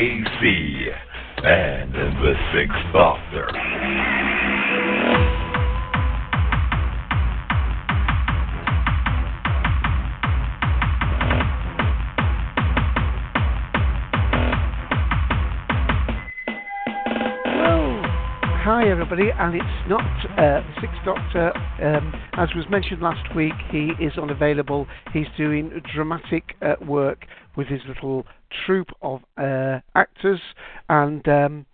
A.C. and the Sixth Doctor. Hi everybody, and it's not uh, the Sixth Doctor. Um, as was mentioned last week, he is unavailable. He's doing dramatic uh, work with his little troupe of uh, actors, and um,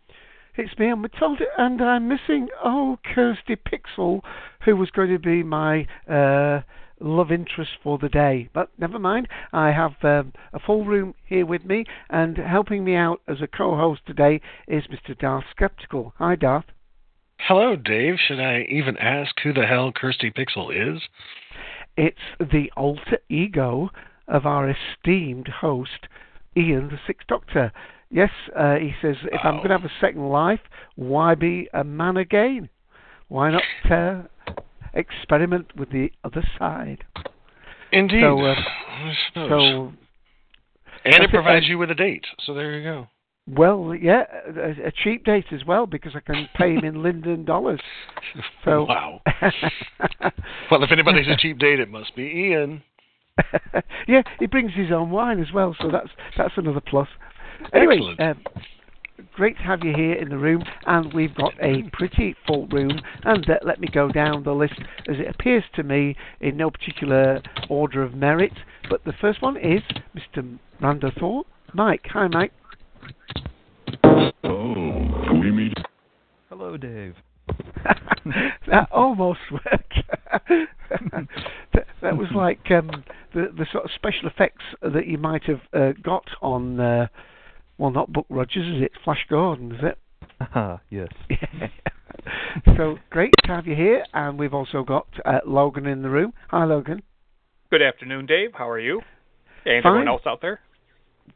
it's me, I'm Matilda, and I'm missing oh Kirsty Pixel, who was going to be my uh, love interest for the day. But never mind, I have um, a full room here with me, and helping me out as a co-host today is Mr. Darth Skeptical. Hi, Darth. Hello, Dave. Should I even ask who the hell Kirsty Pixel is? It's the alter ego of our esteemed host, Ian, the Sixth Doctor. Yes, uh, he says, if I'm going to have a second life, why be a man again? Why not uh, experiment with the other side? Indeed. So, uh, so and it it. provides Uh, you with a date, so there you go. well, yeah, a, a cheap date as well because I can pay him in Linden dollars. So, wow. Well, if anybody's a cheap date, it must be Ian. yeah, he brings his own wine as well, so that's that's another plus. Anyway, Excellent. um, great to have you here in the room, and we've got a pretty full room. And uh, let me go down the list as it appears to me in no particular order of merit. But the first one is Mr. Rando Thor, Mike. Hi, Mike. Oh, we meet. Hello, Dave. that almost worked. that, that was like um, the the sort of special effects that you might have uh, got on. Uh, well, not Buck Rogers, is it? Flash Gordon, is it? Ah, yes. so great to have you here, and we've also got uh, Logan in the room. Hi, Logan. Good afternoon, Dave. How are you? And Fine. everyone else out there?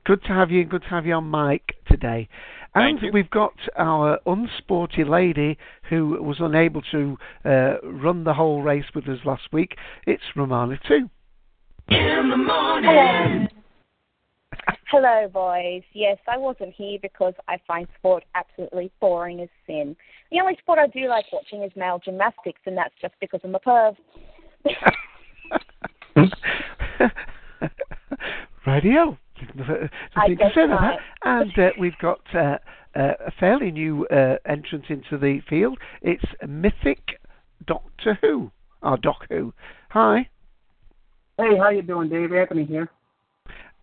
Good to have you, and good to have you on mic today. And Thank you. we've got our unsporty lady who was unable to uh, run the whole race with us last week. It's Romana too. In the Hello. Hello, boys. Yes, I wasn't here because I find sport absolutely boring as sin. The only sport I do like watching is male gymnastics, and that's just because I'm a perv. Radio. I to say about that. And uh, we've got uh, uh, a fairly new uh, entrance into the field. It's Mythic Doctor Who, or Doc Who. Hi. Hey, how you doing, Dave? Anthony here.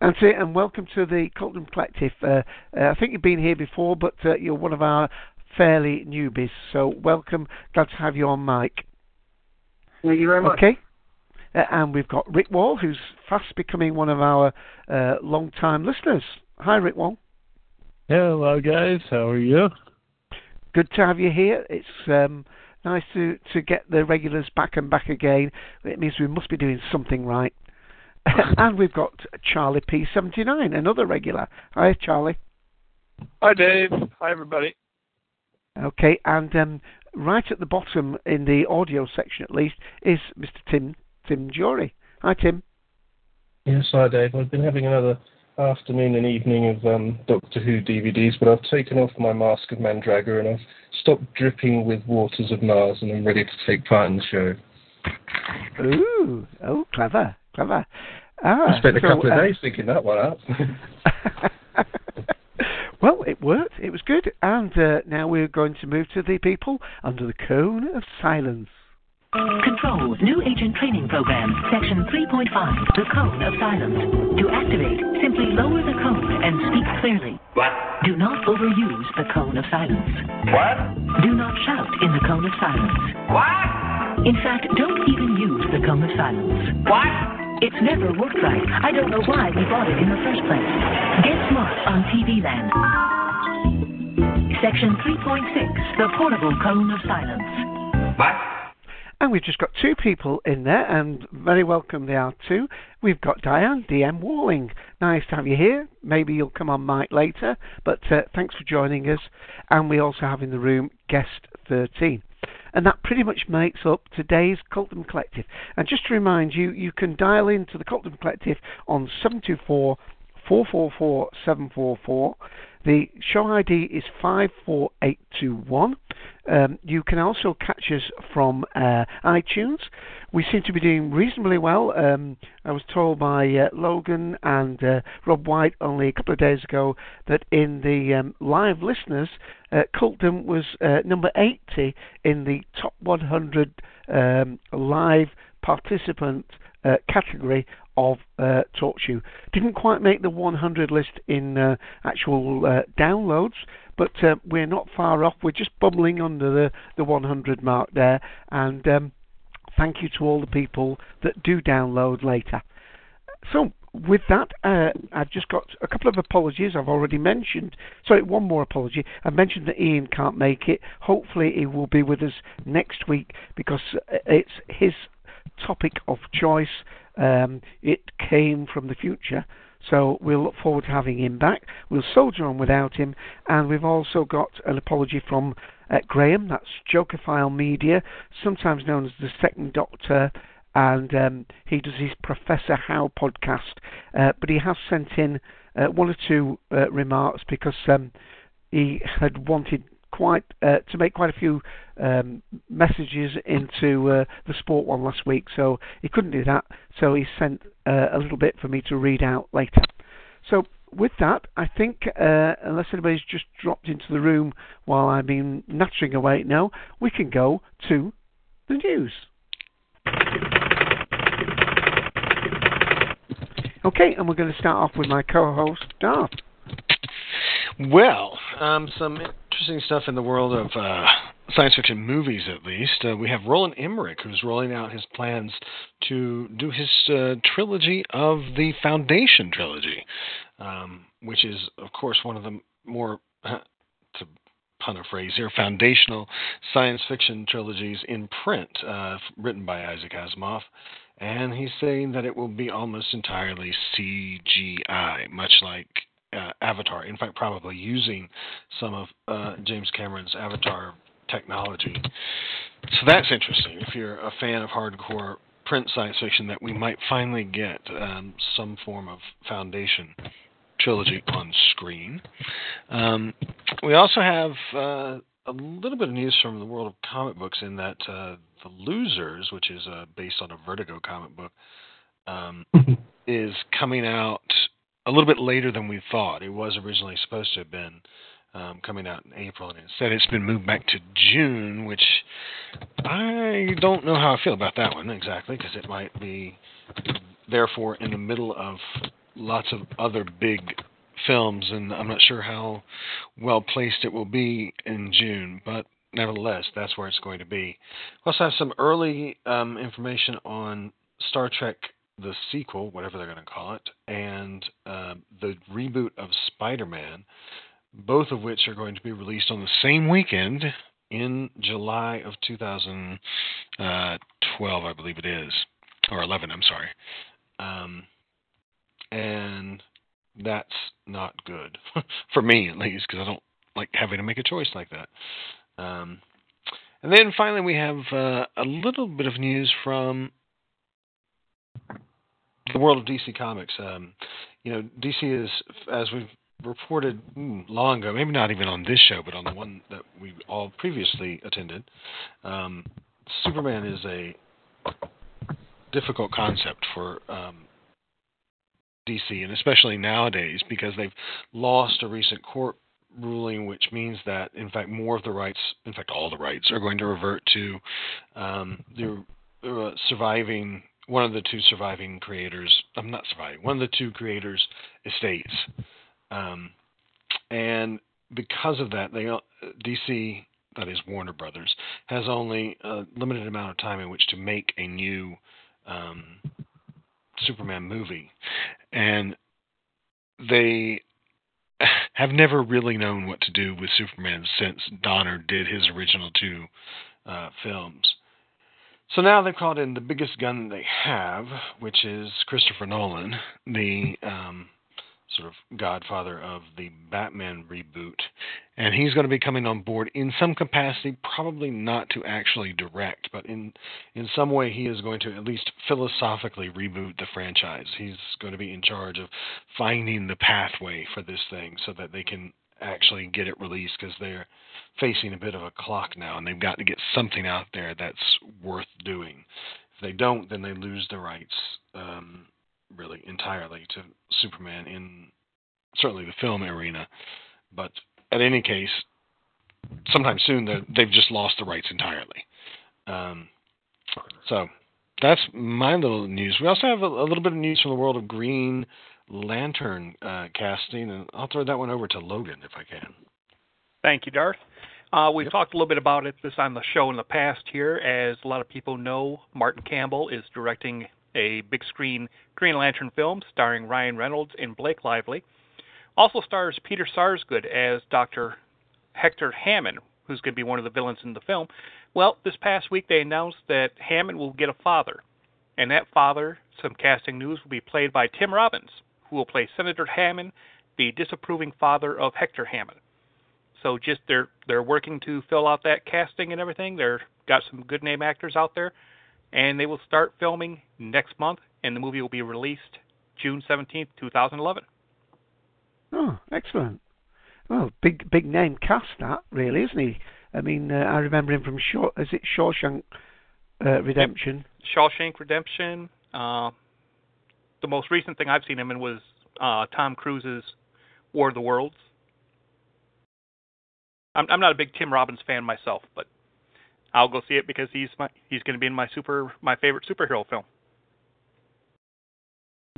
And, so, and welcome to the Cultdom Collective. Uh, uh, I think you've been here before, but uh, you're one of our fairly newbies. So welcome. Glad to have you on mic. Thank you very much. Okay. Uh, and we've got Rick Wall, who's fast becoming one of our uh, long-time listeners. Hi, Rick Wall. Hello, guys. How are you? Good to have you here. It's um, nice to, to get the regulars back and back again. It means we must be doing something right. and we've got Charlie P79, another regular. Hi, Charlie. Hi, Dave. Hi, everybody. Okay, and um, right at the bottom in the audio section, at least, is Mr. Tim Tim Jory. Hi, Tim. Yes, hi Dave. I've been having another afternoon and evening of um, Doctor Who DVDs, but I've taken off my mask of Mandragora and I've stopped dripping with waters of Mars, and I'm ready to take part in the show. Ooh, oh, clever, clever. Ah, I spent a so, couple of uh, days thinking that one up. well, it it worked. It was good. And uh, now we're going to move to the people under the cone of silence. Control, new agent training program, section 3.5, the cone of silence. To activate, simply lower the cone and speak clearly. What? Do not overuse the cone of silence. What? Do not shout in the cone of silence. What? In fact, don't even use the cone of silence. What? It's never worked right. I don't know why we bought it in the first place. Get smart on TV Land. Section 3.6, the portable cone of silence. What? And we've just got two people in there, and very welcome they are too. We've got Diane, DM Walling. Nice to have you here. Maybe you'll come on mic later, but uh, thanks for joining us. And we also have in the room guest 13. And that pretty much makes up today's Cultdom Collective. And just to remind you, you can dial into the Cultdom Collective on 724 444 744. The show ID is 54821. Um, you can also catch us from uh, iTunes. We seem to be doing reasonably well. Um, I was told by uh, Logan and uh, Rob White only a couple of days ago that in the um, live listeners, uh, Cultdom was uh, number 80 in the top 100 um, live participant uh, category of uh, TalkShoe. Didn't quite make the 100 list in uh, actual downloads, but uh, we're not far off. We're just bubbling under the, the 100 mark there. And um, thank you to all the people that do download later. So, with that, uh, I've just got a couple of apologies I've already mentioned. Sorry, one more apology. I've mentioned that Ian can't make it. Hopefully, he will be with us next week because it's his topic of choice. Um, it came from the future, so we'll look forward to having him back. We'll soldier on without him, and we've also got an apology from uh, Graham. That's Jokerphile Media, sometimes known as the Second Doctor, and um, he does his Professor How podcast. Uh, but he has sent in uh, one or two uh, remarks because um, he had wanted quite uh, to make quite a few um, messages into uh, the sport one last week, so he couldn't do that. So he sent uh, a little bit for me to read out later. So with that, I think uh, unless anybody's just dropped into the room while I've been nattering away now, we can go to the news. Okay, and we're going to start off with my co-host Darth. Well, um, some interesting stuff in the world of uh, science fiction movies, at least. Uh, we have Roland Emmerich, who's rolling out his plans to do his uh, trilogy of the Foundation trilogy, um, which is, of course, one of the more, to pun a phrase here, foundational science fiction trilogies in print, uh, written by Isaac Asimov. And he's saying that it will be almost entirely CGI, much like uh, Avatar. In fact, probably using some of uh, James Cameron's Avatar technology. So that's interesting. If you're a fan of hardcore print science fiction, that we might finally get um, some form of Foundation trilogy on screen. Um, we also have uh, a little bit of news from the world of comic books in that uh, The Losers, which is uh, based on a Vertigo comic book, um, is coming out a little bit later than we thought. It was originally supposed to have been um, coming out in April, and instead it's been moved back to June, which I don't know how I feel about that one exactly, because it might be therefore in the middle of lots of other big films, and I'm not sure how well placed it will be in June, but nevertheless, that's where it's going to be. We also have some early um, information on Star Trek the sequel, whatever they're going to call it, and uh, the reboot of Spider Man, both of which are going to be released on the same weekend in July of 2012, I believe it is, or 11, I'm sorry. Um, and that's not good, for me at least, because I don't like having to make a choice like that. Um, and then finally, we have uh, a little bit of news from the world of DC Comics. Um, you know, DC is, as we've reported hmm, long ago, maybe not even on this show, but on the one that we all previously attended. Um, Superman is a difficult concept for um, DC, and especially nowadays because they've lost a recent court ruling, which means that, in fact, more of the rights, in fact, all the rights, are going to revert to um, the uh, surviving one of the two surviving creators. I'm not surviving. One of the two creators' estates, um, and because of that, they DC, that is Warner Brothers, has only a limited amount of time in which to make a new um, Superman movie, and they have never really known what to do with Superman since Donner did his original two uh, films. So now they've called in the biggest gun they have, which is Christopher Nolan, the um, sort of godfather of the Batman reboot, and he's going to be coming on board in some capacity, probably not to actually direct, but in in some way he is going to at least philosophically reboot the franchise. He's going to be in charge of finding the pathway for this thing so that they can actually get it released because they're facing a bit of a clock now and they've got to get something out there that's worth doing. If they don't, then they lose the rights um, really entirely to Superman in certainly the film arena. But at any case, sometime soon they've just lost the rights entirely. Um, so that's my little news. We also have a, a, little bit of news from the world of Green Lantern uh, casting, and I'll throw that one over to Logan if I can. Thank you, Darth. Uh, we've yep. talked a little bit about it this on the show in the past here. As a lot of people know, Martin Campbell is directing a big screen Green Lantern film starring Ryan Reynolds and Blake Lively. Also stars Peter Sarsgaard as Dr. Hector Hammond, who's going to be one of the villains in the film. Well, this past week they announced that Hammond will get a father, and that father, some casting news, will be played by Tim Robbins, who will play Senator Hammond, the disapproving father of Hector Hammond. So just they're they're working to fill out that casting and everything. They're got some good name actors out there and they will start filming next month, and the movie will be released June 17th, 2011. Oh, excellent. Well, big big name cast that really, isn't he? I mean, uh, I remember him from Shaw, is it Shawshank uh, Redemption? Shawshank Redemption. Uh, the most recent thing I've seen him in was uh, Tom Cruise's War of the Worlds. I'm, I'm not a big Tim Robbins fan myself, but I'll go see it because he's my he's going to be in my super my favorite superhero film.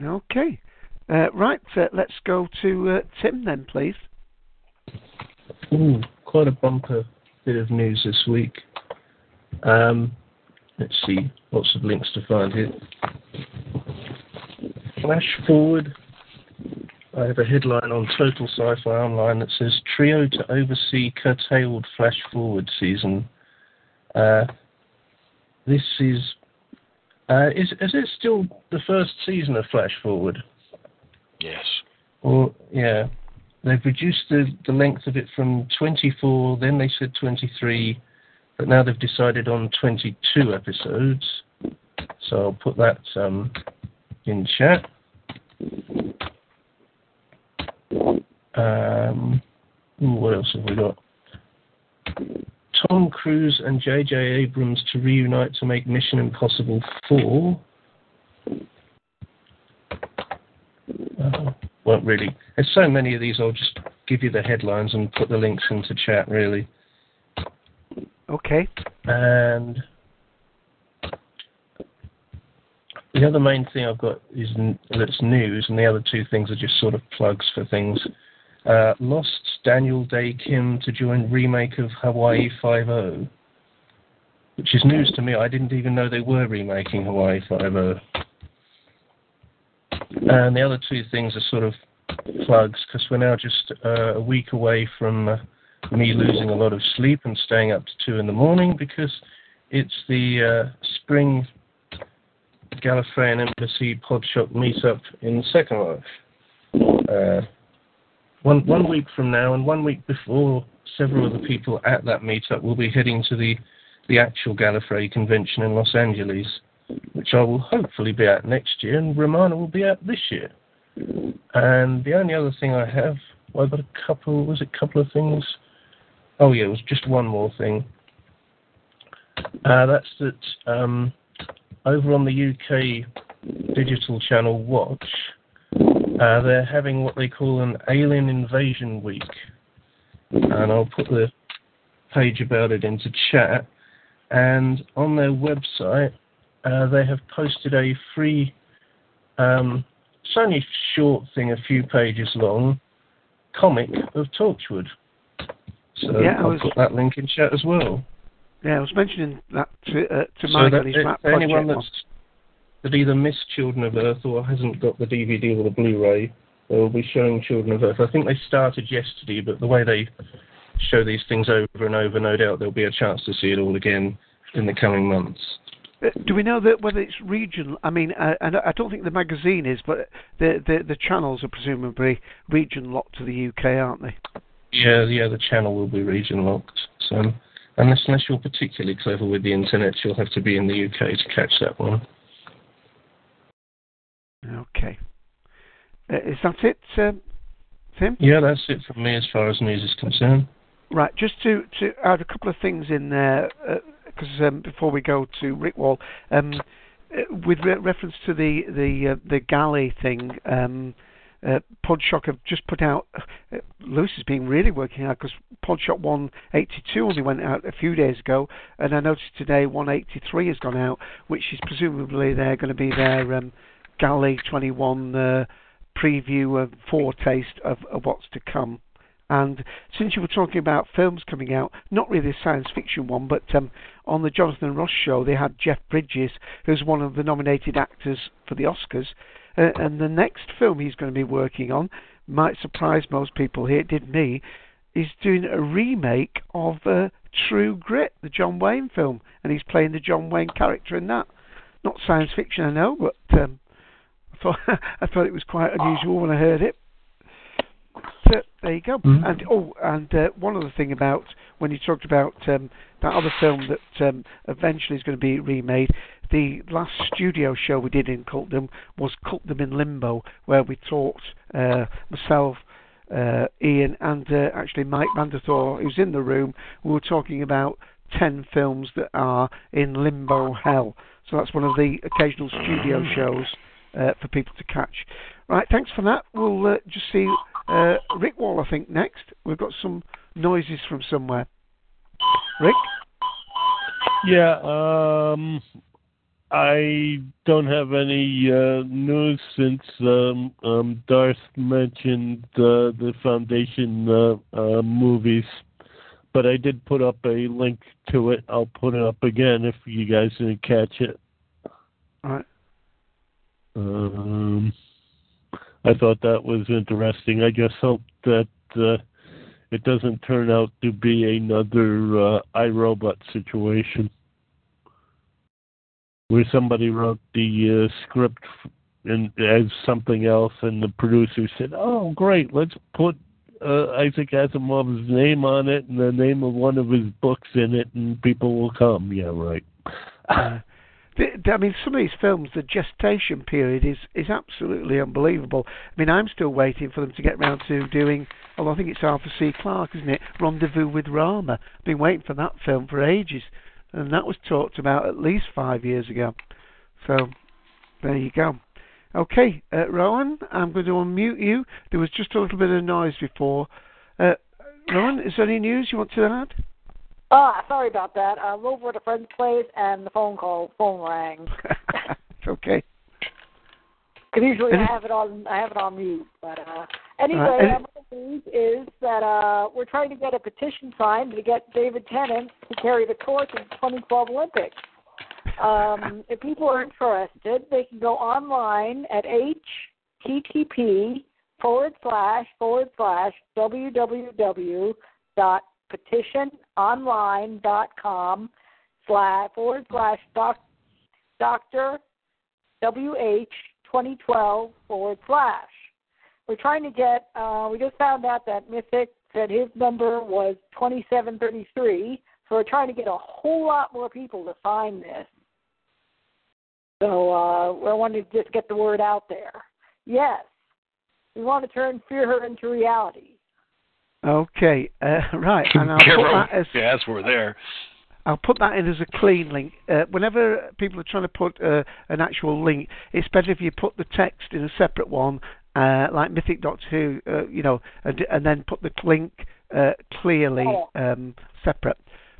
Okay, uh, right. Uh, let's go to uh, Tim then, please. Ooh, quite a bumper bit of news this week. Um, let's see, lots of links to find here. Flash forward. I have a headline on Total Sci-Fi Online that says "Trio to oversee curtailed Flash forward season." Uh, this is, uh, is is it still the first season of Flash Forward? Yes. Or yeah, they've reduced the the length of it from 24. Then they said 23, but now they've decided on 22 episodes. So I'll put that um, in chat. Um, what else have we got? Tom Cruise and J.J. Abrams to reunite to make Mission Impossible 4. Uh, won't really. There's so many of these, I'll just give you the headlines and put the links into chat, really. Okay. And the other main thing I've got is that's news, and the other two things are just sort of plugs for things. Uh, lost Daniel Dae Kim to join remake of Hawaii Five O, which is news to me. I didn't even know they were remaking Hawaii Five O. And the other two things are sort of plugs because we're now just uh, a week away from uh, me losing a lot of sleep and staying up to two in the morning because it's the uh, spring Gallifreyan Embassy Podshock meetup in Second Life. One one week from now and one week before, several of the people at that meetup will be heading to the the actual Gallifrey convention in Los Angeles, which I will hopefully be at next year, and Romana will be at this year. And the only other thing I have, well, I've got a couple. Was it a couple of things? Oh yeah, it was just one more thing. Uh, that's that um, over on the UK digital channel Watch uh, they're having what they call an Alien Invasion Week. and I'll put the page about it into chat. And on their website, uh, they have posted a free, um, it's only a short thing, a few pages long, comic of Torchwood. So Yeah, I'll was- put that link in chat as well. Yeah, I was mentioning that to, uh, to so Mike that on his Rat anyone project. that's that either missed Children of Earth or hasn't got the DVD or the Blu-ray, they will be showing Children of Earth. I think they started yesterday, but the way they show these things over and over, no doubt there'll be a chance to see it all again in the coming months. Uh, Do we know that whether it's regional? I mean, uh, and I don't think the magazine is, but the the, the channels are presumably region locked to the UK, aren't they? Yeah, yeah, the channel will be region locked. So unless unless you're particularly clever with the internet, you'll have to be in the UK to catch that one. Okay. Uh, is that it, um, Tim? Yeah, that's it from me as far as news is concerned. Right. Just to to add a couple of things in there, because um, before we go to Rick Wall, um, uh, with re- reference to the the uh, the galley thing. Um, uh, Podshock have just put out. Uh, Louis has been really working hard because Podshock 182 only went out a few days ago, and I noticed today 183 has gone out, which is presumably they're going to be their um, Galley 21 uh, preview of foretaste of, of what's to come. And since you were talking about films coming out, not really a science fiction one, but um, on the Jonathan Ross show, they had Jeff Bridges, who's one of the nominated actors for the Oscars. Uh, and the next film he's going to be working on might surprise most people here. It did me. He's doing a remake of uh, True Grit, the John Wayne film, and he's playing the John Wayne character in that. Not science fiction, I know, but um, thought I thought it was quite unusual when I heard it. So there you go. Mhm. And oh, and uh, one other thing about when you talked about um, that other film that um, eventually is going to be remade. The last studio show we did in Cultdom was Cultdom in Limbo, where we talked uh, myself, uh, Ian, and uh, actually Mike Vanderthor, who's in the room. We were talking about ten films that are in limbo hell. So that's one of the occasional studio shows uh, for people to catch. Right, thanks for that. We'll uh, just see uh, Rick Wall, I think, next. We've got some noises from somewhere. Rick? Yeah, um, I don't have any uh, news since um, um, Darth mentioned uh, the Foundation uh, uh, movies, but I did put up a link to it. I'll put it up again if you guys didn't catch it. All right. Um, I thought that was interesting. I just hope that uh, it doesn't turn out to be another uh, iRobot situation where somebody wrote the uh, script in, as something else, and the producer said, "Oh, great, let's put uh, Isaac Asimov's name on it and the name of one of his books in it, and people will come." Yeah, right. I mean, some of these films, the gestation period is, is absolutely unbelievable. I mean, I'm still waiting for them to get round to doing, oh, I think it's Arthur C. Clarke, isn't it? Rendezvous with Rama. I've been waiting for that film for ages. And that was talked about at least five years ago. So, there you go. Okay, uh, Rowan, I'm going to unmute you. There was just a little bit of noise before. Uh, Rowan, is there any news you want to add? Ah, sorry about that. I'm over at a friend's place and the phone call phone rang. It's okay. Because usually I have it on I have it on mute. But uh anyway, Uh, uh, my news is that uh we're trying to get a petition signed to get David Tennant to carry the torch in the 2012 Olympics. Um, if people are interested, they can go online at http forward slash forward slash www dot petitiononline.com slash forward slash doc, doctor WH 2012 forward slash. We're trying to get, uh, we just found out that Mythic said his number was 2733, so we're trying to get a whole lot more people to find this. So uh, we wanted to just get the word out there. Yes, we want to turn fear into reality. Okay, uh, right, and I'll put that as Yes, we're there. I'll put that in as a clean link. Uh, whenever people are trying to put uh, an actual link, it's better if you put the text in a separate one, uh, like Mythic Doctor Who, uh, you know, and, and then put the link uh, clearly um, separate.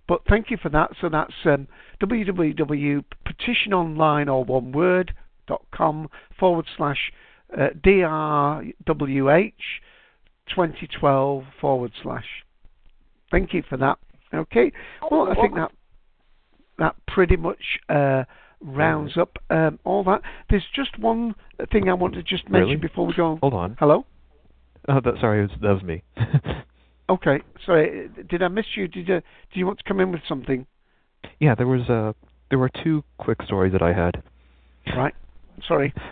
But thank you for that. So that's um, www.petitiononline or one word dot com forward slash uh, drwh 2012 forward slash. Thank you for that. Okay. Well, I think that that pretty much uh, rounds up um, all that. There's just one thing I want to just mention Really? before we go. On. Hold on. Hello. Oh, that, sorry, it was, that was me. Okay. Sorry. Did I miss you? Did you? Do you want to come in with something? yeah, there was uh, there were two quick stories that I had. Right. Sorry.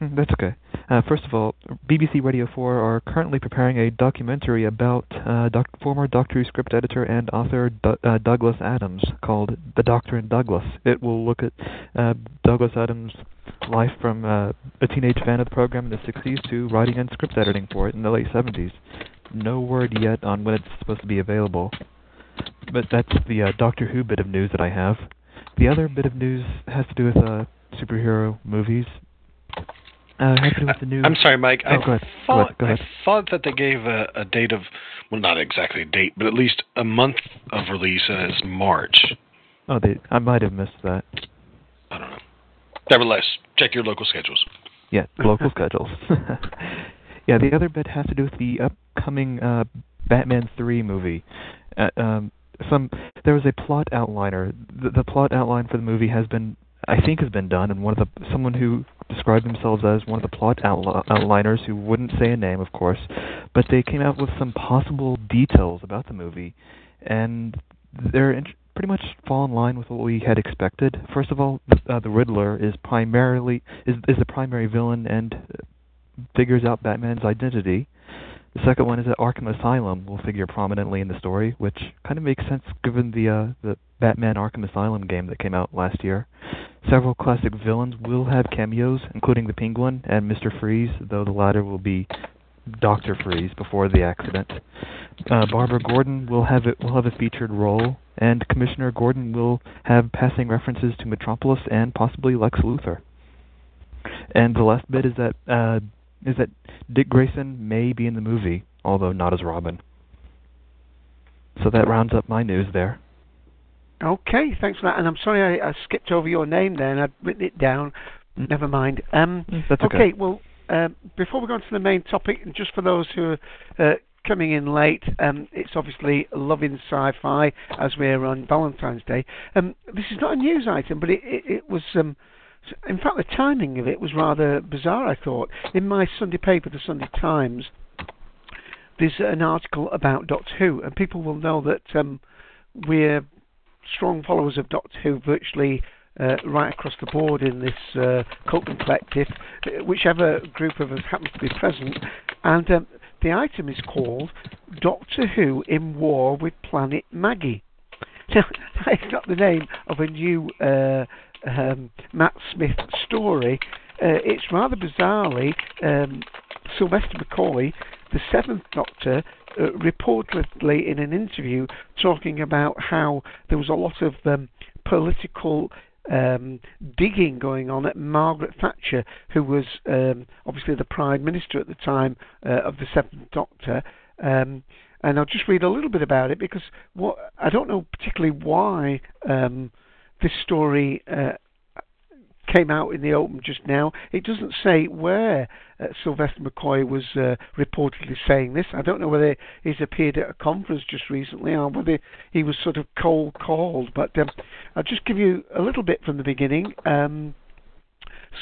Mm, That's okay. Uh, first of all, BBC Radio 4 are currently preparing a documentary about uh, doc- former Doctor Who script editor and author Du- uh, Douglas Adams called The Doctor and Douglas. It will look at uh, Douglas Adams' life from uh, a teenage fan of the program in the 60s to writing and script editing for it in the late 70s. No word yet on when it's supposed to be available. But that's the uh, Doctor Who bit of news that I have. The other bit of news has to do with superhero movies. Uh, it has to do with the new. I'm sorry, Mike. Oh, I go ahead. Go thought ahead. Go ahead. I thought that they gave a, a date of well, not exactly a date, but at least a month of release as March. Oh, they, I might have missed that. I don't know. Nevertheless, check your local schedules. Yeah, local schedules. yeah, the other bit has to do with the upcoming uh, Batman 3 movie. Uh, um, some there was a plot outliner. The, the plot outline for the movie has been, I think, has been done, and one of the someone who described themselves as one of the plot outli- outliners, who wouldn't say a name, of course, but they came out with some possible details about the movie, and they're in, pretty much fall in line with what we had expected. First of all, the, uh, the Riddler is primarily is is the primary villain and figures out Batman's identity. The second one is that Arkham Asylum will figure prominently in the story, which kind of makes sense given the uh, the Batman Arkham Asylum game that came out last year. Several classic villains will have cameos, including the Penguin and Mr. Freeze, though the latter will be Doctor Freeze before the accident. Uh, Barbara Gordon will have it will have a featured role, and Commissioner Gordon will have passing references to Metropolis and possibly Lex Luthor. And the last bit is that uh, is that Dick Grayson may be in the movie, although not as Robin. So that rounds up my news there. Okay, thanks for that. And I'm sorry I, I skipped over your name there, and I'd written it down. Never mind. Um, Mm, that's okay. well, um, before we go on to the main topic, and just for those who are uh, coming in late, um, it's obviously loving sci-fi as we're on Valentine's Day. Um, this is not a news item, but it, it, it was. Um, in fact, the timing of it was rather bizarre. I thought in my Sunday paper, the Sunday Times, there's an article about Doctor Who, and people will know that um, we're strong followers of Doctor Who virtually uh, right across the board in this uh, Cultdom Collective, uh, whichever group of us happens to be present. And um, the item is called Doctor Who in War with Planet Maggie. Now, it's not the name of a new uh, um, Matt Smith story. Uh, it's rather bizarrely um, Sylvester McCoy, the Seventh Doctor, uh, reportedly in an interview talking about how there was a lot of um, political um, digging going on at Margaret Thatcher, who was um, obviously the Prime Minister at the time uh, of the Seventh Doctor. Um, and I'll just read a little bit about it because what I don't know particularly why um, this story uh, came out in the open just now. It doesn't say where uh, Sylvester McCoy was uh, reportedly saying this. I don't know whether he's appeared at a conference just recently or whether he was sort of cold called. But um, I'll just give you a little bit from the beginning. Um,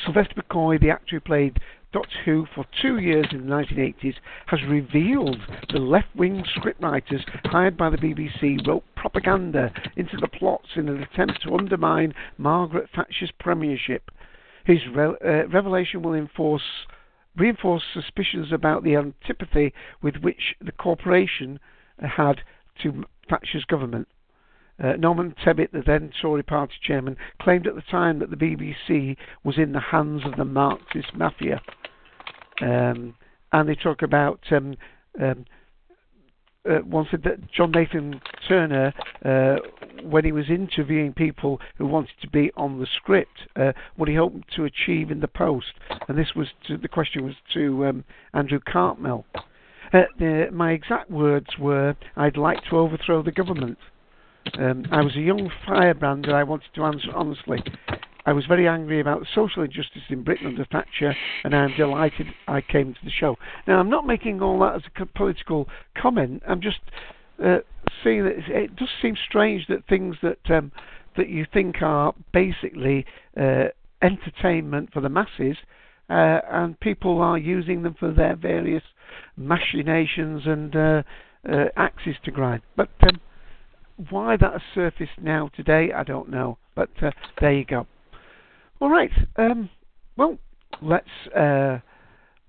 Sylvester McCoy, the actor who played Doctor Who for two years in the 1980s, has revealed the left-wing scriptwriters hired by the BBC wrote propaganda into the plots in an attempt to undermine Margaret Thatcher's premiership. His re- uh, revelation will enforce, reinforce suspicions about the antipathy with which the corporation had to Thatcher's government. Uh, Norman Tebbit, the then Tory party chairman, claimed at the time that the BBC was in the hands of the Marxist mafia. Um, and they talk about um, um, uh, one said that John Nathan Turner, uh, when he was interviewing people who wanted to be on the script, uh, what he hoped to achieve in the post, and this was to, the question was to um, Andrew Cartmel. Uh, the, my exact words were, "I'd like to overthrow the government." Um, I was a young firebrand, and I wanted to answer honestly. I was very angry about the social injustice in Britain under Thatcher, and I'm delighted I came to the show. Now, I'm not making all that as a political comment. I'm just uh, that it does seem strange that things that um, that you think are basically uh, entertainment for the masses, uh, and people are using them for their various machinations and uh, uh, axes to grind. But um, why that has surfaced now today, I don't know. But uh, there you go. All right. Um, well, let's, uh,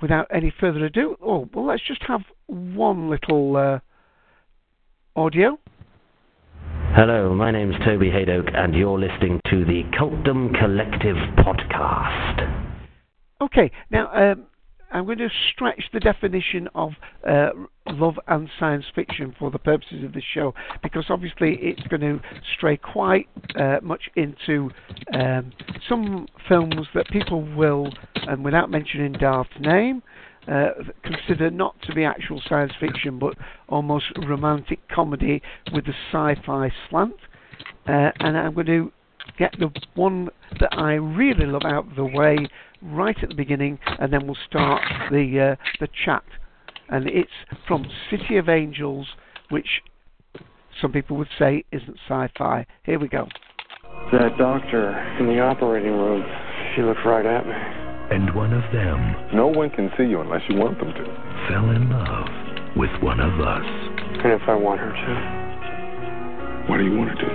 without any further ado, oh, well, let's just have one little uh, audio. Hello, my name's Toby Hadoke, and you're listening to the Cultdom Collective podcast. Okay, now um, I'm going to stretch the definition of uh, love and science fiction for the purposes of this show because obviously it's going to stray quite uh, much into um, some films that people will, and without mentioning Darth's name, uh, consider not to be actual science fiction but almost romantic comedy with a sci fi slant. Uh, and I'm going to get the one that I really love out of the way right at the beginning, and then we'll start the uh, the chat. And it's from City of Angels, which some people would say isn't sci-fi. Here we go. That doctor in the operating room, she looked right at me. And one of them No one can see you unless you want them to. fell in love with one of us. And if I want her to, What do you want to do?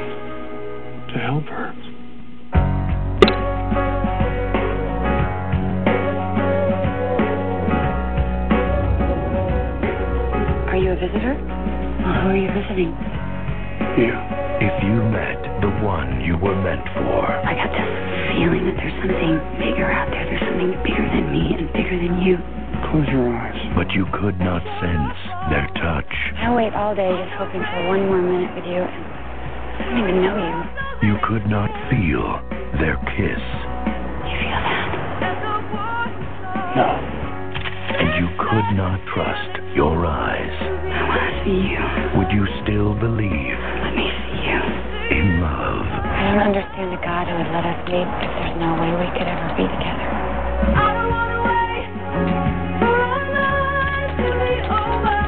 to help her. A visitor? Well, who are you visiting? You. If you met the one you were meant for, I got this feeling that there's something bigger out there. There's something bigger than me and bigger than you. Close your eyes. but you could not sense their touch. I wait all day just hoping for one more minute with you. And I don't even know you. You could not feel their kiss. You feel that? No. And you could not trust your eyes. I want to see you. Would you still believe Let me see you. in love? I don't understand a God who would let us meet if there's no way we could ever be together. I don't want away.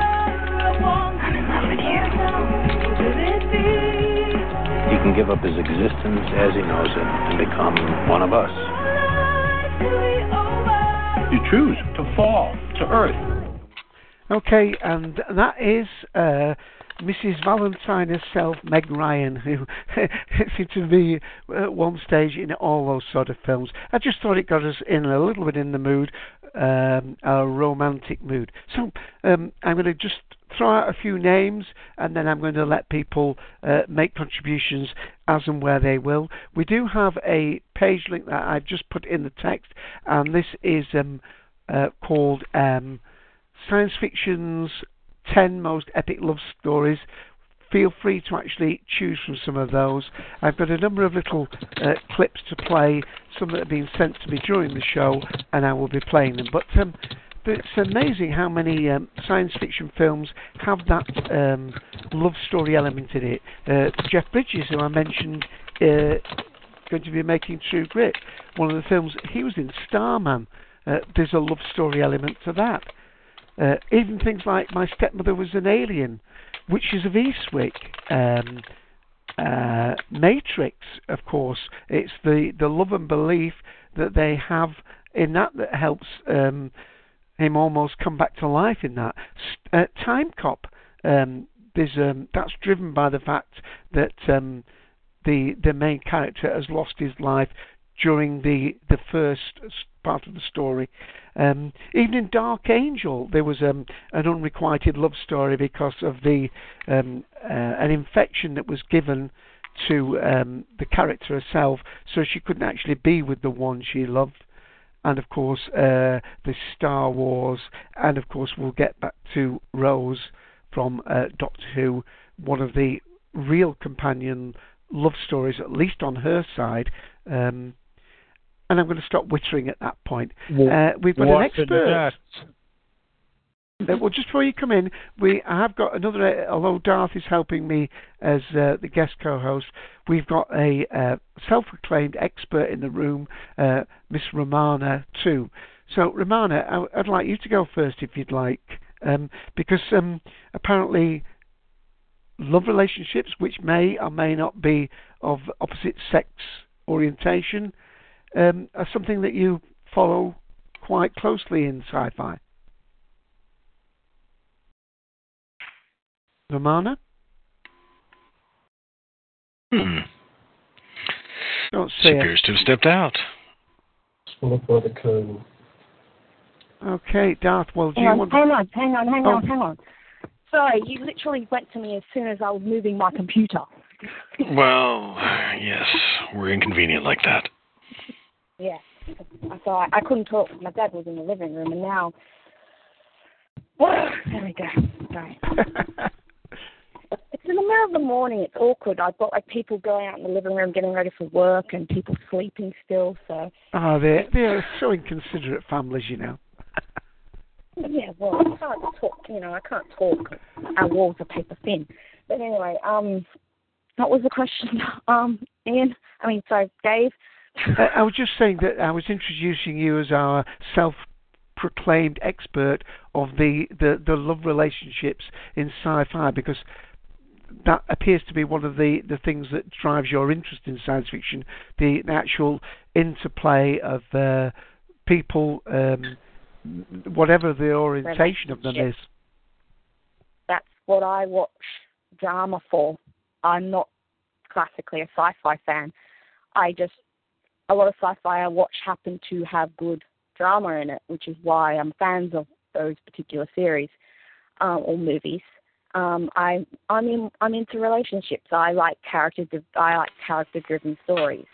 I'm in love with you. He can give up his existence as he knows it and become one of us. You choose to fall to earth. Okay, and that is uh, Mrs. Valentine herself, Meg Ryan, who seemed to be at one stage in all those sort of films. I just thought it got us in a little bit in the mood, um, a romantic mood. So um, I'm going to just throw out a few names and then I'm going to let people uh, make contributions as and where they will. We do have a page link that I've just put in the text, and this is um, uh, called. Um, Science Fiction's 10 Most Epic Love Stories. Feel free to actually choose from some of those. I've got a number of little uh, clips to play, some that have been sent to me during the show, and I will be playing them. But, um, it's amazing how many um, science fiction films have that um, love story element in it. Uh, Jeff Bridges, who I mentioned, uh, going to be making True Grit, one of the films he was in, Starman. Uh, there's a love story element to that. Uh, even things like My Stepmother Was an Alien, Witches of Eastwick, um, uh, Matrix, of course. It's the, the love and belief that they have in that that helps um, him almost come back to life in that. Uh, Time Cop, um, there's, um, that's driven by the fact that um, the the main character has lost his life during the the first part of the story. Um, even in Dark Angel, there was um, an unrequited love story because of the um, uh, an infection that was given to um, the character herself, so she couldn't actually be with the one she loved. And of course, uh, the Star Wars, and of course, we'll get back to Rose from uh, Doctor Who, one of the real companion love stories, at least on her side. Um, and I'm going to stop wittering at that point. Uh, we've got an expert. Well, just before you come in, we I have got another. Uh, although Darth is helping me as uh, the guest co-host, we've got a uh, self-proclaimed expert in the room, uh, Miss Romana too. So, Romana, I, would like you to go first if you'd like, um, because um, apparently love relationships, which may or may not be of opposite sex orientation, um, are something that you follow quite closely in sci-fi. Romana? Hmm. Don't she say appears to have stepped out. Swallowed by the cone. Okay, Darth. Well, do hang you on, want? hang on, hang on, hang Oh. on, hang on. Sorry, you literally went to me as soon as I was moving my computer. Well, yes, we're inconvenient like that. Yeah. So I, I couldn't talk. My dad was in the living room, and now. there we go. Sorry. it's in the middle of the morning. It's awkward. I've got like people going out in the living room getting ready for work, and people sleeping still. So Ah, they're they are so inconsiderate families, you know. yeah, well, I can't talk. You know, I can't talk. Our walls are paper thin. But anyway, um, what was the question? Um, Ian. I mean, sorry, Dave. Uh, I was just saying that I was introducing you as our self-proclaimed expert of the, the, the love relationships in sci-fi because that appears to be one of the, the things that drives your interest in science fiction, the, the actual interplay of uh, people, um, whatever the orientation of them is. That's what I watch drama for. I'm not classically a sci-fi fan. I just a lot of sci-fi I watch happen to have good drama in it, which is why I'm fans of those particular series um, or movies. Um, I I'm in, I'm into relationships. I like character I like character driven stories.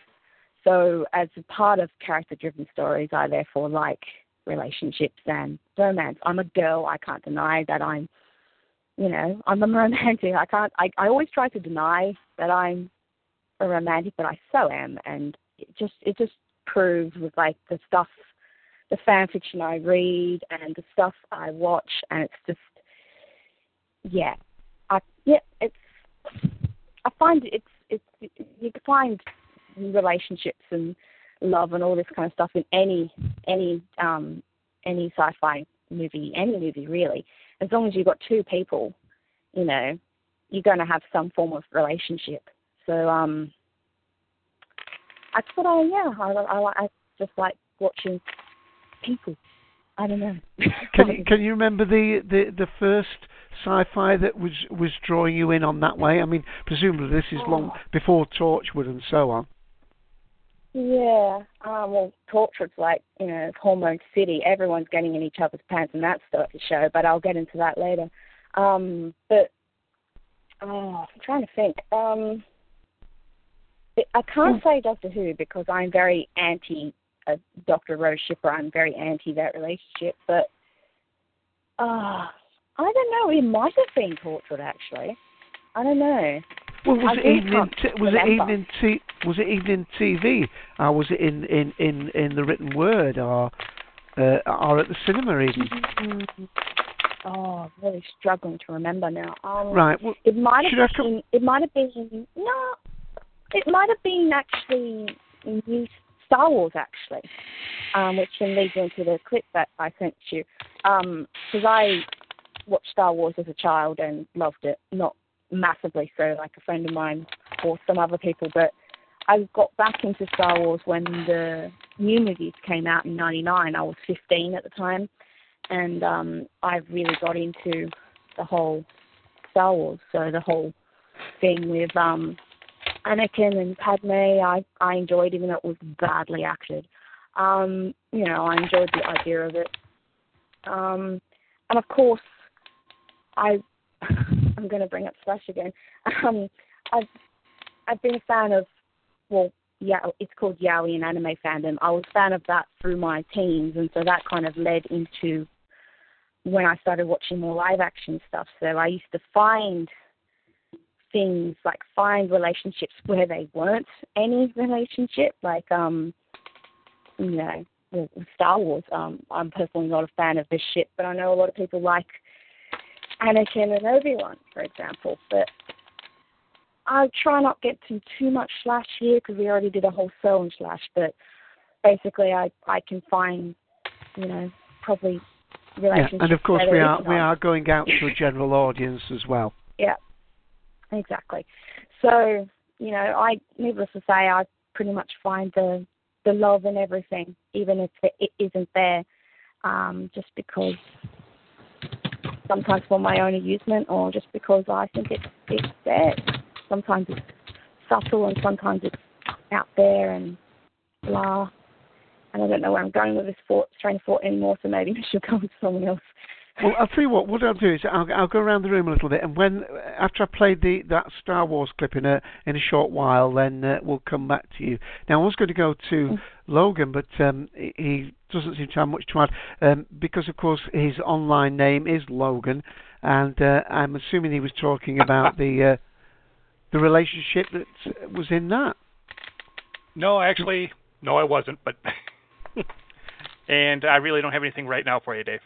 So as a part of character driven stories, I therefore like relationships and romance. I'm a girl. I can't deny that I'm you know I'm a romantic. I can't. I I always try to deny that I'm a romantic, but I so am, and it just it just proves with like the stuff, the fan fiction I read and the stuff I watch, and it's just yeah, I yeah it's I find it's it's you can find relationships and love and all this kind of stuff in any any um any sci-fi movie, any movie really. As long as you've got two people, you know, you're going to have some form of relationship. So um, that's what I yeah I I, I just like watching people. I don't know. Can you, can you remember the, the, the first sci-fi that was was drawing you in on that way? I mean, presumably this is long before Torchwood and so on. Yeah. Um, well, Torchwood's like, you know, Hormone City. Everyone's getting in each other's pants and that show, but I'll get into that later. Um, but oh, I'm trying to think. Um, I can't say Doctor Who because I'm very anti uh, Doctor Rose shipper. I'm very anti that relationship. But uh, I don't know. It might have been Torchwood actually. I don't know. Well, was I it evening? T- was it remember. evening? T- was it evening TV? Or was it in in in in the written word, or uh, or at the cinema even? Mm. Oh, I'm really struggling to remember now. Um, Right, well, it might have I come- been. It might have been. No, it might have been actually new Star Wars actually, um, which then leads into the clip that I sent you. Because I watched Star Wars as a child and loved it. Not massively so, like a friend of mine or some other people, but I got back into Star Wars when the new movies came out in '99. I was 15 at the time, and um, I really got into the whole Star Wars. So the whole thing with um, Anakin and Padme, I I enjoyed, even though it was badly acted. Um, you know, I enjoyed the idea of it. Um, and of course, I I'm going to bring up Slash again. Um, I've I've been a fan of well, yeah, it's called Yaoi in anime fandom. I was a fan of that through my teens, and so that kind of led into when I started watching more live action stuff. So I used to find things like find relationships where they weren't any relationship, like um, you know, Star Wars. Um, I'm personally not a fan of this shit, but I know a lot of people like Anakin and Obi Wan, for example. But I try not get to too much slash here because we already did a whole show on slash. But basically, I I can find, you know, probably relationships. Yeah, and of course we are we are going out to a general audience as well. Yeah, exactly. So you know, I needless to say, I pretty much find the the love in everything, even if it isn't there, um, just because sometimes for my own amusement or just because I think it's it's there. Sometimes it's subtle and sometimes it's out there and blah. And I don't know where I'm going with this thought, train of thought anymore, so maybe I should go with someone else. Well, I'll tell you what. What I'll do is I'll, I'll go around the room a little bit, and when after I played the that Star Wars clip in a in a short while, then uh, we'll come back to you. Now I was going to go to Logan, but um, he- doesn't seem to have much to add um, because, of course, his online name is Logan, and uh, I'm assuming he was talking about the uh, the relationship that was in that. No, actually, no, I wasn't. But and I really don't have anything right now for you, Dave.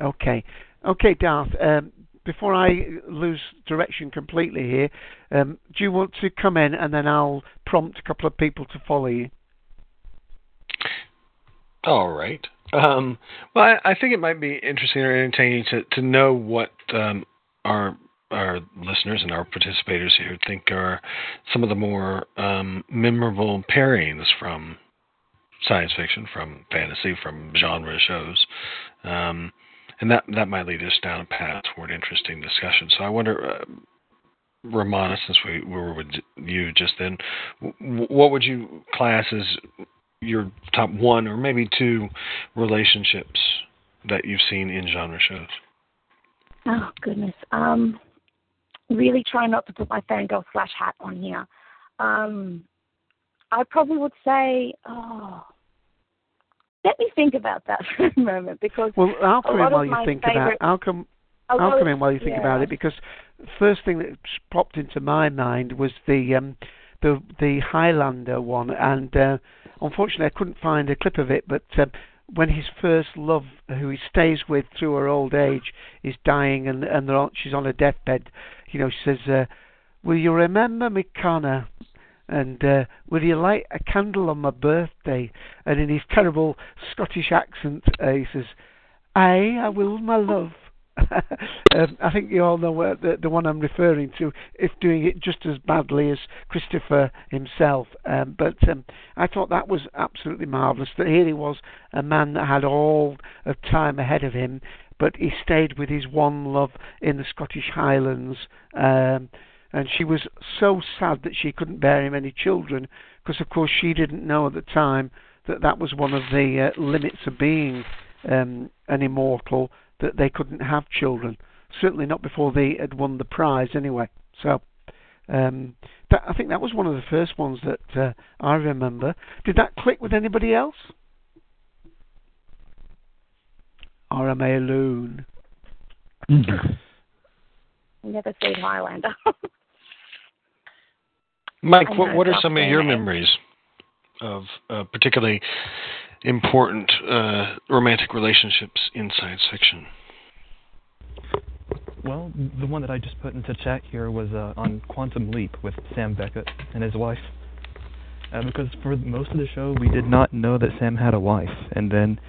Okay, okay, Darth. Um, before I lose direction completely here, um, do you want to come in and then I'll prompt a couple of people to follow you? All right. Um, well, I, I think it might be interesting or entertaining to, to know what um, our our listeners and our participators here think are some of the more um, memorable pairings from science fiction, from fantasy, from genre shows. Um, and that that might lead us down a path toward interesting discussion. So I wonder, uh, Romana, since we, we were with you just then, what would you class as your top one or maybe two relationships that you've seen in genre shows? Oh goodness. Um, really try not to put my fangirl slash hat on here. Um, I probably would say, oh, let me think about that for a moment because Well, I'll come in while you think favorite, about. I'll come. a I'll lot come in while you think yeah. about it because first thing that popped into my mind was the um, the the Highlander one, and uh, unfortunately I couldn't find a clip of it. But um, when his first love, who he stays with through her old age, is dying, and and she's on a deathbed, you know, she says, uh, "Will you remember me, Connor?" And uh, will you light a candle on my birthday? And in his terrible Scottish accent, uh, he says, Aye, I will, my love. Um, I think you all know the, the one I'm referring to, if doing it just as badly as Christopher himself. Um, but um, I thought that was absolutely marvellous. That here he was, a man that had all of time ahead of him, but he stayed with his one love in the Scottish Highlands. Um, and she was so sad that she couldn't bear him any children, because of course she didn't know at the time that that was one of the uh, limits of being um, an immortal that they couldn't have children. Certainly not before they had won the prize, anyway. So, um, that, I think that was one of the first ones that uh, I remember. Did that click with anybody else? Or am I alone? Never seen Highlander. Mike, what, what are some of your memories of uh, particularly important uh, romantic relationships in science fiction? Well, the one that I just put into chat here was uh, on Quantum Leap with Sam Beckett and his wife. Uh, because for most of the show, we did not know that Sam had a wife, and then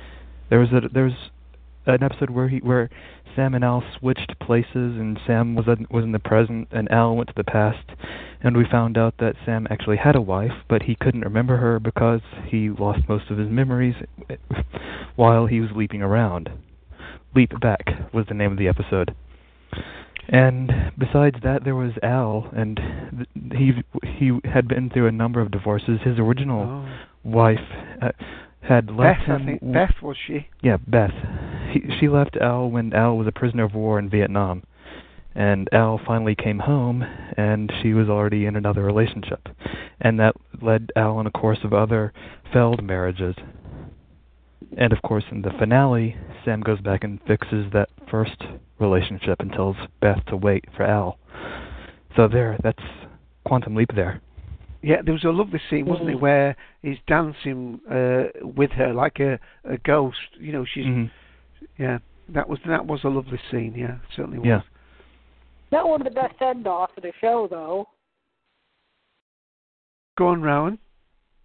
there was a there was an episode where he where Sam and Al switched places, and Sam was in, was in the present, and Al went to the past, and we found out that Sam actually had a wife, but he couldn't remember her because he lost most of his memories while he was leaping around. Leap Back was the name of the episode. And besides that, there was Al, and th- he he had been through a number of divorces. His original Oh. wife uh, had left Beth, I him. think. Beth, was she? Yeah, Beth. He, she left Al when Al was a prisoner of war in Vietnam, and Al finally came home, and she was already in another relationship, and that led Al on a course of other failed marriages. And of course, in the finale, Sam goes back and fixes that first relationship and tells Beth to wait for Al. So there, that's Quantum Leap there. Yeah, there was a lovely scene, wasn't it, Mm. where he's dancing uh, with her like a, a ghost. You know, she's Mhm. Yeah. That was that was a lovely scene. Yeah, certainly was. Yeah. Not one of the best send offs of the show, though. Go on, Rowan.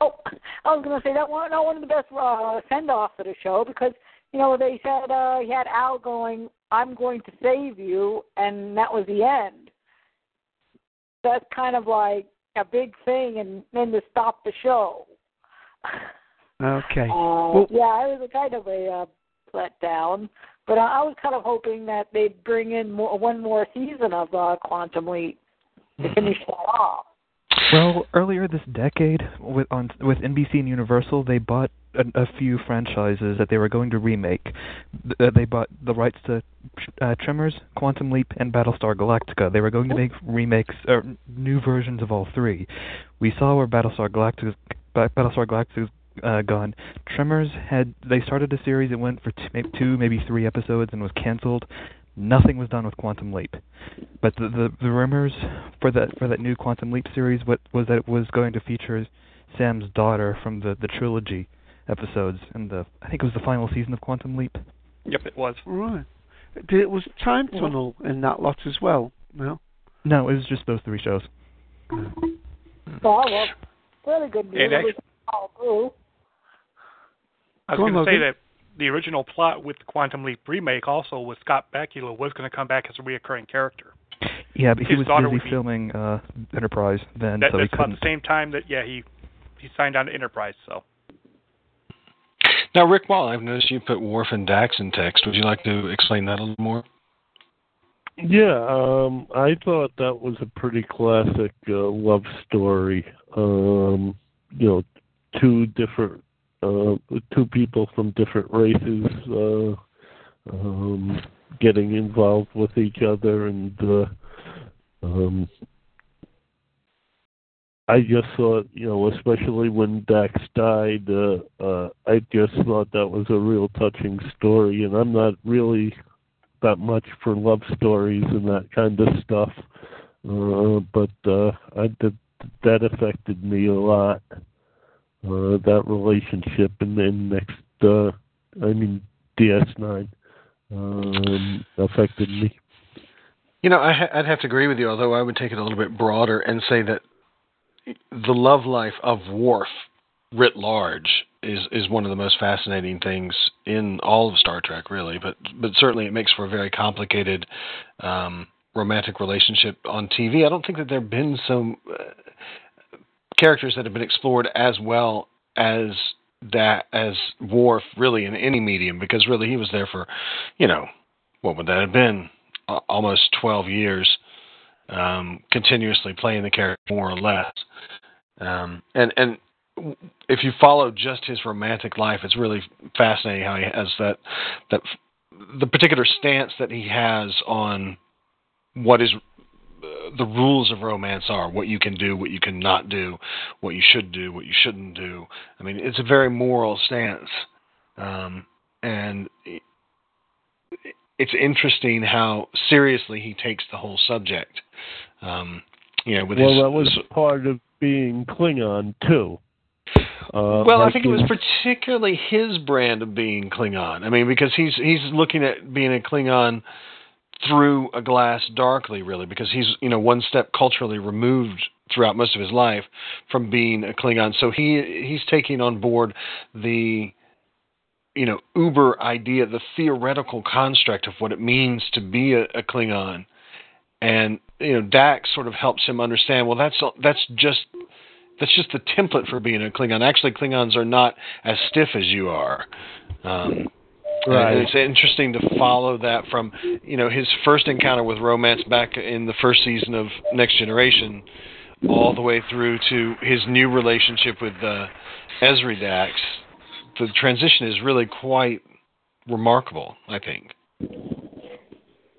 Oh, I was going to say that one, not one of the best uh, send offs of the show because you know they said uh, he had Al going, "I'm going to save you," and that was the end. That's kind of like a big thing, and then to stop the show. Okay. Uh, well, yeah, it was a kind of a uh, letdown, but I, I was kind of hoping that they'd bring in more, one more season of uh, Quantum Leap to finish that off. Well, earlier this decade, with on with NBC and Universal, they bought a, a few franchises that they were going to remake. Th- uh, they bought the rights to uh, Tremors, Quantum Leap, and Battlestar Galactica. They were going to make remakes or new versions of all three. We saw where Battlestar Galactica Battlestar Galactica's uh, gone. Tremors had they started a series. It went for two, maybe two, maybe three episodes, and was canceled. Nothing was done with Quantum Leap, but the, the the rumors for that for that new Quantum Leap series what was that it was going to feature Sam's daughter from the the trilogy episodes and the I think it was the final season of Quantum Leap. Yep, it was. Right. Did it was Time Tunnel in that lot as well? No. No, it was just those three shows. Oh, well, really good news. And It actu- all through. I was going to say that the original plot with the Quantum Leap remake also with Scott Bakula was going to come back as a reoccurring character. Yeah, but he was daughter busy be- filming uh Enterprise then, That, so that's about couldn't. the same time that yeah he he signed on to Enterprise. So Now, Rick Wall, I've noticed you put Worf and Dax in text. Would you like to explain that a little more? Yeah, um, I thought that was a pretty classic uh, love story. Um, you know, two different, two people from different races uh, um, getting involved with each other, and uh, um, I just thought, you know, especially when Dax died, uh, uh, I just thought that was a real touching story, and I'm not really that much for love stories and that kind of stuff. Uh, but uh, I did, that affected me a lot. Uh, that relationship and then next, uh, I mean DS9, um, affected me. You know, I I'd have to agree with you, although I would take it a little bit broader and say that the love life of Worf, writ large, is is one of the most fascinating things in all of Star Trek, really. But but certainly it makes for a very complicated um, romantic relationship on TV. I don't think that there have been some uh, characters that have been explored as well as that as Worf really in any medium, because really he was there for, you know, what would that have been? Almost 12 years, um, continuously playing the character more or less. Um, and and if you follow just his romantic life, it's really fascinating how he has that that the particular stance that he has on what is the rules of romance are, what you can do, what you cannot do, what you should do, what you shouldn't do. I mean, it's a very moral stance, um, and it's interesting how seriously he takes the whole subject. Um, you know, with well, his, that was part of being Klingon too. Uh, well, I think it was particularly his brand of being Klingon. I mean, because he's he's looking at being a Klingon through a glass darkly, really, because he's you know one step culturally removed throughout most of his life from being a Klingon. So he he's taking on board the you know uber idea, the theoretical construct of what it means to be a, a Klingon, and you know Dax sort of helps him understand. Well, that's that's just that's just the template for being a Klingon. Actually, Klingons are not as stiff as you are. Um, Right. And it's interesting to follow that from you know his first encounter with romance back in the first season of Next Generation, all the way through to his new relationship with uh, Ezri Dax. The transition is really quite remarkable, I think.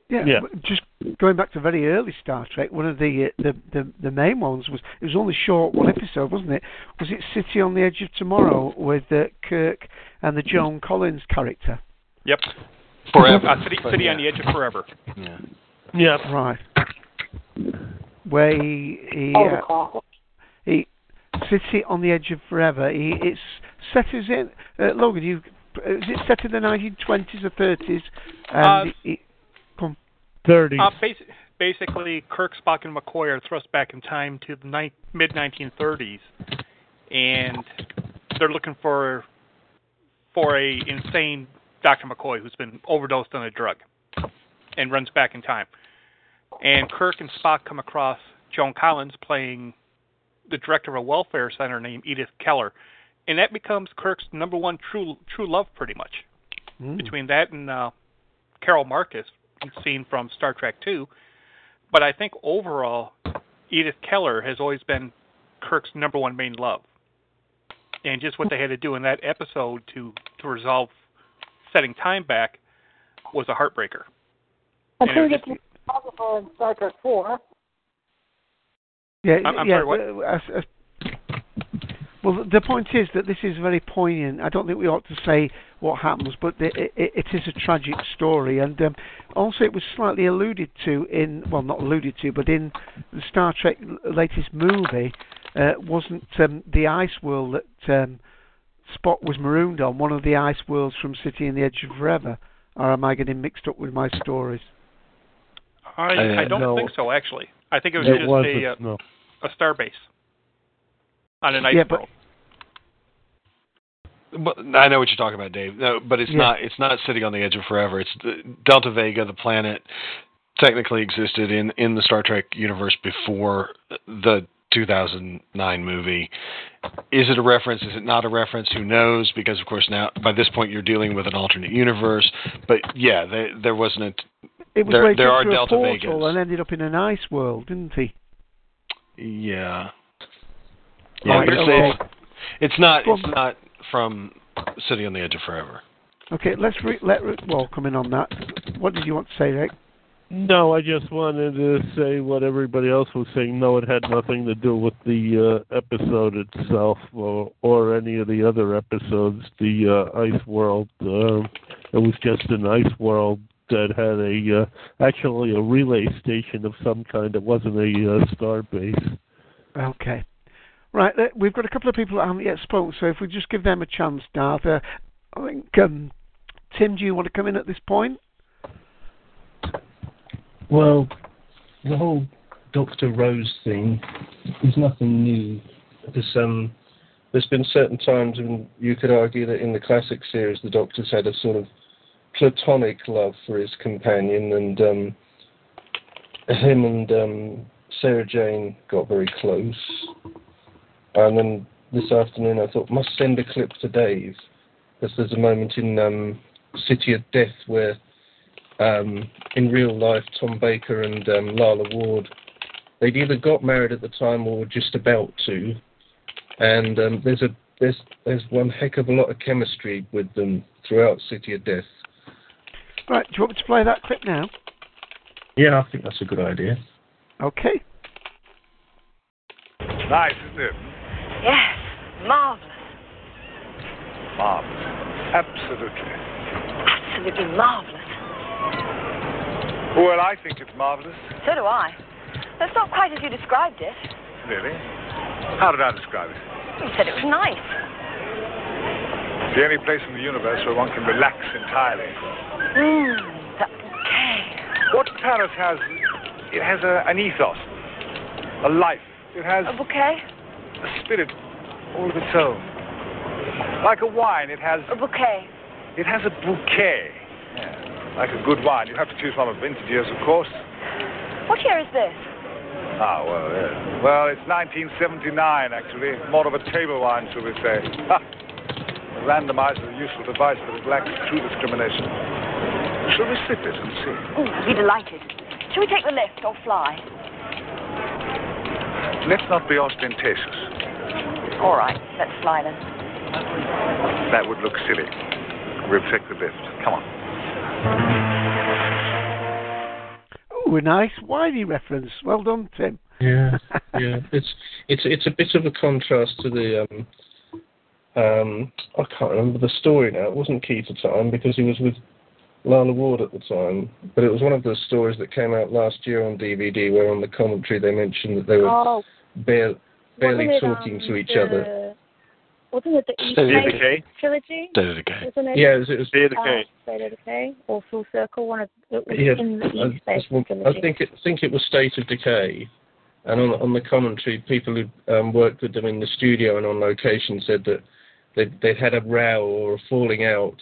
Yeah, Yeah. just going back to very early Star Trek, one of the, uh, the the the main ones was it was only short one episode, wasn't it? Was it City on the Edge of Tomorrow with uh, Kirk and the Joan Collins character? Yep, Forever. Uh, City, City on the Edge of Forever. Yeah. Yeah. Right. Where he he Oh, uh, the classic. he City on the Edge of Forever. He, it's set as in uh, Logan. You is it set in the 1920s or 30s? And Uh, it, come. 30s. Uh, basi- basically, Kirk, Spock, and McCoy are thrust back in time to the ni- mid 1930s, and they're looking for for a insane Dr. McCoy who's been overdosed on a drug and runs back in time. And Kirk and Spock come across Joan Collins playing the director of a welfare center named Edith Keeler, and that becomes Kirk's number one true true love, pretty much. Mm. Between that and uh, Carol Marcus, seen from Star Trek Two, but I think overall, Edith Keeler has always been Kirk's number one main love, and just what they had to do in that episode to to resolve setting time back was a heartbreaker. I think was it's possible in Star Trek Four. Yeah, I'm- I'm yeah. sorry, what? uh, as- as- well, the point is that this is very poignant. I don't think we ought to say what happens, but the, it, it is a tragic story, and um, also it was slightly alluded to in well, not alluded to, but in the Star Trek latest movie, uh, wasn't um, the ice world that um, Spock was marooned on one of the ice worlds from City in the Edge of Forever? Or am I getting mixed up with my stories? I, Uh, I don't no. think so, actually. I think it was It just wasn't, a uh, no. a star base on an ice Yeah, but- world. But I know what you're talking about, Dave. No, but it's Yeah. not. It's not sitting on the edge of forever. It's the, Delta Vega, the planet, technically existed in in the Star Trek universe before the 2009 movie. Is it a reference? Is it not a reference? Who knows? Because of course now by this point you're dealing with an alternate universe. But yeah, there, there wasn't. It was there there are through a Delta portal Vegas. and ended up in an ice world, didn't he? Yeah. Yeah, but it's, okay. it's, it's not. Well- It's not from City on the Edge of Forever. Okay, let's re- let Rick Wall come in on that. What did you want to say, Rick? No, I just wanted to say what everybody else was saying. No, it had nothing to do with the uh, episode itself or, or any of the other episodes. The uh, Ice World, uh, it was just an Ice World that had a uh, actually a relay station of some kind. It wasn't a uh, star base. Okay. Right, uh, we've got a couple of people that haven't yet spoken, so if we just give them a chance, Darth. Uh, I think, um, Tim, do you want to come in at this point? Well, the whole Doctor Rose thing is nothing new. There's, um, there's been certain times when you could argue that in the classic series the Doctor's had a sort of platonic love for his companion, and um, him and um, Sarah Jane got very close. And then this afternoon I thought must send a clip to Dave, because there's a moment in um, City of Death where um, in real life, Tom Baker and um, Lalla Ward, they'd either got married at the time or were just about to. And um, there's a there's there's one heck of a lot of chemistry with them throughout City of Death. Right, do you want me to play that clip now? Yeah, I think that's a good idea. Okay. Nice, isn't it? Yes, marvelous. Marvelous. Absolutely. Absolutely marvelous. Well, I think it's marvelous. So do I. That's not quite as you described it. Really? How did I describe it? You said it was nice. It's the only place in the universe where one can relax entirely. Mmm, that bouquet. What Paris has, it has a, an ethos, a life. It has A bouquet? a spirit all of its own. Like a wine, it has A bouquet. it has a bouquet. Yeah. Like a good wine, you have to choose one of vintage years, of course. What year is this? Ah, well, yeah. Well, it's 1979, actually. More of a table wine, shall we say. Ha! A randomizer is a useful device, but it lacks true discrimination. Shall we sip it and see? Oh, I'd be delighted. Shall we take the lift or fly? Let's not be ostentatious. All right, let's fly then. That would look silly. We'll take the lift. Come on. Ooh, a nice Whitey reference. Well done, Tim. Yeah, yeah. It's it's it's a bit of a contrast to the um um I can't remember the story now. It wasn't Key to Time because he was with Lalla Ward at the time, but it was one of the stories that came out last year on DVD where on the commentary they mentioned that they were Oh, bare, barely Wasn't it, talking um, to each the- other. Wasn't it the East State of Decay? trilogy? State of Decay. Wasn't it? Yeah, it was- it was State of uh, Decay. State of Decay or Full Circle. One of it was Yeah, in the I, East Space I trilogy. think it think it was State of Decay, and on on the commentary, people who um, worked with them in the studio and on location said that they they'd had a row or a falling out,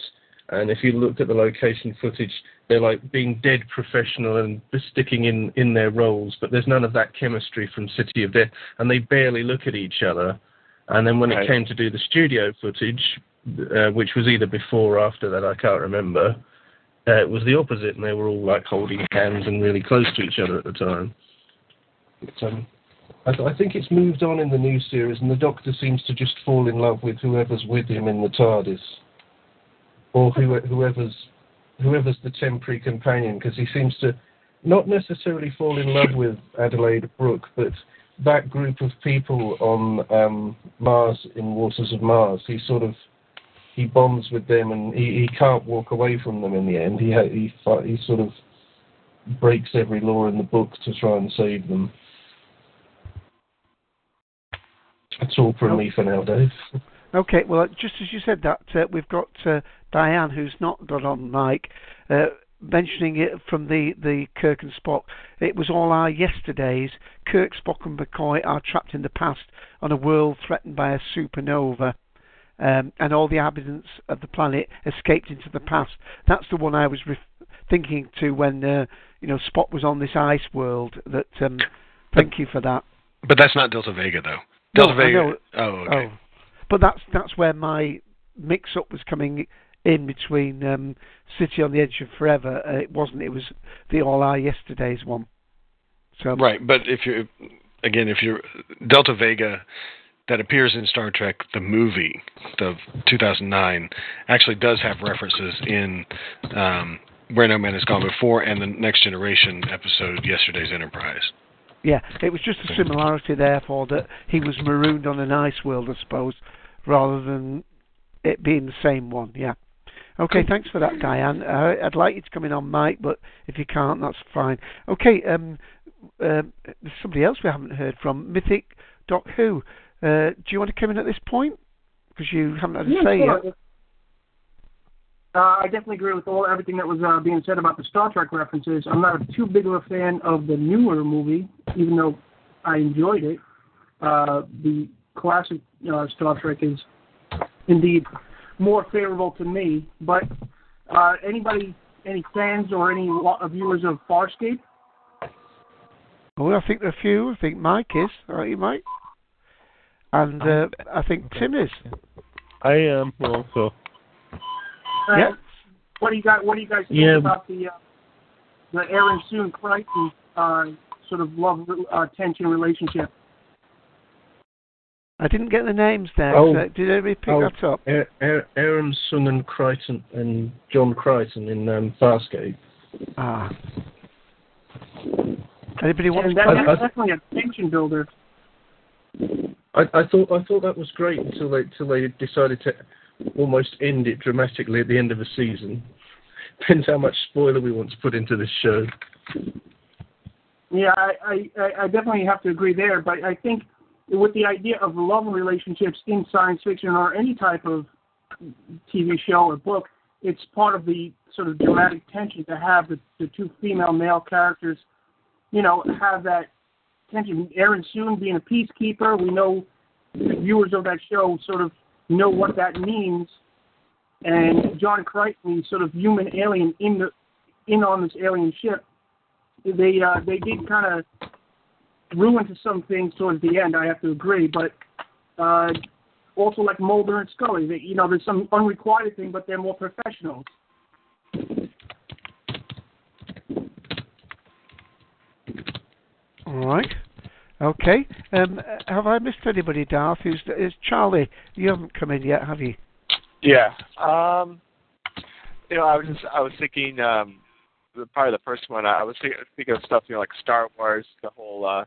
and if you looked at the location footage, they're like being dead professional and sticking in in their roles, but there's none of that chemistry from City of Death, and they barely look at each other. And then when Right. it came to do the studio footage, uh, which was either before or after that, I can't remember. Uh, it was the opposite, and they were all like holding hands and really close to each other at the time. But, um, I, th- I think it's moved on in the new series, and the Doctor seems to just fall in love with whoever's with him in the TARDIS, or who, whoever's whoever's the temporary companion, because he seems to not necessarily fall in love with Adelaide Brooke, but that group of people on um, Mars in Waters of Mars. He sort of he bonds with them, and he, he can't walk away from them in the end. He he he sort of breaks every law in the book to try and save them. That's all from me for now, Dave. Okay, well, just as you said that, uh, we've got uh, Diane, who's not got on mic, uh, mentioning it from the, the Kirk and Spock. It was all our yesterdays. Kirk, Spock, and McCoy are trapped in the past on a world threatened by a supernova. Um, and all the inhabitants of the planet escaped into the past. That's the one I was ref- thinking to when uh, you know Spock was on this ice world. That um, thank you for that. But that's not Delta Vega, though. Delta I Vega. Oh, okay. Oh, but that's that's where my mix-up was coming in between um, City on the Edge of Forever. Uh, it wasn't. It was the All Our Yesterdays one. So Right, but if you again, if you're Delta Vega that appears in Star Trek the movie, the 2009, actually does have references in um, Where No Man Has Gone Before and the Next Generation episode, Yesterday's Enterprise. Yeah, it was just a similarity, therefore, that he was marooned on an ice world, I suppose, rather than it being the same one. Yeah. Okay, thanks for that, Diane. Uh, I'd like you to come in on mic, but if you can't, that's fine. Okay, um, um there's somebody else we haven't heard from, Mythic Doc Who. Uh, do you want to come in at this point? Because you haven't had a Yeah, say sure. yet. Uh, I definitely agree with all everything that was uh, being said about the Star Trek references. I'm not too big of a fan of the newer movie, even though I enjoyed it. Uh, the classic uh, Star Trek is indeed more favorable to me. But uh, anybody, any fans or any viewers of Farscape? Oh, I think there are a few. I think Mike is. Aren't you, Mike? And uh, I think Tim is. I am also. Uh, Yeah. What do you guys What do you guys think Yeah. about the uh, the Aeryn Sun Crichton uh, sort of love uh, tension relationship? I didn't get the names there. Oh. so did anybody pick Oh, that up? A- A- Aeryn Sun and Crichton and John Crichton in um, Farscape. Ah. Anybody want And to that, I- that's I- definitely a tension builder. I, I thought I thought that was great until they until they decided to almost end it dramatically at the end of the season. Depends how much spoiler we want to put into this show. Yeah, I, I, I definitely have to agree there. But I think with the idea of love and relationships in science fiction or any type of TV show or book, it's part of the sort of dramatic tension to have the, the two female male characters, you know, have that tension. Aeryn Sun being a peacekeeper, we know the viewers of that show sort of know what that means. And John Crichton, sort of human alien in the in on this alien ship, they uh, they did kind of ruin to some things towards the end. I have to agree, but uh, also like Mulder and Scully, they, you know, there's some unrequited thing, but they're more professionals. All right. Okay. Um, have I missed anybody, Darth? Who's is Charlie? You haven't come in yet, have you? Yeah. Um, you know, I was just I was thinking um, the part of the first one. I was thinking, thinking of stuff you know like Star Wars, the whole uh,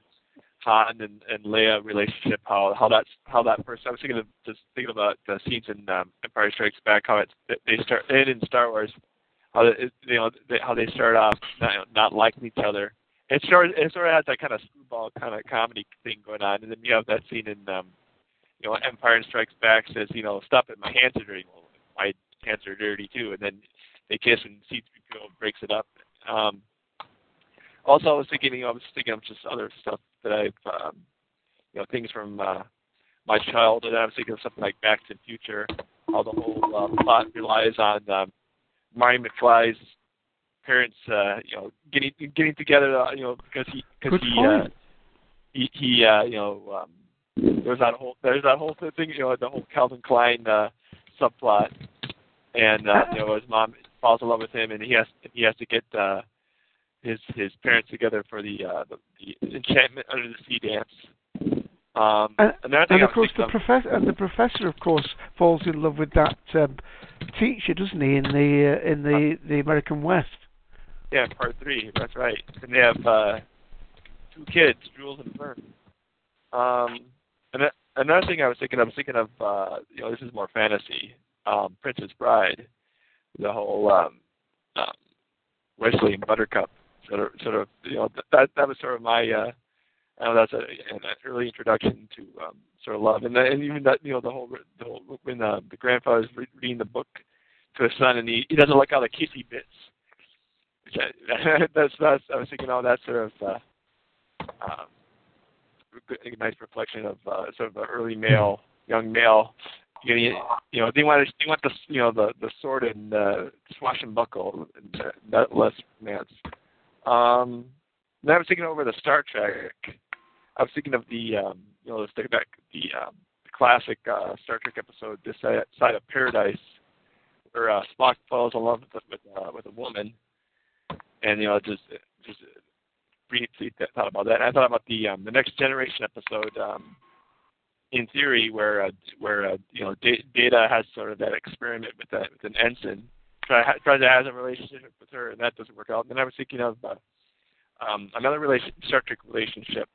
Han and, and Leia relationship. How how that's how that first. I was thinking of just thinking about the scenes in um, Empire Strikes Back. How it's they start and in Star Wars. How they, you know they, how they start off not, not liking each other, it sort it sort of has that kind of screwball kind of comedy thing going on, and then you have that scene in um, you know Empire Strikes Back says you know stop it my hands are dirty. Well, my hands are dirty too, and then they kiss and C3PO breaks it up. Um, also, I was thinking, you know, I was thinking of just other stuff that I've, um, you know, things from uh, my childhood. I was thinking of something like Back to the Future, how the whole uh, plot relies on um, Marty McFly's parents, uh, you know, getting getting together, uh, you know, because he because he, uh, he he uh, you know um, there's that whole there's that whole thing, you know, the whole Calvin Klein uh, subplot, and uh, you know his mom falls in love with him, and he has he has to get uh, his his parents together for the uh, the, the enchantment under the sea dance. Um, And, and of course, the of- professor and the professor, of course, falls in love with that um, teacher, doesn't he? In the uh, in the the American West. Yeah, part three. That's right. And they have uh, two kids, Jules and Verne. Um, and that, another thing I was thinking, I was thinking of, uh, you know, this is more fantasy. Um, Princess Bride, the whole um, um, Westley and Buttercup sort of, sort of, you know, that that was sort of my, uh, I know that's a, an early introduction to um, sort of love, and, and even that, you know, the whole, the whole when uh, the grandfather's re- reading the book to his son, and he he doesn't like all the kissy bits which I, that's that's I was thinking, oh, that's sort of uh, um, a nice reflection of uh, sort of the early male, young male. You know, you know, they want they want the you know the the sword and uh, swashbuckle, and uh, less romance. Um, then I was thinking over the Star Trek. I was thinking of the um, you know take back the um, the classic uh, Star Trek episode, "This Side of Paradise," where uh, Spock falls in love with with, uh, with a woman and you know just just briefly thought about that. And I thought about the um, the next generation episode um, in theory where uh, where uh, you know D- Data has sort of that experiment with that with an ensign try tries to have a relationship with her and that doesn't work out. Then I was thinking of uh, um, another relation Star Trek relationship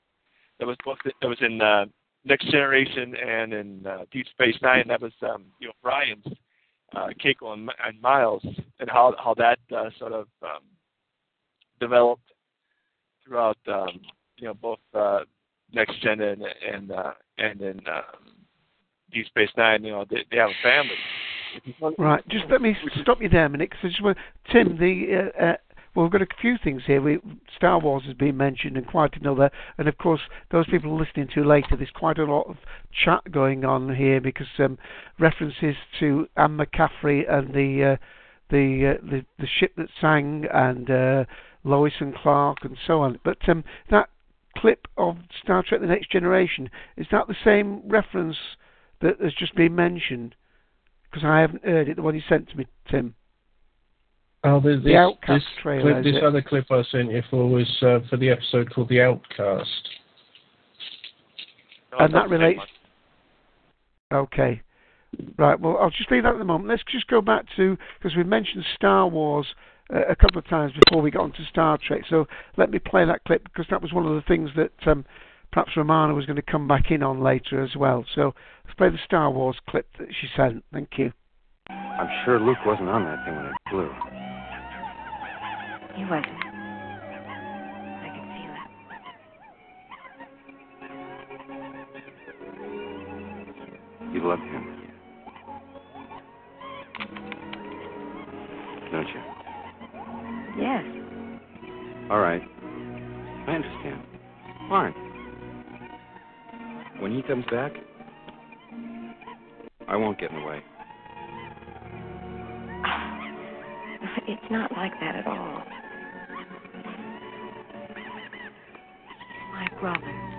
that was both that was in uh, Next Generation and in uh, Deep Space Nine. That was um, you know Brian's uh, Keiko and, and Miles and how how that uh, sort of um, developed throughout um, you know both uh, next gen and and uh, and in um, Deep Space Nine. You know they, they have a family. Right. Just let me stop you there a minute, because I just want Tim. The uh, uh, well, we've got a few things here. We, Star Wars has been mentioned, and quite another. And of course, those people listening to later, there's quite a lot of chat going on here because um, references to Anne McCaffrey and the uh, the, uh, the the ship that sang and uh, Lois and Clark and so on. But um, that clip of Star Trek: The Next Generation is that the same reference that has just been mentioned? Because I haven't heard it. The one you sent to me, Tim. Oh, there's The this, Outcast this, trailer, clip, this other clip I sent you for was uh, for the episode called The Outcast. and that relates. Okay. Right. Well, I'll just leave that at the moment. Let's just go back to because we mentioned Star Wars uh, a couple of times before we got onto Star Trek. So let me play that clip because that was one of the things that um, perhaps Romana was going to come back in on later as well. So let's play the Star Wars clip that she sent. Thank you. I'm sure Luke wasn't on that thing when it flew. He wasn't. I could feel it. You loved him. Don't you? Yes. All right. I understand. Fine. When he comes back, I won't get in the way. It's not like that at all. My brother.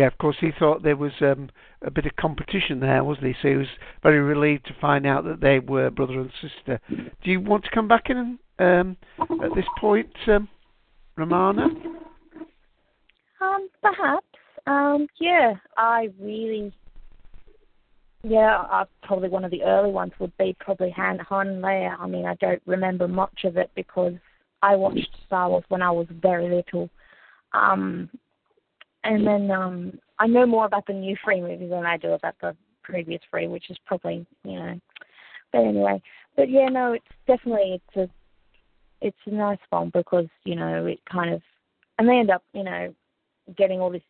Yeah, of course, he thought there was um, a bit of competition there, wasn't he? So he was very relieved to find out that they were brother and sister. Do you want to come back in um, at this point, um, Romana? Um, perhaps. Um, yeah, I really, yeah, uh, probably one of the early ones would be probably Han, Han Leia. I mean, I don't remember much of it because I watched Star Wars when I was very little. Um, and then um, I know more about the new free movies than I do about the previous free, which is probably, you know. But anyway, but yeah, no, it's definitely it's a it's a nice film because you know it kind of and they end up you know getting all this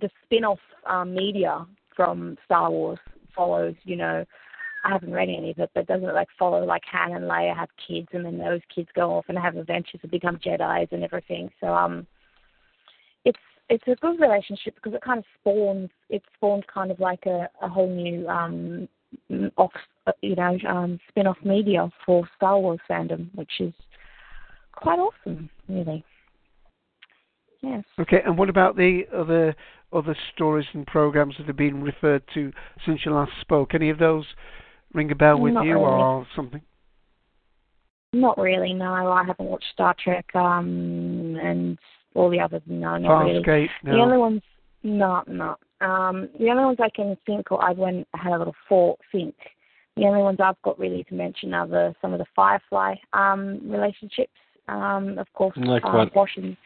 the spin-off um, media from Star Wars follows you know I haven't read any of it but doesn't it like follow like Han and Leia have kids and then those kids go off and have adventures and become Jedi's and everything so um it's it's a good relationship because it kind of spawns it spawns kind of like a, a whole new um off you know um spin-off media for Star Wars fandom which is quite awesome really yes Okay, and what about the other other stories and programs that have been referred to since you last spoke? Any of those ring a bell with Not you really. or something? not really no I haven't watched Star Trek um and all the others no not really Farscape? The No. only ones, not, no. Um, the only ones I can think, or I went I had a little thought think. The only ones I've got really to mention are the some of the Firefly um, relationships. Um, of course, Like uh, what? Wash and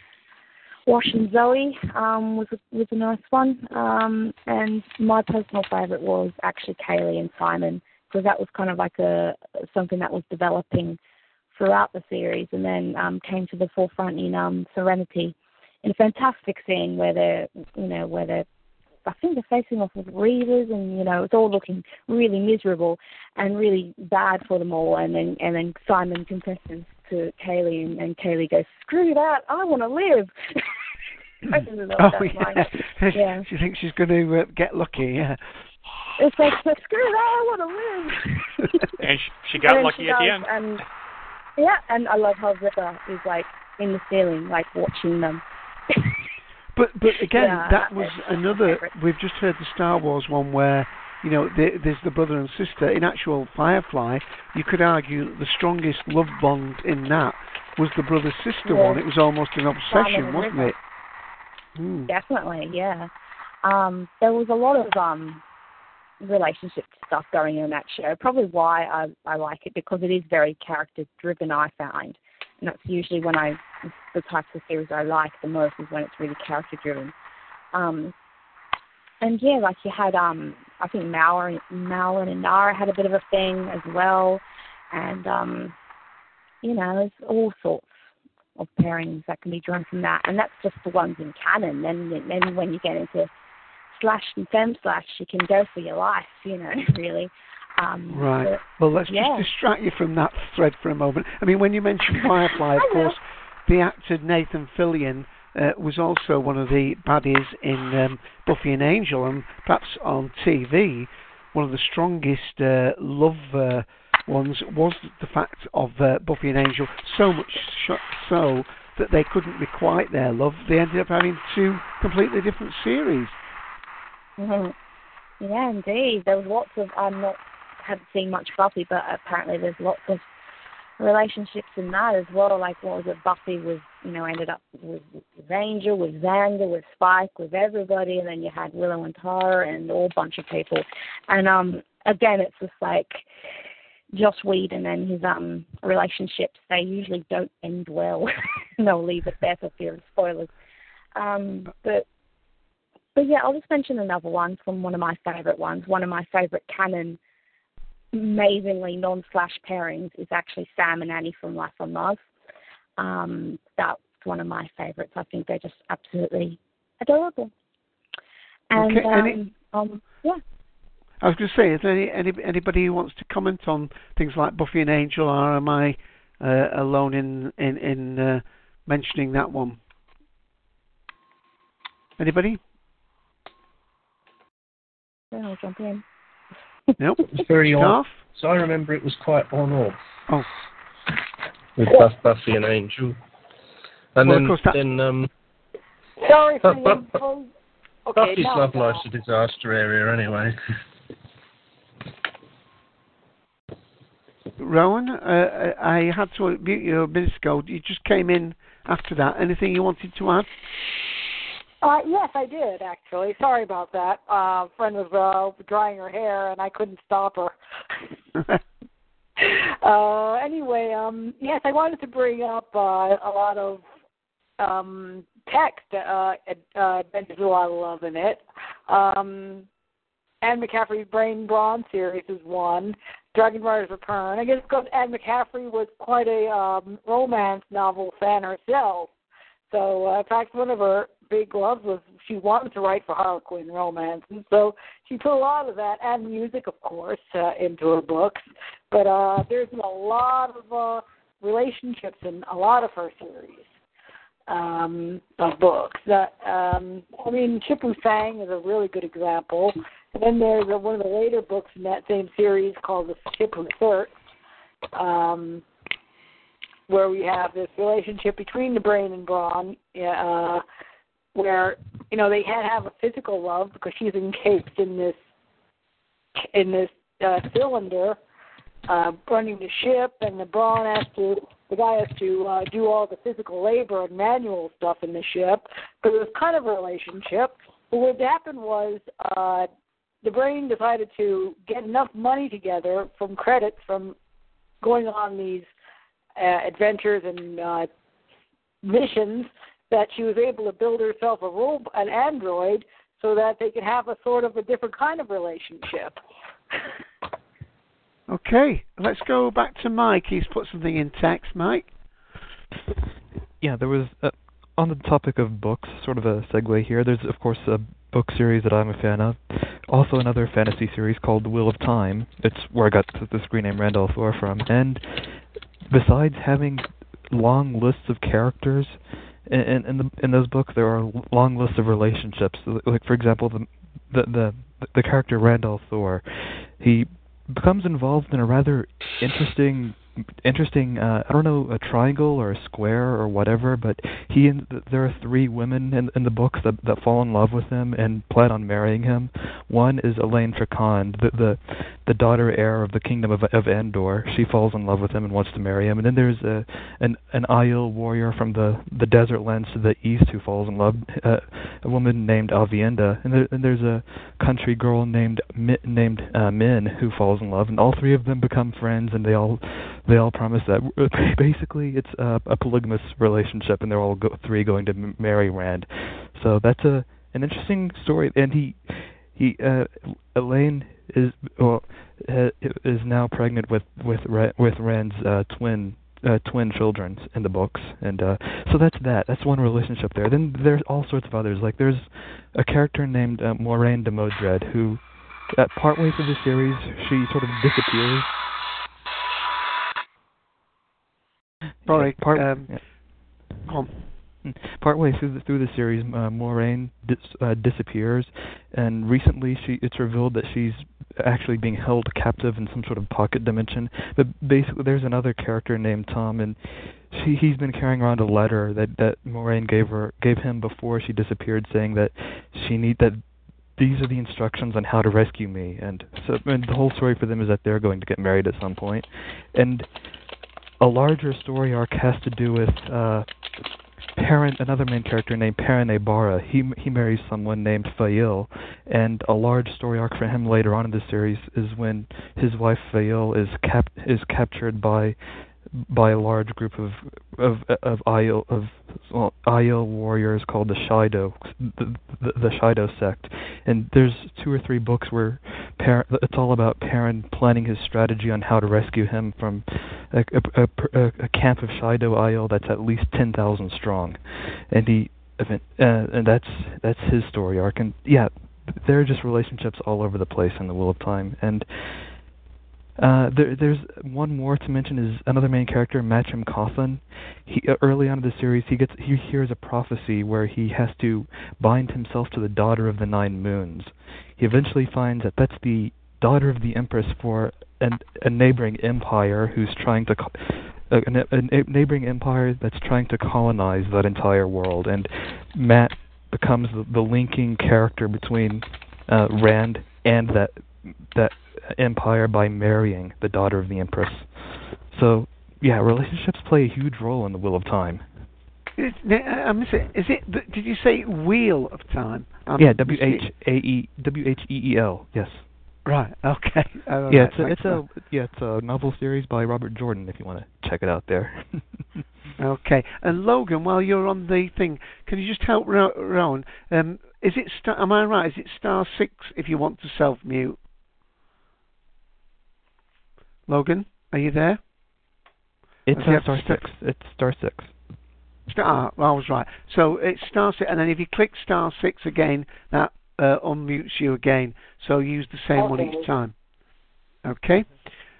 Wash and Zoe um, was a, was a nice one. Um, and my personal favourite was actually Kaylee and Simon because that was kind of like a something that was developing throughout the series, and then um, came to the forefront in um, Serenity in a fantastic scene where they're you know where they're I think they're facing off with Reavers and you know it's all looking really miserable and really bad for them all and then and then Simon confesses to Kaylee and, and Kaylee goes screw that I want to live. I Oh yeah. yeah. she thinks she's going to uh, get lucky. Yeah. It's like screw that I want to live. And she, she got And lucky she at the end. And yeah, and I love how Ripper is like in the ceiling, like watching them. But but again, Yeah, that was another. We've just heard the Star Wars one where you know the, there's the brother and sister. In actual Firefly, you could argue that the strongest love bond in that was the brother sister Yeah. one. It was almost an obsession, wasn't River. it? Hmm. Definitely, yeah. Um, there was a lot of um relationship stuff going on in that show. Probably why I I like it because it is very character driven. I find, that's usually when I the types of series I like the most is when it's really character driven. Um, and yeah, like you had um I think Mallory, Mal and Inara had a bit of a thing as well, and um you know there's all sorts of pairings that can be drawn from that, and that's just the ones in canon. Then then when you get into slash and fem slash, you can go for your life, you know, really. Um, Right. Well, let's yeah. just distract you from that thread for a moment. I mean, when you mentioned Firefly, of course, the actor Nathan Fillion uh, was also one of the baddies in um, Buffy and Angel, and perhaps on TV, one of the strongest uh, love uh, ones was the fact of uh, Buffy and Angel. So much sh- so that they couldn't requite their love. They ended up having two completely different series. Mhm. Yeah, indeed. There was lots of I'm not haven't seen much Buffy, but apparently there's lots of relationships in that as well. Like what was it? Buffy was you know ended up with, with Angel, with Xander, with Spike, with everybody, and then you had Willow and Tara and a whole bunch of people. And um again, it's just like Joss Whedon and his um relationships. They usually don't end well. they'll leave it there for fear of spoilers. Um, but but yeah, I'll just mention another one from one of my favourite ones. One of my favourite canon, amazingly non-slash pairings is actually Sam and Annie from Life on Mars. Um, that's one of my favourites. I think they're just absolutely adorable. And Okay, um, any- um, yeah, I was going to say, is there any, any anybody who wants to comment on things like Buffy and Angel, or am I uh, alone in in in uh, mentioning that one? Anybody? then I'll jump in. Nope. It's very odd. Garth? So I remember it was quite on off. Oh. With Buff, Buffy and Angel. And Well, of then, course that- then um, Sorry for But- the but- Okay, Buffy's now love I life's a disaster area anyway. Rowan, uh, I had to mute you a minute ago. You just came in after that. Anything you wanted to add? Uh, yes, I did actually. Sorry about that. Uh, friend was uh, drying her hair, and I couldn't stop her. uh, anyway, um, yes, I wanted to bring up uh, a lot of um, text uh, uh, adventures with a lot of love in it. Um, Anne McCaffrey's Brain Brawn series is one. Dragon Rider's Return. I guess because Anne McCaffrey was quite a um, romance novel fan herself. So, uh, in fact, one of her big loves was she wanted to write for Harlequin romance, and so she put a lot of that and music, of course, uh, into her books. But uh, there's been a lot of uh, relationships in a lot of her series um, of books. That um, I mean, Ship Who Sang is a really good example. And then there's a, one of the later books in that same series called The Ship Who Searched, um, where we have this relationship between the brain and brawn, uh, where you know they had to have a physical love because she's encased in this in this uh, cylinder, uh, running the ship, and the brawn has to the guy has to uh, do all the physical labor and manual stuff in the ship. But it was kind of a relationship. But what happened was uh, the brain decided to get enough money together from credits from going on these uh, adventures and uh, missions that she was able to build herself a robot, an android, so that they could have a sort of a different kind of relationship. Okay, let's go back to Mike. He's put something in text, Mike. Yeah, there was uh, on the topic of books, sort of a segue here. There's of course a book series that I'm a fan of. Also another fantasy series called The Wheel of Time. It's where I got the screen name Rand al'Thor from. And besides having long lists of characters in in, the, in those books, there are long lists of relationships. Like for example, the the the, the character Rand Thor, he becomes involved in a rather interesting interesting uh I don't know a triangle or a square or whatever but he and there are three women in in the books that that fall in love with him and plan on marrying him. One is Elayne Trakand the the the daughter heir of the kingdom of of Andor she falls in love with him and wants to marry him. And then there's a an an Aiel warrior from the the desert lands to the east who falls in love uh, a woman named Aviendha and, there, and there's a country girl named named uh, Min who falls in love. And all three of them become friends and they all they all promise that basically it's a, a polygamous relationship, and they're all go, three going to marry Rand. So that's a an interesting story, and he he uh, Elayne is well is now pregnant with with with Rand's uh, twin uh, twin children in the books, and uh, so that's that. That's one relationship there. Then there's all sorts of others. Like there's a character named uh, Moiraine Damodred who, at partway through the series, she sort of disappears Sorry, part, um, yeah. Hmm. Partway through the through the series, uh, Moiraine dis, uh, disappears, and recently she it's revealed that she's actually being held captive in some sort of pocket dimension. But basically, there's another character named Tom, and she he's been carrying around a letter that that Moiraine gave her gave him before she disappeared, saying that she need that these are the instructions on how to rescue me, and so and the whole story for them is that they're going to get married at some point, and a larger story arc has to do with uh parent another main character named Perrin Aybara. He he marries someone named Faile, and a large story arc for him later on in the series is when his wife Faile is cap is captured by by a large group of of of Aiel of well, Aiel warriors called the Shaido, the, the the Shaido sect, and there's two or three books where Perrin, it's all about Perrin planning his strategy on how to rescue him from a a, a, a camp of Shaido Aiel that's at least ten thousand strong, and he uh, and that's that's his story arc, and yeah, there are just relationships all over the place in the Wheel of Time, and uh, there, there's one more to mention is another main character, Matrim Cauthon. He uh, early on in the series, he gets he hears a prophecy where he has to bind himself to the daughter of the nine moons. He eventually finds that that's the daughter of the empress for an, a neighboring empire who's trying to a, a, a neighboring empire that's trying to colonize that entire world. And Matt becomes the, the linking character between uh, Rand and that that empire by marrying the daughter of the empress. So, yeah, relationships play a huge role in the Wheel of Time. Is it, I miss it. Is it? Did you say Wheel of Time? Um, yeah, W H A E W H E E L. Yes. Right. Okay. Yeah, right, it's a, it's a yeah, it's a novel series by Robert Jordan. If you want to check it out there. Okay. And Logan, while you're on the thing, can you just help Ro- Rowan? Um, is it star, am I right? Is it star six if you want to self mute? Logan, are you there? it's uh, star six. It's star six. Star. I was right. So it's star six, and then if you click star six again, that uh, unmutes you again. So use the same one each time. Okay.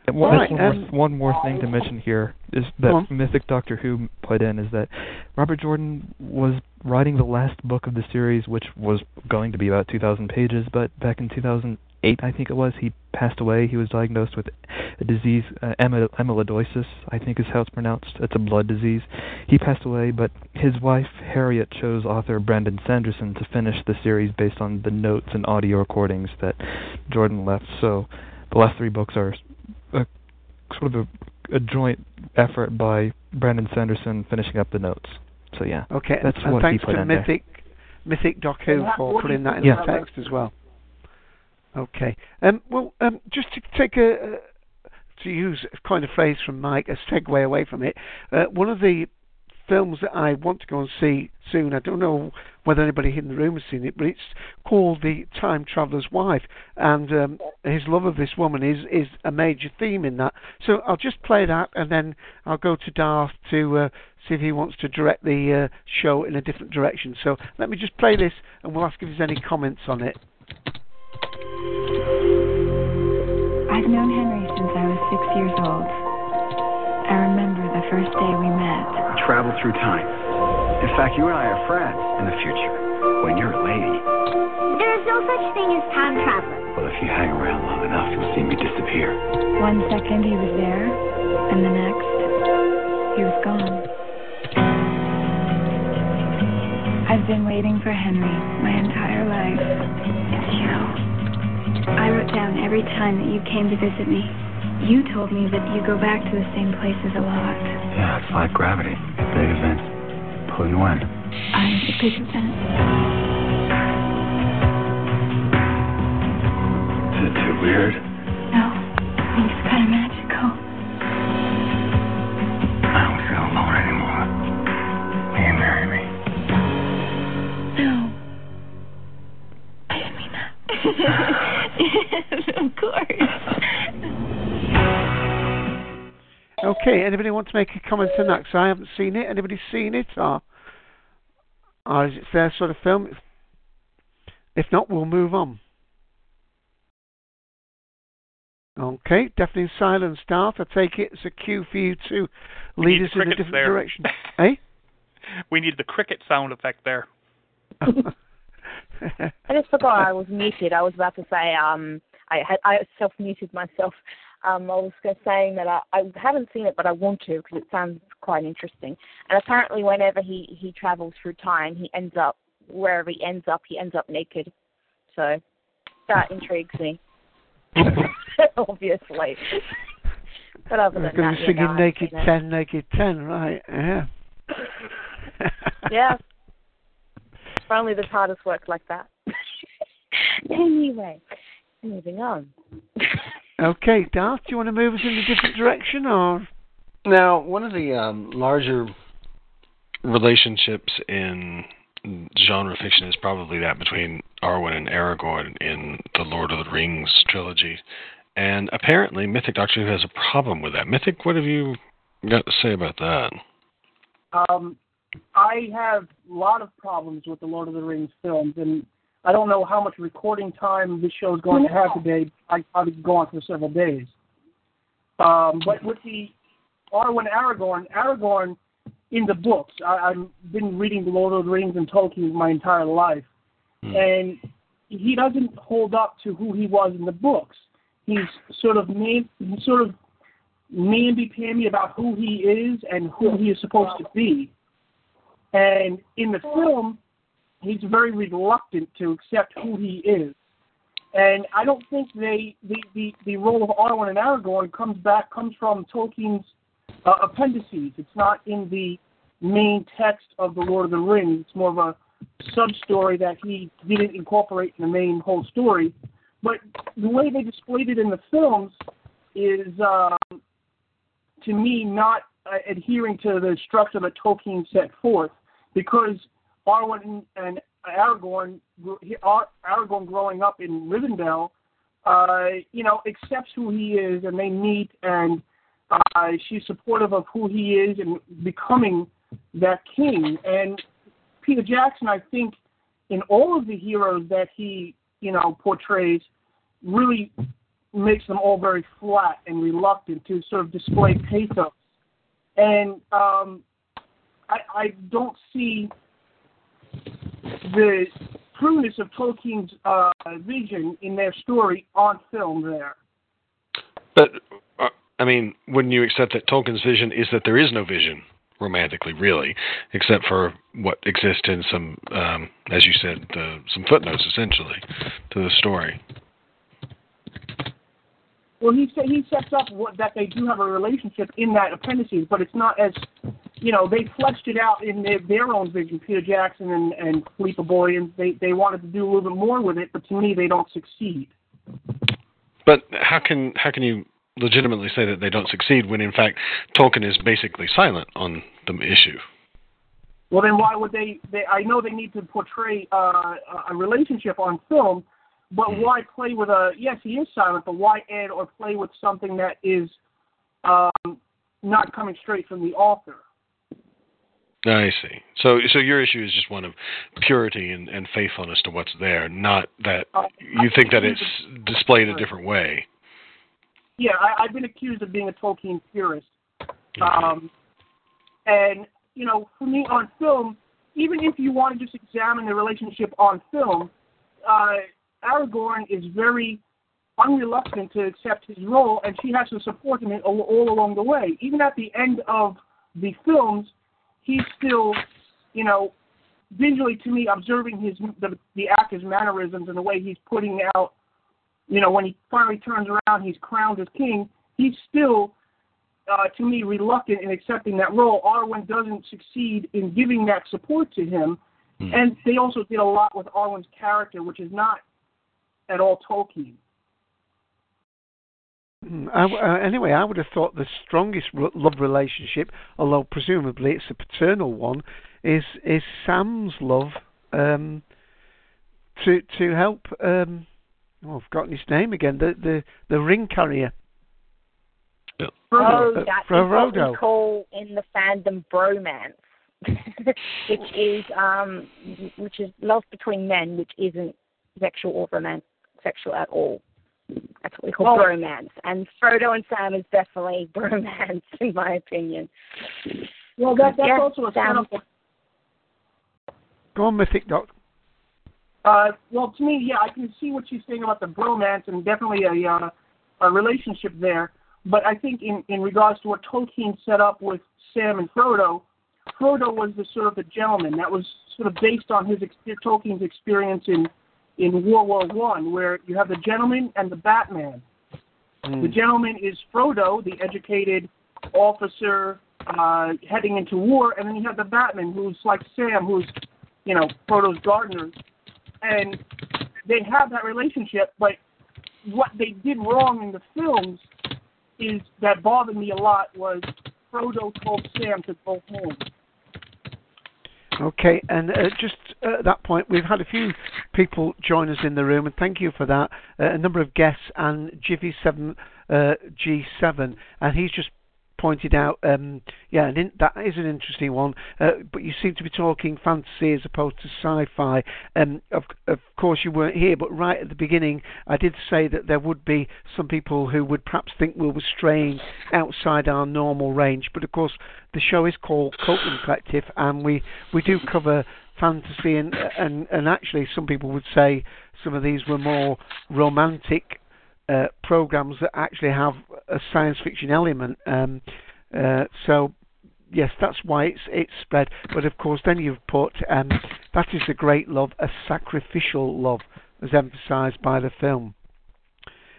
And one, Right, one, um, more, one more thing to mention here is that. Mythic Doctor Who put in is that Robert Jordan was writing the last book of the series, which was going to be about 2,000 pages, but back in 2008, I think it was, he passed away. He was diagnosed with a disease, uh, amyloidosis, I think is how it's pronounced. It's a blood disease. He passed away, but his wife, Harriet, chose author Brandon Sanderson to finish the series based on the notes and audio recordings that Jordan left. So the last three books are a sort of a, a joint effort by Brandon Sanderson finishing up the notes. So yeah, Okay. that's and what thanks he put to in there. Mythic Mythic Doc Who And how- for putting that in think the text as well. Okay. Um, well, um, just to take a, to use a kind of phrase from Mike, a segue away from it, uh, one of the films that I want to go and see soon, I don't know whether anybody in the room has seen it, but it's called The Time Traveller's Wife, and um, his love of this woman is, is a major theme in that. So I'll just play that, and then I'll go to Darth to uh, see if he wants to direct the uh, show in a different direction. So let me just play this, and we'll ask if there's any comments on it. Through time. In fact, you and I are friends in the future. When you're a lady, There is no such thing as time travel. well, if you hang around long enough, you'll see me disappear. One second he was there, and the next, he was gone. I've been waiting for Henry my entire life. It's you. I wrote down every time that you came to visit me. You told me that you go back to the same places a lot. It's like gravity. Big events. Pulling you in. I'm the big event. Is it too weird? Okay, anybody want to make a comment on that? Because I haven't seen it. Anybody seen it, or, or is it their sort of film? If not, we'll move on. Okay, definitely silence, Darth. I take it as a cue for you to We lead us in a crickets different there. direction. eh? We need the cricket sound effect there. I just forgot I was muted. I was about to say um I had I self muted myself. Um, I was saying that I, I haven't seen it, but I want to because it sounds quite interesting. And apparently, whenever he he travels through time, he ends up wherever he ends up, he ends up naked. So that intrigues me. Obviously. But other than that, to be you know, singing I've Naked it. 10, Naked 10, right? Yeah. Yeah. If only the TARDIS worked like that. anyway, moving on. Okay, Darth, do you want to move us in a different direction, or Now, one of the um, larger relationships in genre fiction is probably that between Arwen and Aragorn in the Lord of the Rings trilogy. And apparently, Mythic Doctor Who has a problem with that. Mythic, what have you got to say about that? Um, I have a lot of problems with the Lord of the Rings films, and I don't know how much recording time this show is going to have today. I probably go on for several days. Um, but with the Arwen Aragorn, Aragorn in the books, I, I've been reading the Lord of the Rings and Tolkien my entire life, and he doesn't hold up to who he was in the books. He's sort of made, he's sort of namby-pamby about who he is and who he is supposed to be. And in the film, he's very reluctant to accept who he is. And I don't think they the, the, the role of Arwen and Aragorn comes back comes from Tolkien's uh, appendices. It's not in the main text of the Lord of the Rings. It's more of a sub story that he didn't incorporate in the main whole story. But the way they displayed it in the films is, um, to me, not uh, adhering to the structure that Tolkien set forth, because Arwen and Aragorn, Aragorn growing up in Rivendell, uh, you know, accepts who he is, and they meet, and uh, she's supportive of who he is and becoming that king. And Peter Jackson, I think, in all of the heroes that he, you know, portrays, really makes them all very flat and reluctant to sort of display pathos. And um, I, I don't see the trueness of Tolkien's uh, vision in their story on film there. But uh, I mean, wouldn't you accept that Tolkien's vision is that there is no vision romantically, really, except for what exists in some, um, as you said, uh, some footnotes essentially to the story. Well, he he sets up what, that they do have a relationship in that appendices, but it's not as, you know, they fleshed it out in their, their own vision. Peter Jackson and and Philippa Boyens, they they wanted to do a little bit more with it, but to me, they don't succeed. But how can how can you legitimately say that they don't succeed when in fact Tolkien is basically silent on the issue? Well, then why would they? they I know they need to portray uh, a relationship on film, but mm. why play with a? Yes, he is silent, but why add or play with something that is um, not coming straight from the author? I see. So, so your issue is just one of purity and, and faithfulness to what's there, not that uh, you think that it's displayed a different way yeah, I, I've been accused of being a Tolkien purist. Um, and, you know, for me on film, even if you want to just examine the relationship on film, uh, Aragorn is very unreluctant to accept his role, and she has to support him all, all along the way. Even at the end of the films, he's still, you know, visually to me observing his the, the actor's mannerisms and the way he's putting out you know, when he finally turns around, he's crowned as king. He's still, uh, to me, reluctant in accepting that role. Arwen doesn't succeed in giving that support to him, mm. and they also did a lot with Arwen's character, which is not at all Tolkien. Hmm, I, uh, anyway, I would have thought the strongest love relationship, although presumably it's a paternal one, is is Sam's love um, to to help um, oh, I've forgotten his name again. The the the ring carrier. Yeah. Oh, uh, that what we call in the fandom bromance, which is um, which is love between men, which isn't sexual or romantic, sexual at all. That's what we call Oh. bromance. And Frodo and Sam is definitely bromance, in my opinion. Well, that, that's Yeah, also a Sam- setup. Go on, Mythic Doctor. Uh, well, to me, yeah, I can see what she's saying about the bromance and definitely a uh, a relationship there. But I think in in regards to what Tolkien set up with Sam and Frodo, Frodo was the sort of the gentleman that was sort of based on his ex- Tolkien's experience in in World War One, where you have the gentleman and the Batman. The gentleman is Frodo, the educated officer uh, heading into war, and then you have the Batman, who's like Sam, who's you know Frodo's gardener, and they have that relationship. But what they did wrong in the films is that bothered me a lot was Frodo told Sam to go home. Okay, and uh, just at that point, we've had a few people join us in the room, and thank you for that. Uh, a number of guests and Jiffy7 uh, G7, and he's just pointed out, um, yeah, in, that is an interesting one. Uh, but you seem to be talking fantasy as opposed to sci-fi. Um, of, of course, you weren't here, but right at the beginning, I did say that there would be some people who would perhaps think we were straying outside our normal range. But of course, the show is called Cultdom Collective, and we we do cover fantasy and and and actually some people would say some of these were more romantic uh, programs that actually have a science fiction element. Um, uh, so yes, that's why it's it's spread. But of course, then you've put um, that is a great love, a sacrificial love, as emphasised by the film.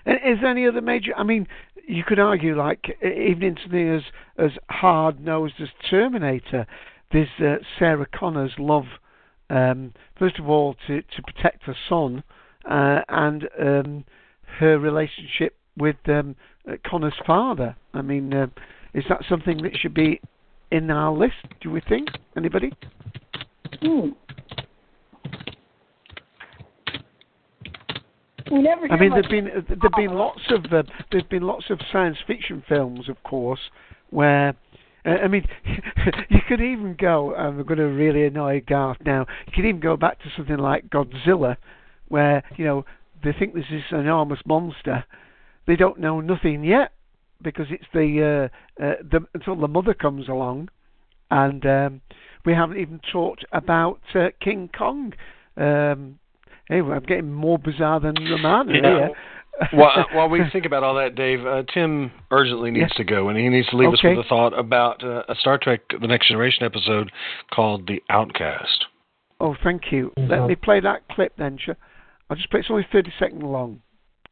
And is there any other major? I mean, you could argue like even in something as as hard nosed as Terminator, there's uh, Sarah Connor's love, um, first of all, to, to protect her son, uh, and um, her relationship with um, uh, Connor's father. I mean, uh, is that something that should be in our list? Do we think? Anybody? Hmm. We never I mean, there've been there've been lots of uh, there's been lots of science fiction films, of course, where uh, I mean, you could even go. I'm going to really annoy Garth now. You could even go back to something like Godzilla, where you know they think this is an enormous monster. They don't know nothing yet because it's the uh, uh, the until the mother comes along, and um, we haven't even talked about uh, King Kong. Um, anyway, I'm getting more bizarre than the man You know, here. while, while we think about all that, Dave, uh, Tim urgently needs Yeah. to go, and he needs to leave us with a thought about uh, a Star Trek: The Next Generation episode called "The Outcast." Oh, thank you. Let me play that clip then. Sh- I'll just play. It's only 30 seconds long.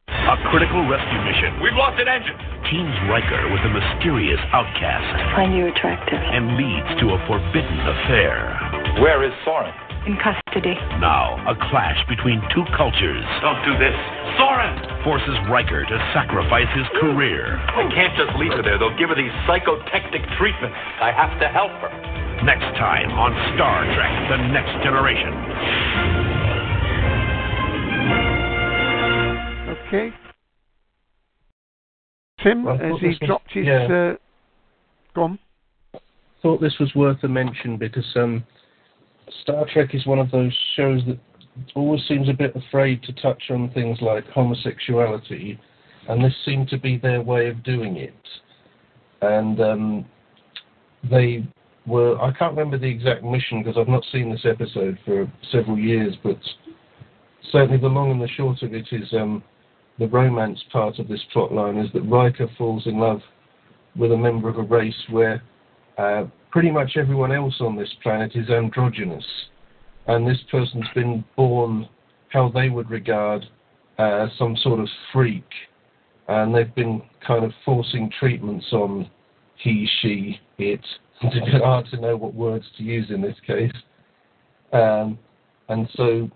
A critical rescue mission. We've lost an engine. Teams Riker with a mysterious outcast Find you attractive. and leads to a forbidden affair. Where is Soren? In custody. Now, a clash between two cultures. Don't do this. Soren! Forces Riker to sacrifice his career. I can't just leave her there. They'll give her these psychotectic treatments. I have to help her. Next time on Star Trek The Next Generation. Okay. Tim, Well, has he was- dropped his. yeah. Uh, go on. thought this was worth a mention because um, Star Trek is one of those shows that always seems a bit afraid to touch on things like homosexuality, and this seemed to be their way of doing it. And um, they were, I can't remember the exact mission because I've not seen this episode for several years, but certainly the long and the short of it is um, the romance part of this plot line is that Riker falls in love with a member of a race where uh, pretty much everyone else on this planet is androgynous, and this person's been born how they would regard uh, some sort of freak, and they've been kind of forcing treatments on he, she, it. It's hard to know what words to use in this case, um, and so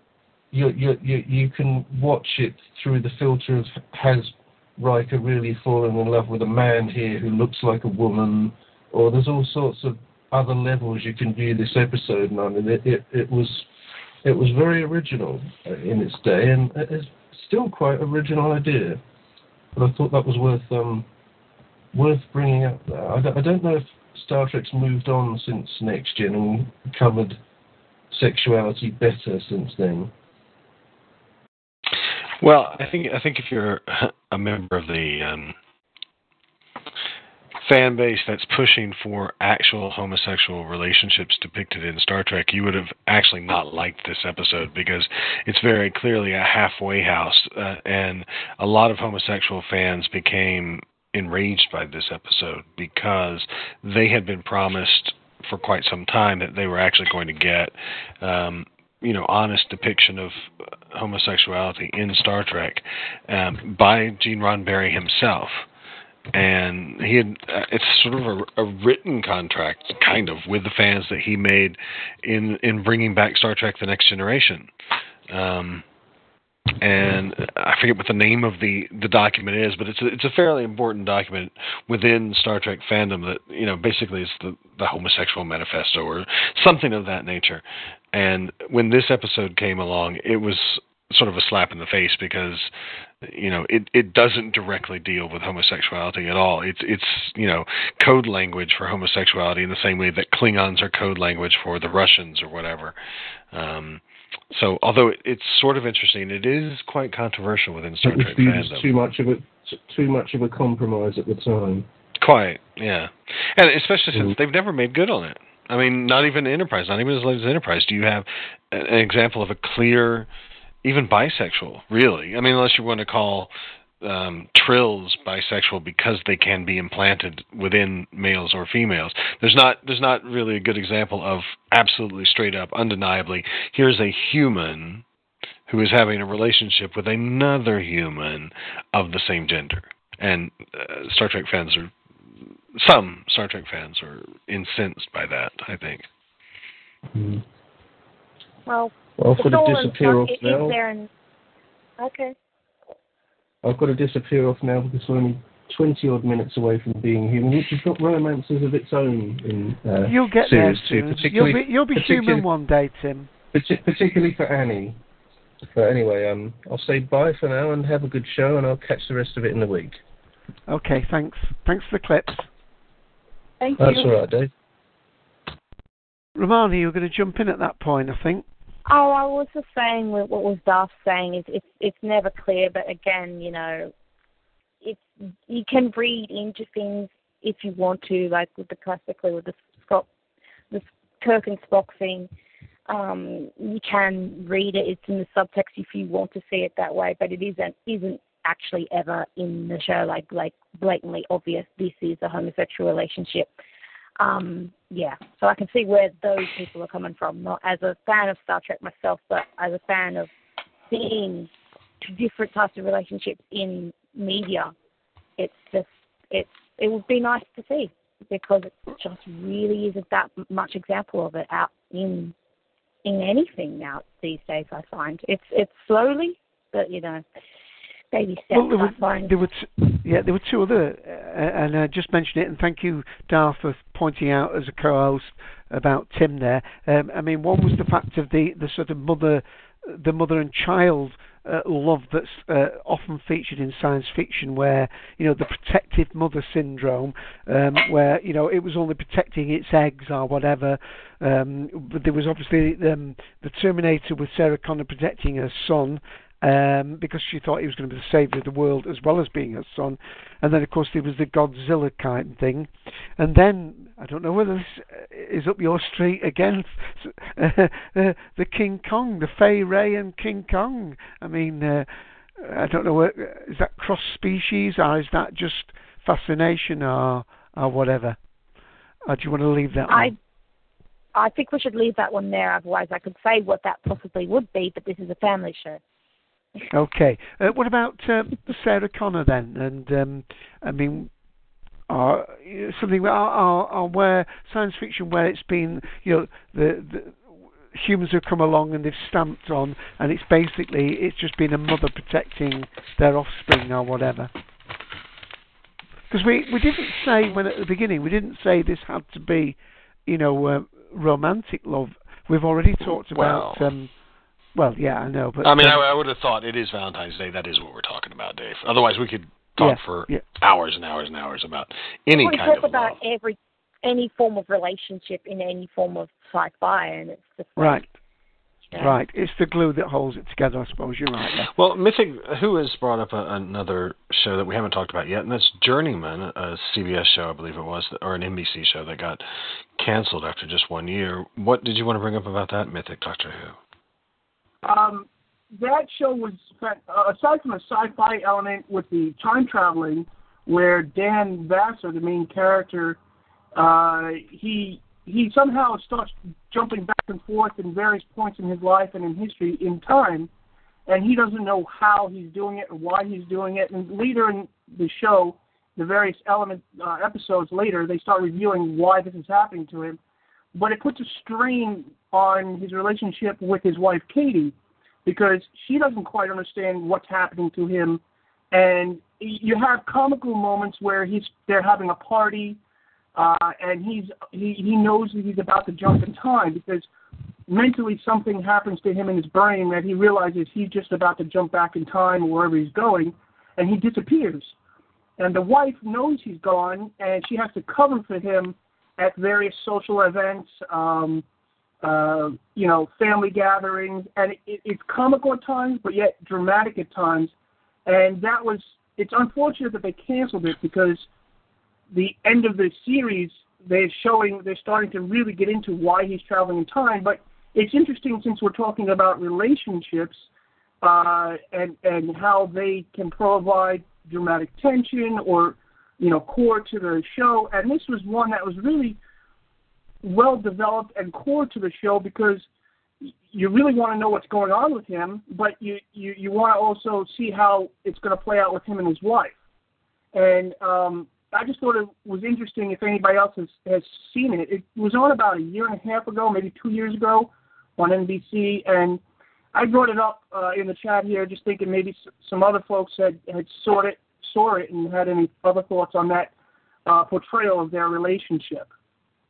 you, you you you can watch it through the filter of has Riker really fallen in love with a man here who looks like a woman, or there's all sorts of other levels you can view this episode and I mean, it, it, it was it was very original in its day, and it's still quite an original idea. But I thought that was worth um, worth bringing up there. I don't, I don't know if Star Trek's moved on since Next Gen and covered sexuality better since then. Well, I think I think if you're a member of the um, fan base that's pushing for actual homosexual relationships depicted in Star Trek, you would have actually not liked this episode because it's very clearly a halfway house, uh, and a lot of homosexual fans became enraged by this episode because they had been promised for quite some time that they were actually going to get um, you know honest depiction of homosexuality in Star Trek um, by Gene Roddenberry himself. And he had uh, it's sort of a, a written contract, kind of, with the fans that he made in in bringing back Star Trek: The Next Generation. Um, and I forget what the name of the the document is, but it's a, it's a fairly important document within Star Trek fandom that you know basically is the the homosexual manifesto or something of that nature. And when this episode came along, it was sort of a slap in the face because you know it it doesn't directly deal with homosexuality at all. It's it's you know code language for homosexuality in the same way that Klingons are code language for the Russians or whatever. Um, so although it, it's sort of interesting, it is quite controversial within Star Trek fandom. too much of a too much of a compromise at the time. Quite, yeah, and especially since mm. they've never made good on it. I mean, not even Enterprise, not even as late as Enterprise. Do you have an example of a clear, even bisexual? Really? I mean, unless you want to call um, trills bisexual because they can be implanted within males or females. There's not there's not really a good example of absolutely straight up, undeniably. Here's a human who is having a relationship with another human of the same gender. And uh, Star Trek fans are some Star Trek fans are incensed by that. I think. Hmm. Well, Well, the for the stolen disappear stuff is there and okay. I've got to disappear off now because we're only 20 odd minutes away from being human, which has got romances of its own in uh, You'll get series there two, particularly, You'll be, you'll be particularly, human one day, Tim. particularly for Annie. But anyway, um, I'll say bye for now and have a good show, and I'll catch the rest of it in the week. Okay, thanks. Thanks for the clips. Thank That's you. all right, Dave. Romana, you were going to jump in at that point, I think. Oh, I was just saying what was Darth saying is it's it's never clear, but again, you know, it's you can read into things if you want to, like with the classically with the Scott, the Kirk and Spock thing. Um, you can read it. It's in the subtext if you want to see it that way, but it isn't isn't actually ever in the show like like blatantly obvious. This is a homosexual relationship. Um, yeah, so I can see where those people are coming from. Not as a fan of Star Trek myself, but as a fan of seeing different types of relationships in media. It's just it's it would be nice to see because it just really isn't that much example of it out in in anything now these days. I find it's it's slowly, but you know, baby steps. Well, there were, I there were t- yeah, there were two other, uh, and I just mentioned it, and thank you, Dar, for pointing out as a co-host about Tim there. Um, I mean, one was the fact of the, the sort of mother, the mother and child uh, love that's uh, often featured in science fiction, where you know the protective mother syndrome, um, where you know it was only protecting its eggs or whatever. Um, but there was obviously um, the Terminator with Sarah Connor protecting her son, um, because she thought he was going to be the savior of the world as well as being her son. And then, of course, there was the Godzilla kind of thing. And then, I don't know whether this is up your street again, uh, uh, the King Kong, the Fay Wray and King Kong. I mean, uh, I don't know, what, is that cross species or is that just fascination or, or whatever? Or do you want to leave that I one? I think we should leave that one there. Otherwise, I could say what that possibly would be, but this is a family show. Okay. Uh, what about uh, Sarah Connor then? And um, I mean, uh, something where, are, are where science fiction where it's been, you know, the, the humans have come along and they've stamped on, and it's basically it's just been a mother protecting their offspring or whatever. Because we we didn't say when at the beginning we didn't say this had to be, you know, uh, romantic love. We've already talked about. Well. Um, well, yeah, I know, but I mean, um, I, I would have thought it is Valentine's Day. That is what we're talking about, Dave. Otherwise, we could talk Yeah, for yeah. hours and hours and hours about any we kind talk of about love. every any form of relationship in any form of sci-fi, and it's just like, Right. Yeah. Right. It's the glue that holds it together, I suppose. You're right. there. Well, Mythic, who has brought up a, another show that we haven't talked about yet, and that's Journeyman, a CBS show, I believe it was, or an NBC show that got canceled after just one year. What did you want to bring up about that, Mythic Doctor Who? Um, that show was uh, aside from a sci-fi element with the time traveling, where Dan Vassar, the main character, uh, he he somehow starts jumping back and forth in various points in his life and in history in time, and he doesn't know how he's doing it or why he's doing it. And later in the show, the various element uh, episodes later, they start revealing why this is happening to him. But it puts a strain on his relationship with his wife Katie because she doesn't quite understand what's happening to him. And you have comical moments where he's they're having a party, uh, and he's he he knows that he's about to jump in time because mentally something happens to him in his brain that he realizes he's just about to jump back in time wherever he's going, and he disappears. And the wife knows he's gone, and she has to cover for him at various social events. Um, uh, you know, family gatherings, and it, it's comical at times, but yet dramatic at times. And that was, it's unfortunate that they canceled it because the end of the series, they're showing, they're starting to really get into why he's traveling in time. But it's interesting since we're talking about relationships uh, and and how they can provide dramatic tension or you know core to the show. And this was one that was really well developed and core to the show because you really want to know what's going on with him, but you you, you want to also see how it's going to play out with him and his wife. And um, I just thought it was interesting if anybody else has, has seen it. It was on about a year and a half ago, maybe two years ago, on NBC, and I brought it up uh, in the chat here, just thinking maybe some other folks had had saw it, saw it, and had any other thoughts on that uh, portrayal of their relationship.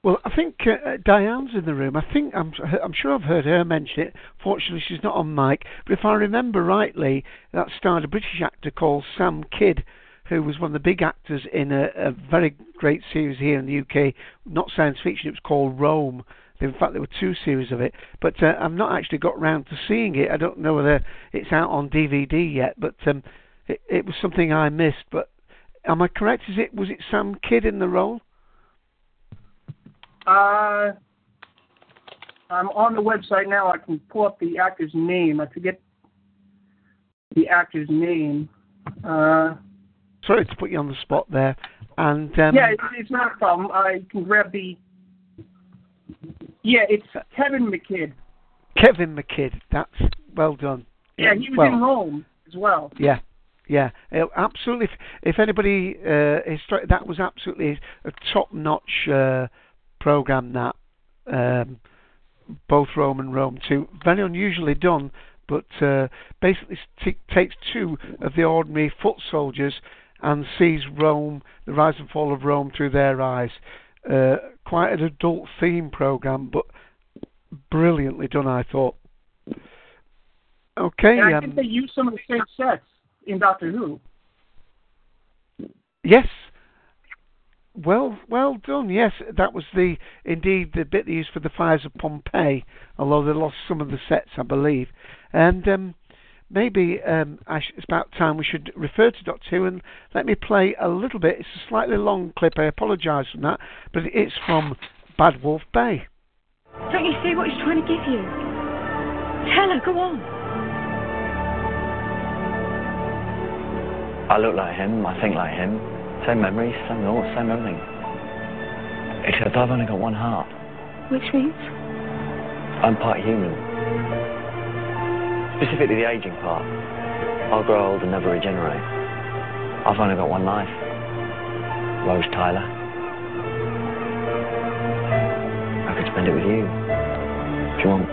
Well, I think uh, Diane's in the room. I think I'm I'm sure I've heard her mention it. Fortunately, she's not on mic. But if I remember rightly, that starred a British actor called Sam Kidd, who was one of the big actors in a, a very great series here in the UK. Not science fiction. It was called Rome. In fact, there were two series of it, but uh, I've not actually got round to seeing it. I don't know whether it's out on DVD yet, but um, it, it was something I missed. But am I correct? Is it was it Sam Kidd in the role? Uh, I'm on the website now. I can pull up the actor's name. I forget the actor's name. Uh, Sorry to put you on the spot there. And um, yeah, it's, it's not a problem. I can grab the. Yeah, it's Kevin McKidd. Kevin McKidd. That's well done. Yeah, he was well, in Rome as well. Yeah, yeah, uh, absolutely. If, if anybody, uh, histori- that was absolutely a top-notch uh, program. That um, both Rome and Rome Two, very unusually done, but uh, basically t- takes two of the ordinary foot soldiers and sees Rome, the rise and fall of Rome through their eyes. Uh, quite an adult theme program, but brilliantly done, I thought. Okay. And I um, think they use some of the same sets in Doctor Who. Yes. Well, well done. Yes, that was the indeed the bit they used for the fires of Pompeii. Although they lost some of the sets, I believe. And um, maybe um, I sh- it's about time we should refer to Doctor Who and let me play a little bit. It's a slightly long clip. I apologise for that, but it's from Bad Wolf Bay. Don't you see what he's trying to give you? Tell her, go on. I look like him, I think like him. Same memories, same thoughts, same everything. Except I've only got one heart. Which means? I'm part human. Specifically the aging part. I'll grow old and never regenerate. I've only got one life. Rose Tyler. I could spend it with you. If you want.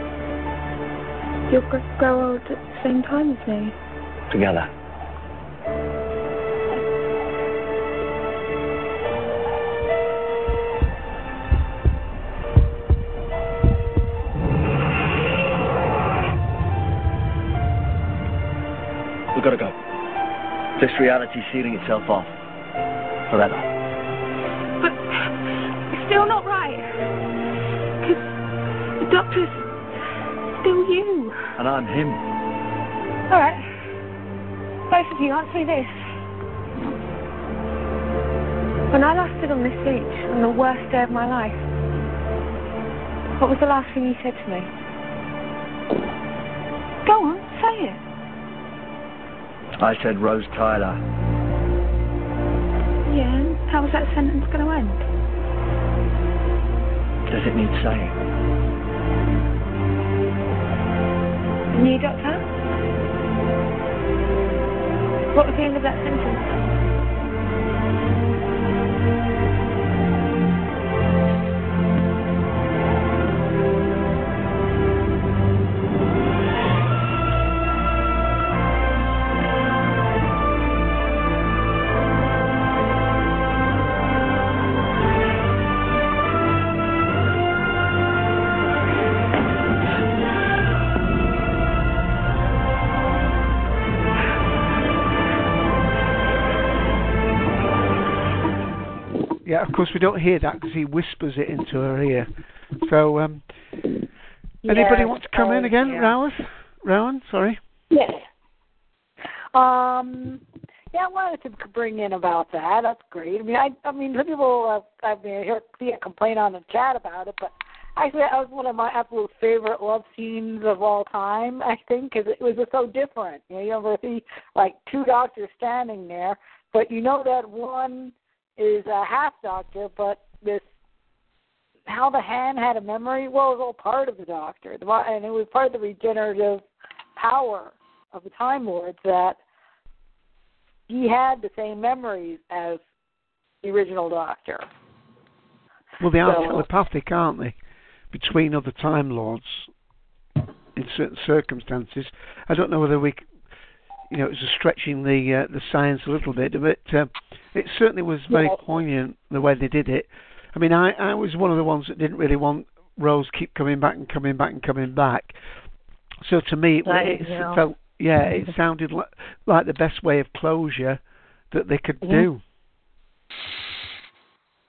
You'll grow old at the same time as me. Together. We've got to go. This reality's sealing itself off. Forever. But it's still not right. Because the doctor's still you. And I'm him. All right. Both of you, answer me this. When I last stood on this beach on the worst day of my life, what was the last thing you said to me? Go on, say it. I said Rose Tyler. Yeah, how was that sentence going to end? Does it need saying? New doctor? What was the end of that sentence? Course we don't hear that because he whispers it into her ear. So, um, anybody Yes, want to come in oh, again, yeah. Rowan? Rowan, sorry. Yes. Um. Yeah, I wanted to bring in about that. That's great. I mean, I, I mean, some people, uh, I mean, I hear see a complaint on the chat about it, but actually, that was one of my absolute favorite love scenes of all time. I think because it was just so different. You know, you ever see like two doctors standing there, but you know that one is a half doctor, but this how the hand had a memory. Well, it was all part of the doctor, and it was part of the regenerative power of the Time Lords that he had the same memories as the original Doctor. Well, they are So- telepathic, aren't they? Between other Time Lords in certain circumstances. I don't know whether we, you know, it's stretching the uh, the science a little bit, but uh, it certainly was very Yeah. poignant the way they did it. I mean, I, I was one of the ones that didn't really want Rose keep coming back and coming back and coming back. So to me, it, it yeah. felt yeah, it sounded like, like the best way of closure that they could Mhm. do.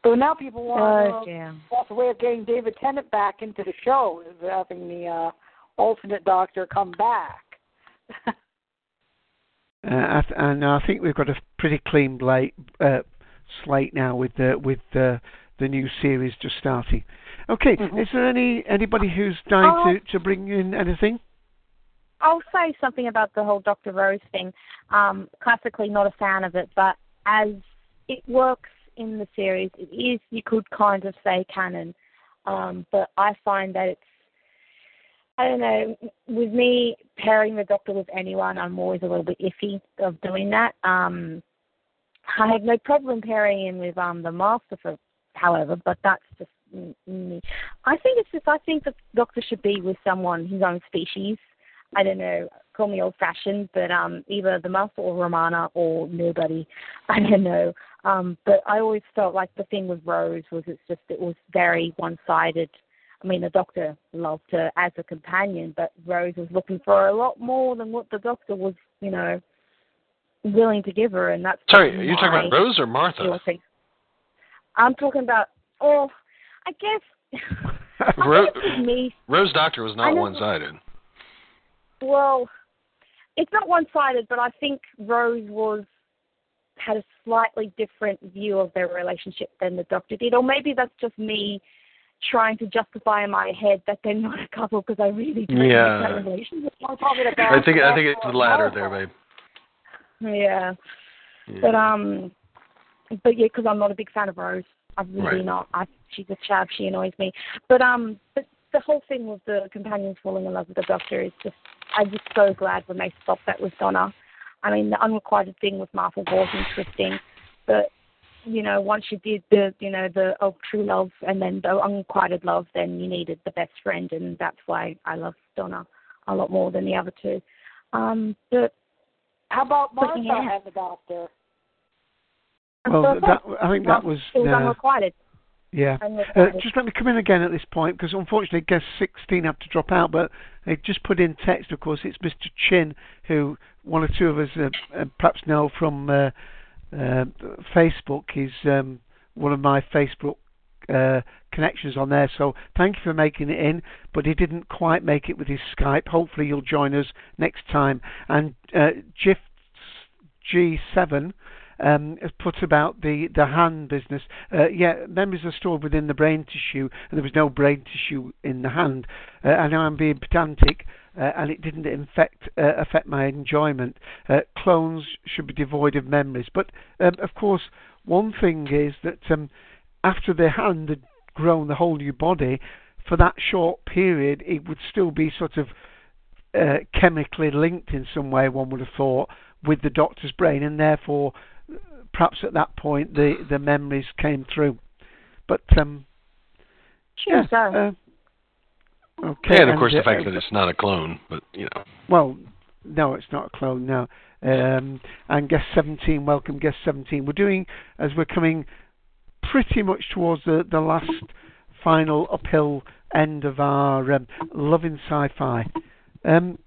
So now people want Oh, uh, dear. that's a way of getting David Tennant back into the show is having the uh, alternate Doctor come back. Uh, and I think we've got a pretty clean uh, slate now with the with the the new series just starting. Okay, is there any anybody who's dying Oh. to to bring in anything? I'll say something about the whole Dr. Rose thing. Um, classically, not a fan of it, but as it works in the series, it is, you could kind of say canon. Um, but I find that it's, I don't know, with me pairing the Doctor with anyone, I'm always a little bit iffy of doing that. Um, I have no problem pairing him with um, the Master, for, however, but that's just me. I think it's just, I think the Doctor should be with someone his own species. I don't know, call me old fashioned, but um either the Master or Romana or nobody. I don't know. Um but I always felt like the thing with Rose was it's just it was very one sided. I mean the doctor loved her as a companion, but Rose was looking for a lot more than what the doctor was, you know, willing to give her and that's Sorry, are you talking about Rose or Martha? I'm talking about oh I guess me Rose Doctor was not one-sided. Well, it's not one-sided, but I think Rose was had a slightly different view of their relationship than the Doctor did, or maybe that's just me trying to justify in my head that they're not a couple because I really do Yeah. like that relationship. I'm talking about I think I think it's the latter there, babe. Yeah, but um, but yeah, because I'm not a big fan of Rose. I'm really Right. not. I she's a chab. She annoys me. But um, but the whole thing with the companions falling in love with the Doctor is just. I'm just so glad when they stopped that with Donna. I mean, the unrequited thing with Martha was interesting, but you know, once you did the, you know, the oh true love and then the unrequited love, then you needed the best friend, and that's why I love Donna a lot more than the other two. Um, but How about But Martha yeah. and the Doctor? Well, that, I think that was it was uh, unrequited. Yeah. Uh, just let me come in again at this point because unfortunately guest 16 had to drop out, but they just put in text, of course, it's Mr. Chin, who one or two of us uh, uh, perhaps know from uh, Facebook. is um, one of my Facebook uh, connections on there, so thank you for making it in, but he didn't quite make it with his Skype. Hopefully you'll join us next time. And uh, Jiff G7 um, has put about the, the hand business. Uh, yeah, memories are stored within the brain tissue, and there was no brain tissue in the hand. Uh, I know I'm being pedantic, uh, and it didn't infect, uh, affect my enjoyment. Uh, clones should be devoid of memories. But, um, of course, one thing is that um, after the hand had grown the whole new body, for that short period, it would still be sort of uh, chemically linked in some way, one would have thought, with the doctor's brain, and therefore, perhaps at that point, the, the memories came through. But, um, Sure, so. Okay. and of course and, the fact uh, that it's not a clone, but you know. well, no, it's not a clone. No. Um, and guest 17, welcome, guest 17. We're doing as we're coming pretty much towards the the last final uphill end of our um, loving sci-fi. Um,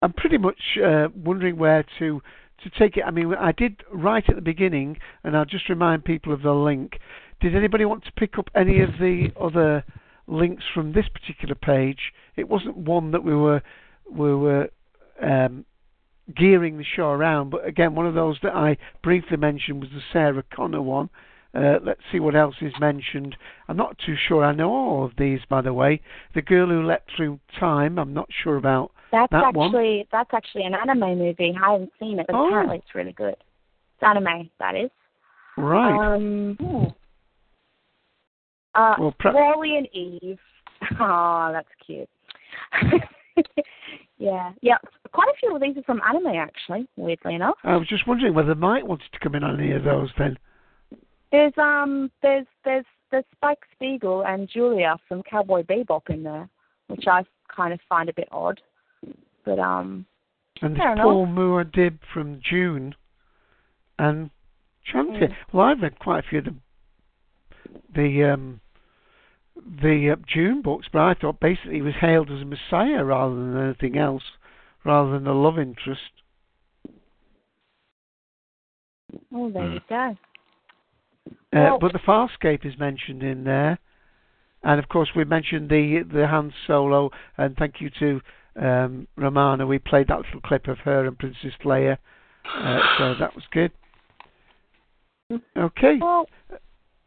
I'm pretty much uh, wondering where to to take it. I mean, I did right at the beginning, and I'll just remind people of the link. Did anybody want to pick up any of the other links from this particular page? It wasn't one that we were we were um, gearing the show around, but again, one of those that I briefly mentioned was the Sarah Connor one. Uh, let's see what else is mentioned. I'm not too sure I know all of these, by the way. The Girl Who Leapt Through Time, I'm not sure about That's that one. actually that's actually an anime movie. I haven't seen it, but Oh. apparently it's really good. It's anime, that is. Right. Um, uh, Well, WALL-E and Eve. Oh, that's cute. Yeah, yeah. Quite a few of these are from anime, actually. Weirdly enough, I was just wondering whether Mike wanted to come in on any of those then. there's um, there's there's there's Spike Spiegel and Julia from Cowboy Bebop in there, which I kind of find a bit odd. But um, And there's. Paul Muad'Dib from Dune and Chani. Mm. Well, I've read quite a few of the the um, the uh, Dune books, but I thought basically he was hailed as a messiah rather than anything else, rather than a love interest. oh, there you go. Uh, Well- but the Farscape is mentioned in there, and of course we mentioned the the Han Solo. And thank you to um, Romana. We played that little clip of her and Princess Leia, uh, so that was good. Okay. Well,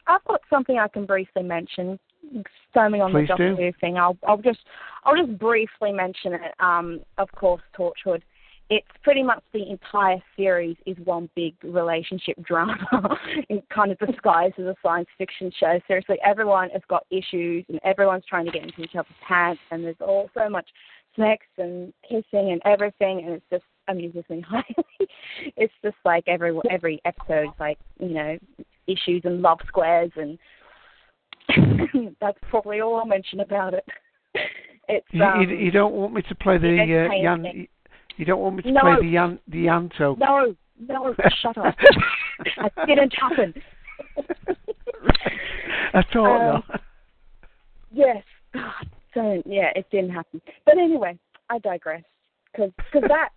I've got something I can briefly mention. Stemming on Please the Doctor. Who thing, I'll I'll just I'll just briefly mention it. Um, of course, Torchwood. It's pretty much the entire series is one big relationship drama, it kind of disguised as a science fiction show. Seriously, everyone has got issues, and everyone's trying to get into each other's pants, and there's all so much sex and kissing and everything, and it's just amuses me highly. it's just like every every episode's like you know issues and love squares, and that's probably all I'll mention about it. It's You, um, you, you don't want me to play the uh. Yan, you don't want me to No. play the Yan, the Ianto. no, no, shut up. that didn't happen. I thought Um, Yes. God, don't. Yeah, it didn't happen. But anyway, I digress. Because that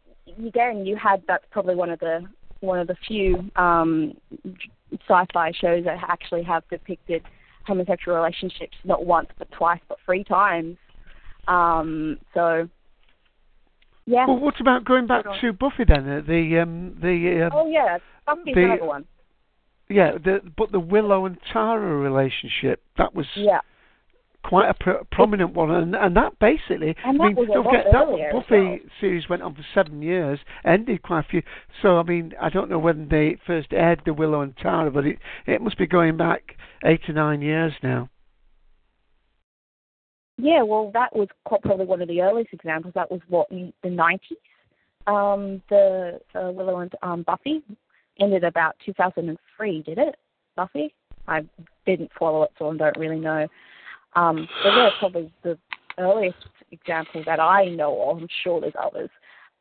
again, you had that's probably one of the one of the few um, sci-fi shows that actually have depicted homosexual relationships not once but twice but three times. Um, so yeah. Well, what about going back to Buffy then? Uh, the um, the um, oh yeah, Buffy's the- another one. yeah, the but the Willow and Tara relationship that was Yeah. Quite a pr- prominent one, and and that basically, And I that mean, was a don't forget that Buffy well. series went on for seven years, ended quite a few. So I mean, I don't know when they first aired the Willow and Tara, but it it must be going back eight to nine years now. Yeah, well, that was quite probably one of the earliest examples. That was what in the nineties. Um, the uh, Willow and um, Buffy ended about 2003, did it? Buffy? I didn't follow it, so I don't really know. Um, but they're probably the earliest example that I know of. I'm sure there's others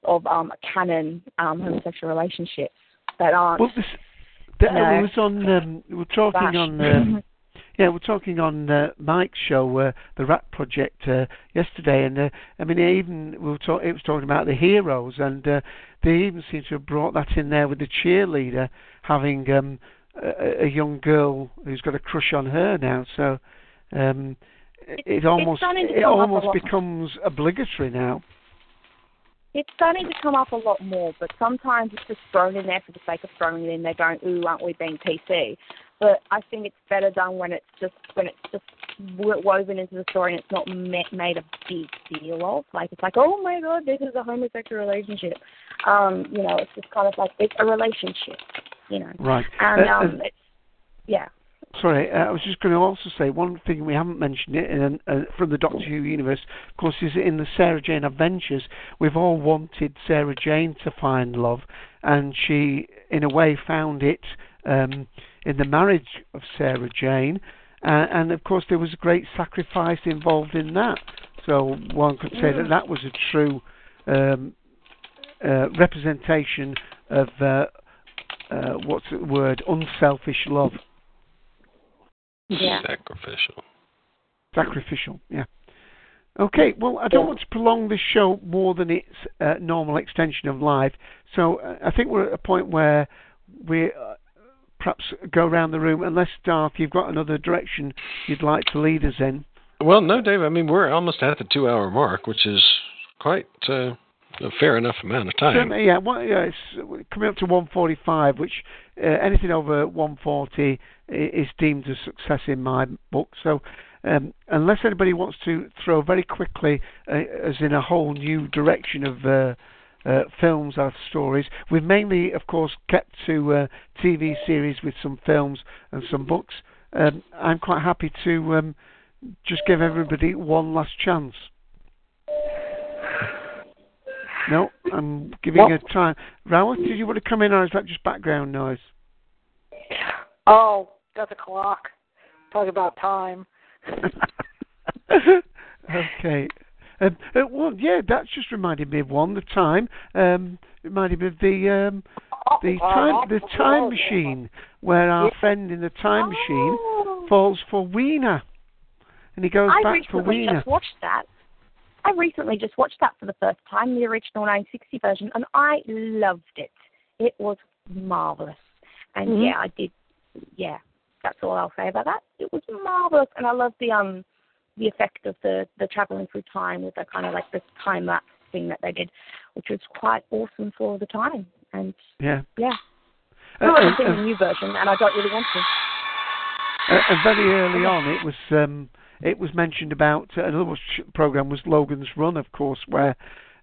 of um, canon um, homosexual relationships that aren't. Well, this, the, No. I was on. Um, we were talking Bash. on. Um, yeah, we're talking on uh, Mike's show, uh, the Rat Project, uh, yesterday, and uh, I mean, even we were talk- it was talking about the heroes, and uh, they even seem to have brought that in there with the cheerleader having um, a, a young girl who's got a crush on her now. So um, it, it almost it come up a almost becomes obligatory now. It's starting to come up a lot more, but sometimes it's just thrown in there for the sake of throwing it in. They're going, "Ooh, aren't we being PC?" But I think it's better done when it's just when it's just woven into the story and it's not ma- made a big deal of. Like it's like, "Oh my God, this is a homosexual relationship." Um, you know, it's just kind of like it's a relationship. You know, Right. and Uh, um, uh, it's, yeah. Sorry, uh, I was just going to also say one thing we haven't mentioned it in, uh, from the Doctor Who universe, of course, is in the Sarah Jane Adventures. We've all wanted Sarah Jane to find love, and she, in a way, found it um, in the marriage of Sarah Jane. Uh, and of course, there was a great sacrifice involved in that. So one could say that that was a true um, uh, representation of uh, uh, what's the word? Unselfish love. Yeah. Sacrificial. Sacrificial, yeah. Okay, well, I don't want to prolong this show more than its uh, normal extension of life, so uh, I think we're at a point where we uh, perhaps go around the room, unless, Darth, you've got another direction you'd like to lead us in. Well, no, Dave. I mean, we're almost at the two-hour mark, which is quite uh, a fair enough amount of time. Yeah, yeah, it's coming up to 145, which uh, anything over 140 is deemed a success in my book. So, um, unless anybody wants to throw very quickly, uh, as in a whole new direction of uh, uh, films or stories, we've mainly, of course, kept to uh, TV series with some films and some books. Um, I'm quite happy to um, just give everybody one last chance. No, I'm giving a time. Rawat, did you want to come in, or is that just background noise? Oh, that's a clock. Talk about time. okay. Um, uh, well, yeah, that's just reminded me of one. The time um, reminded me of the um, the time the time machine, where our friend in the time machine falls for Weena, and he goes I back for Weena. I recently just watched that. I recently just watched that for the first time, the original 960 version, and I loved it. It was marvelous. And Mhm. yeah, I did. Yeah, that's all I'll say about that. It was marvelous, and I love the um the effect of the the traveling through time with the kind of like the time lapse thing that they did, which was quite awesome for the time. And Yeah. yeah, Uh, I uh, haven't seen uh, the new version, and I don't really want to. Uh, uh, very early on, it was um, it was mentioned about uh, another program was Logan's Run, of course, where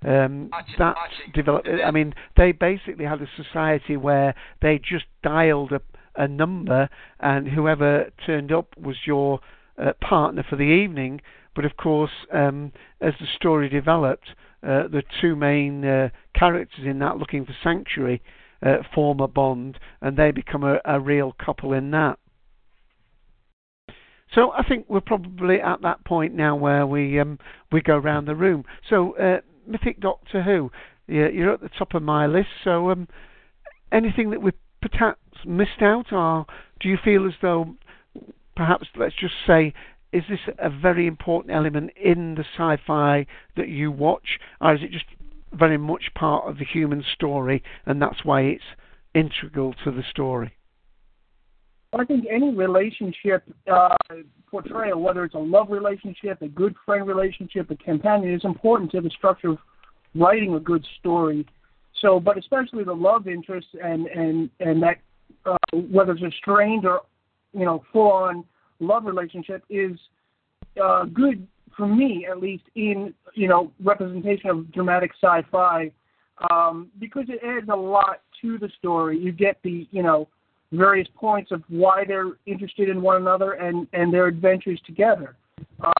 um, that developed. I mean, they basically had a society where they just dialed a, a number, and whoever turned up was your uh, partner for the evening. But of course, um, as the story developed, uh, the two main uh, characters in that, looking for sanctuary, uh, form a bond, and they become a, a real couple in that. So I think we're probably at that point now where we um, we go around the room. So uh, Mythic Doctor Who, you're at the top of my list. So um, anything that we've perhaps missed out, or do you feel as though perhaps let's just say is this a very important element in the sci-fi that you watch, or is it just very much part of the human story, and that's why it's integral to the story? I think any relationship uh, portrayal, whether it's a love relationship, a good friend relationship, a companion, is important to the structure of writing a good story. So, but especially the love interest and and and that uh, whether it's a strained or you know full on love relationship is uh, good for me at least in you know representation of dramatic sci-fi um, because it adds a lot to the story. You get the you know various points of why they're interested in one another and and their adventures together.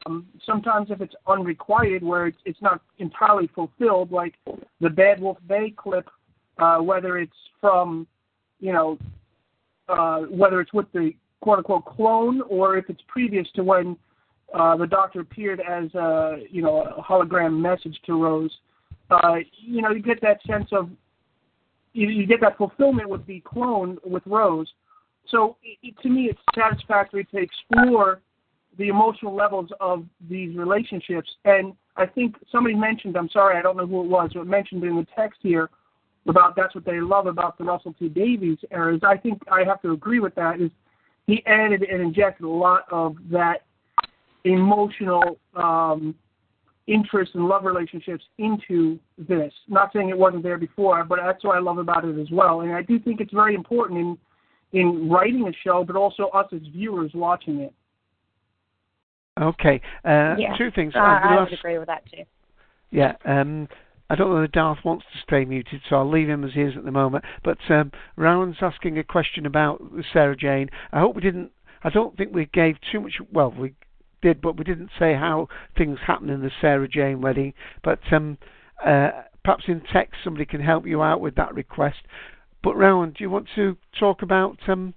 Um, sometimes if it's unrequited, where it's it's not entirely fulfilled, like the Bad Wolf Bay clip, uh, whether it's from you know uh, whether it's with the quote unquote clone or if it's previous to when uh, the Doctor appeared as a you know a hologram message to Rose. Uh, you know, you get that sense of you, you get that fulfillment with the clone with Rose. So it, to me, it's satisfactory to explore the emotional levels of these relationships. And I think somebody mentioned, I'm sorry, I don't know who it was, but mentioned in the text here about that's what they love about the Russell T Davies eras. I think I have to agree with that. Is he added and injected a lot of that emotional um, interest and love relationships into this. Not saying it wasn't there before, but that's what I love about it as well. And I do think it's very important in in writing a show, but also us as viewers watching it. Okay, uh, yeah, two things. Uh, I'm gonna I would ask- agree with that too. Yeah, um, I don't know if Darth wants to stay muted, so I'll leave him as he is at the moment. But um, Rowan's asking a question about Sarah Jane. I hope we didn't. I don't think we gave too much. Well, we did, but we didn't say how things happened in the Sarah Jane wedding. But um, uh, perhaps in text somebody can help you out with that request. But Rowan, do you want to talk about? Um,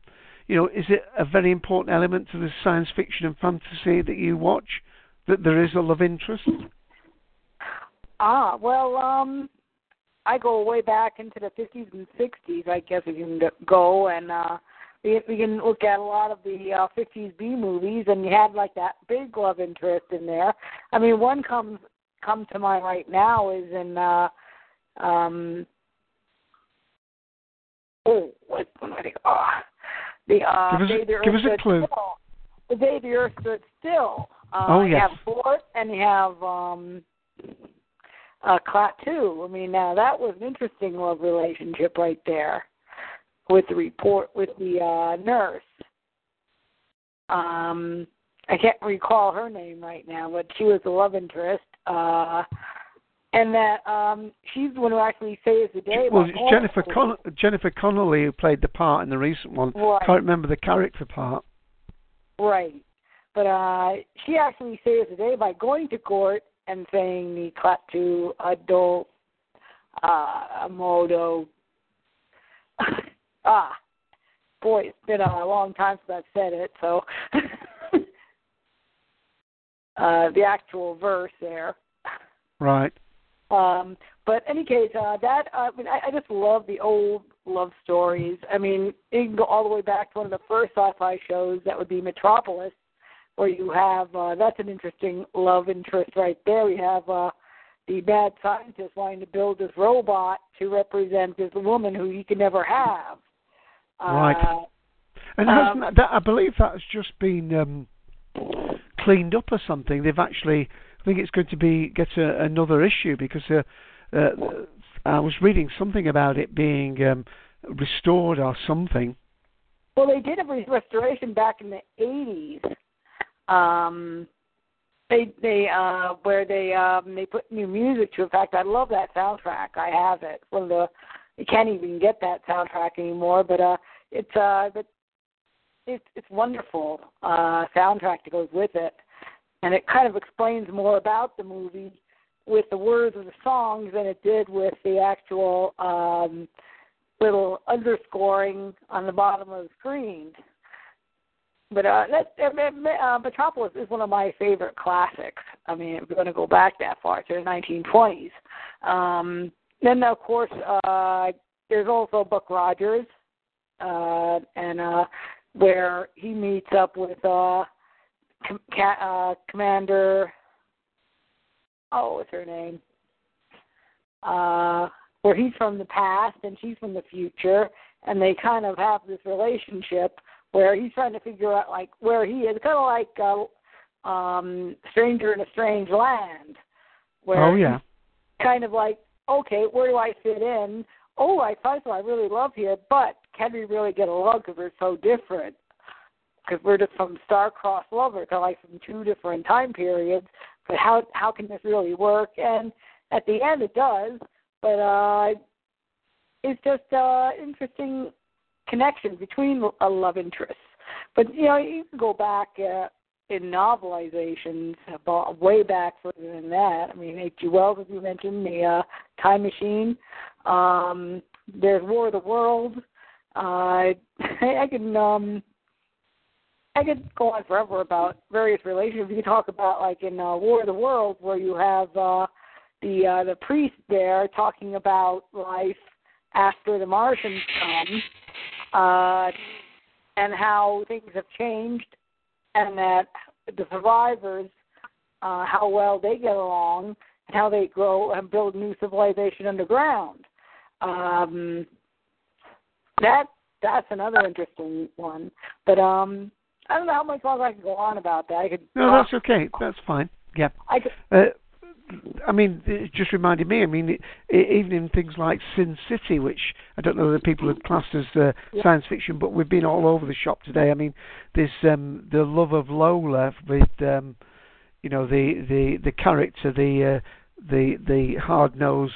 you know, is it a very important element to the science fiction and fantasy that you watch that there is a love interest? Ah, well, um, I go way back into the 50s and 60s. I guess we can go and uh, we we can look at a lot of the uh, 50s B movies, and you had like that big love interest in there. I mean, one comes come to mind right now is in uh, um, oh, what what am I thinking? Oh, the uh, Give us a- Day the Earth give us a clue. Still. The day the Earth stood still. Uh, Oh, You yes. have Gort and you have um, uh, Klaatu. I mean, now that was an interesting love relationship right there with the report with the uh, nurse. Um, I can't recall her name right now, but she was the love interest. Uh, and that um, she's the one who actually saves the day. Well, Jennifer to- Con- Jennifer Connelly who played the part in the recent one. Right. Can't remember the character part. Right. But uh she actually saves the day by going to court and saying the Klaatu adult uh, Modo. ah, boy, it's been a long time since I've said it, so uh, the actual verse there. Right. Um, but any case, uh, that uh, I mean, I, I just love the old love stories. I mean, you can go all the way back to one of the first sci-fi shows. That would be Metropolis, where you have uh, that's an interesting love interest right there. We have uh, the bad scientist wanting to build this robot to represent this woman who he can never have. Right. Uh, And um, hasn't that, I believe that's just been um, cleaned up or something. They've actually, I think it's going to be get a, another issue because uh, uh, I was reading something about it being um, restored or something. Well, they did a restoration back in the '80s. Um, they they uh where they um they put new music to. In fact, I love that soundtrack. I have it. One of the you can't even get that soundtrack anymore, but uh it's uh but it's it's wonderful uh soundtrack that goes with it, and it kind of explains more about the movie with the words of the songs than it did with the actual um little underscoring on the bottom of the screen. But uh, that uh, Metropolis is one of my favorite classics. I mean, if we're going to go back that far to the 1920s. Um, then, of course, uh, there's also Buck Rogers, uh, and uh, where he meets up with uh, com- ca- uh, Commander. Oh, what's her name? Uh, where he's from the past and she's from the future, and they kind of have this relationship where he's trying to figure out like where he is, kind of like uh, um, Stranger in a Strange Land, where Oh yeah. kind of like, okay, where do I fit in? Oh, I find I really love here, but can we really get along because we're so different? Because we're just from star-crossed lovers, kind of like from two different time periods. But how how can this really work? And at the end, it does. But uh, it's just uh, interesting connection between a love interest. But you know, you can go back uh, in novelizations way back further than that. I mean, H.G. Wells, as you mentioned, the uh, Time Machine. Um, there's War of the Worlds. Uh, I, I can um, I could go on forever about various relationships. You talk about like in uh, War of the Worlds, where you have uh, the uh, the priest there talking about life after the Martians come uh, and how things have changed, and that the survivors, uh, how well they get along, and how they grow and build new civilization underground. Um, that that's another interesting one. But um, I don't know how much longer I can go on about that. I could. No, that's okay. That's fine. Yeah. I could. Uh, I mean, it just reminded me. I mean, it, it, even in things like Sin City, which I don't know that people have classed as uh, Yeah. science fiction, but we've been all over the shop today. I mean, this um, the love of Lola with um, you know the the the character, the uh, the the hard nosed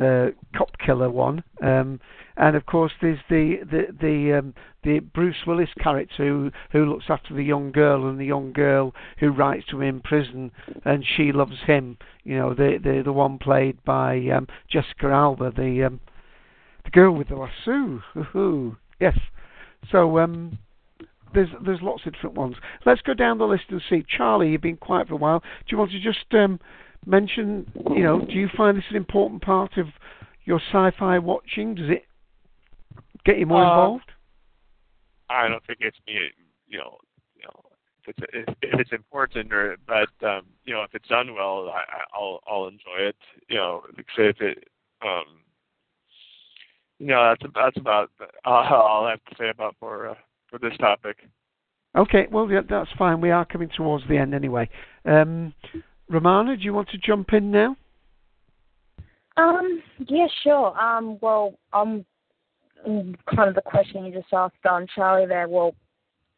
uh, cop killer one, um, and of course there's the the the um, the Bruce Willis character who who looks after the young girl, and the young girl who writes to him in prison, and she loves him. You know, the the the one played by um, Jessica Alba, the um, the girl with the lasso. Yes. So um, there's there's lots of different ones. Let's go down the list and see. Charlie, you've been quiet for a while. Do you want to just um, mention? You know, do you find this an important part of your sci-fi watching? Does it get you more Uh, involved? I don't think it's me. You know, you know, if it's if, if it's important or but um, you know if it's done well, I, I- I'll I'll enjoy it. You know, if it um, you know that's that's about all I'll have to say about for uh, for this topic. Okay, well yeah, that's fine. We are coming towards the end anyway. Um, Romana, do you want to jump in now? Um, yeah, sure. Um, well, um, kind of the question you just asked on Charlie there. Well,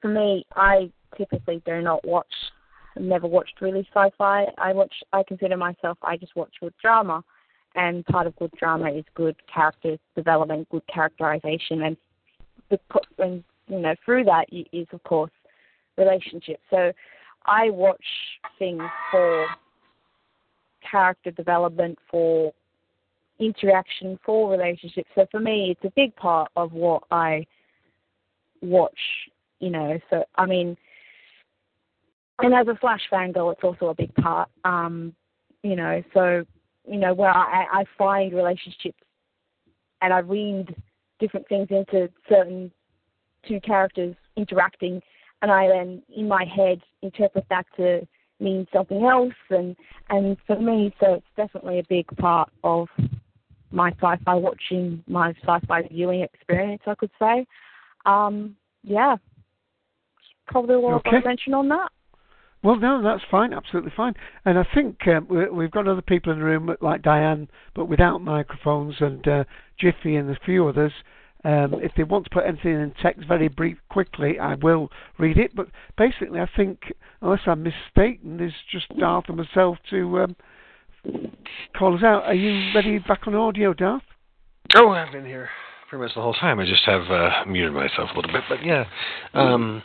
for me, I typically do not watch, never watched really sci-fi. I watch, I consider myself, I just watch good drama, and part of good drama is good character development, good characterization, and the, and you know through that is of course relationships. So I watch things for character development, for interaction for relationships. So for me, it's a big part of what I watch. You know, so I mean, and as a Flash fangirl, it's also a big part. Um, you know, so you know where I, I find relationships and I read different things into certain two characters interacting, and I then in my head interpret that to mean something else, and and for me, so it's definitely a big part of my sci-fi watching, my sci-fi viewing experience, I could say. Um, yeah, probably what Okay. I'll mention on that. Well, no, that's fine, absolutely fine. And I think um, we, we've got other people in the room like Diane, but without microphones, and uh, Jiffy and a few others. Um, if they want to put anything in text very brief, quickly, I will read it. But basically, I think, unless I'm mistaken, there's just Darth and myself to um, call us out. Are you ready back on audio, Darth? Oh, I've been here pretty much the whole time. I just have uh, muted myself a little bit, but yeah, um,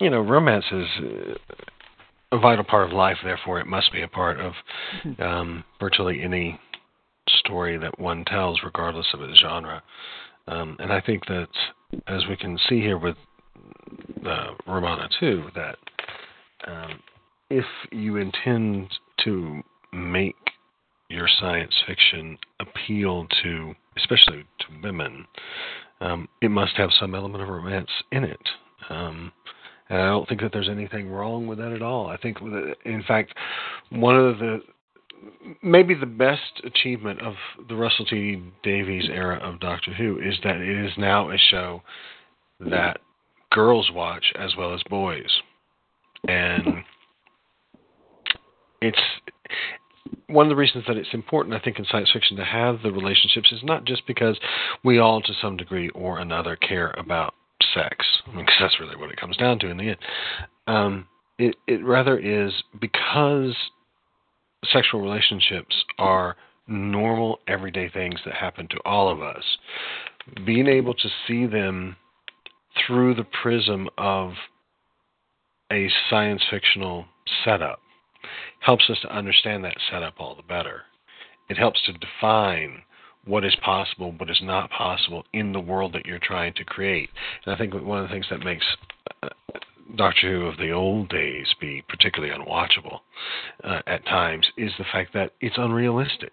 you know, romance is uh, a vital part of life. Therefore, it must be a part of um, virtually any story that one tells, regardless of its genre. Um, and I think that, as we can see here with uh, Romana too, that um, if you intend to make your science fiction appeal to, especially to women, um, it must have some element of romance in it. Um, and I don't think that there's anything wrong with that at all. I think, in fact, one of the maybe the best achievement of the Russell T Davies era of Doctor Who is that it is now a show that girls watch as well as boys, and it's one of the reasons that it's important, I think, in science fiction to have the relationships is not just because we all, to some degree or another, care about sex, because that's really what it comes down to in the end. Um, it, it rather is because sexual relationships are normal, everyday things that happen to all of us. Being able to see them through the prism of a science fictional setup helps us to understand that setup all the better. It helps to define what is possible, what is not possible in the world that you're trying to create. And I think one of the things that makes Doctor Who of the old days be particularly unwatchable uh, at times is the fact that it's unrealistic.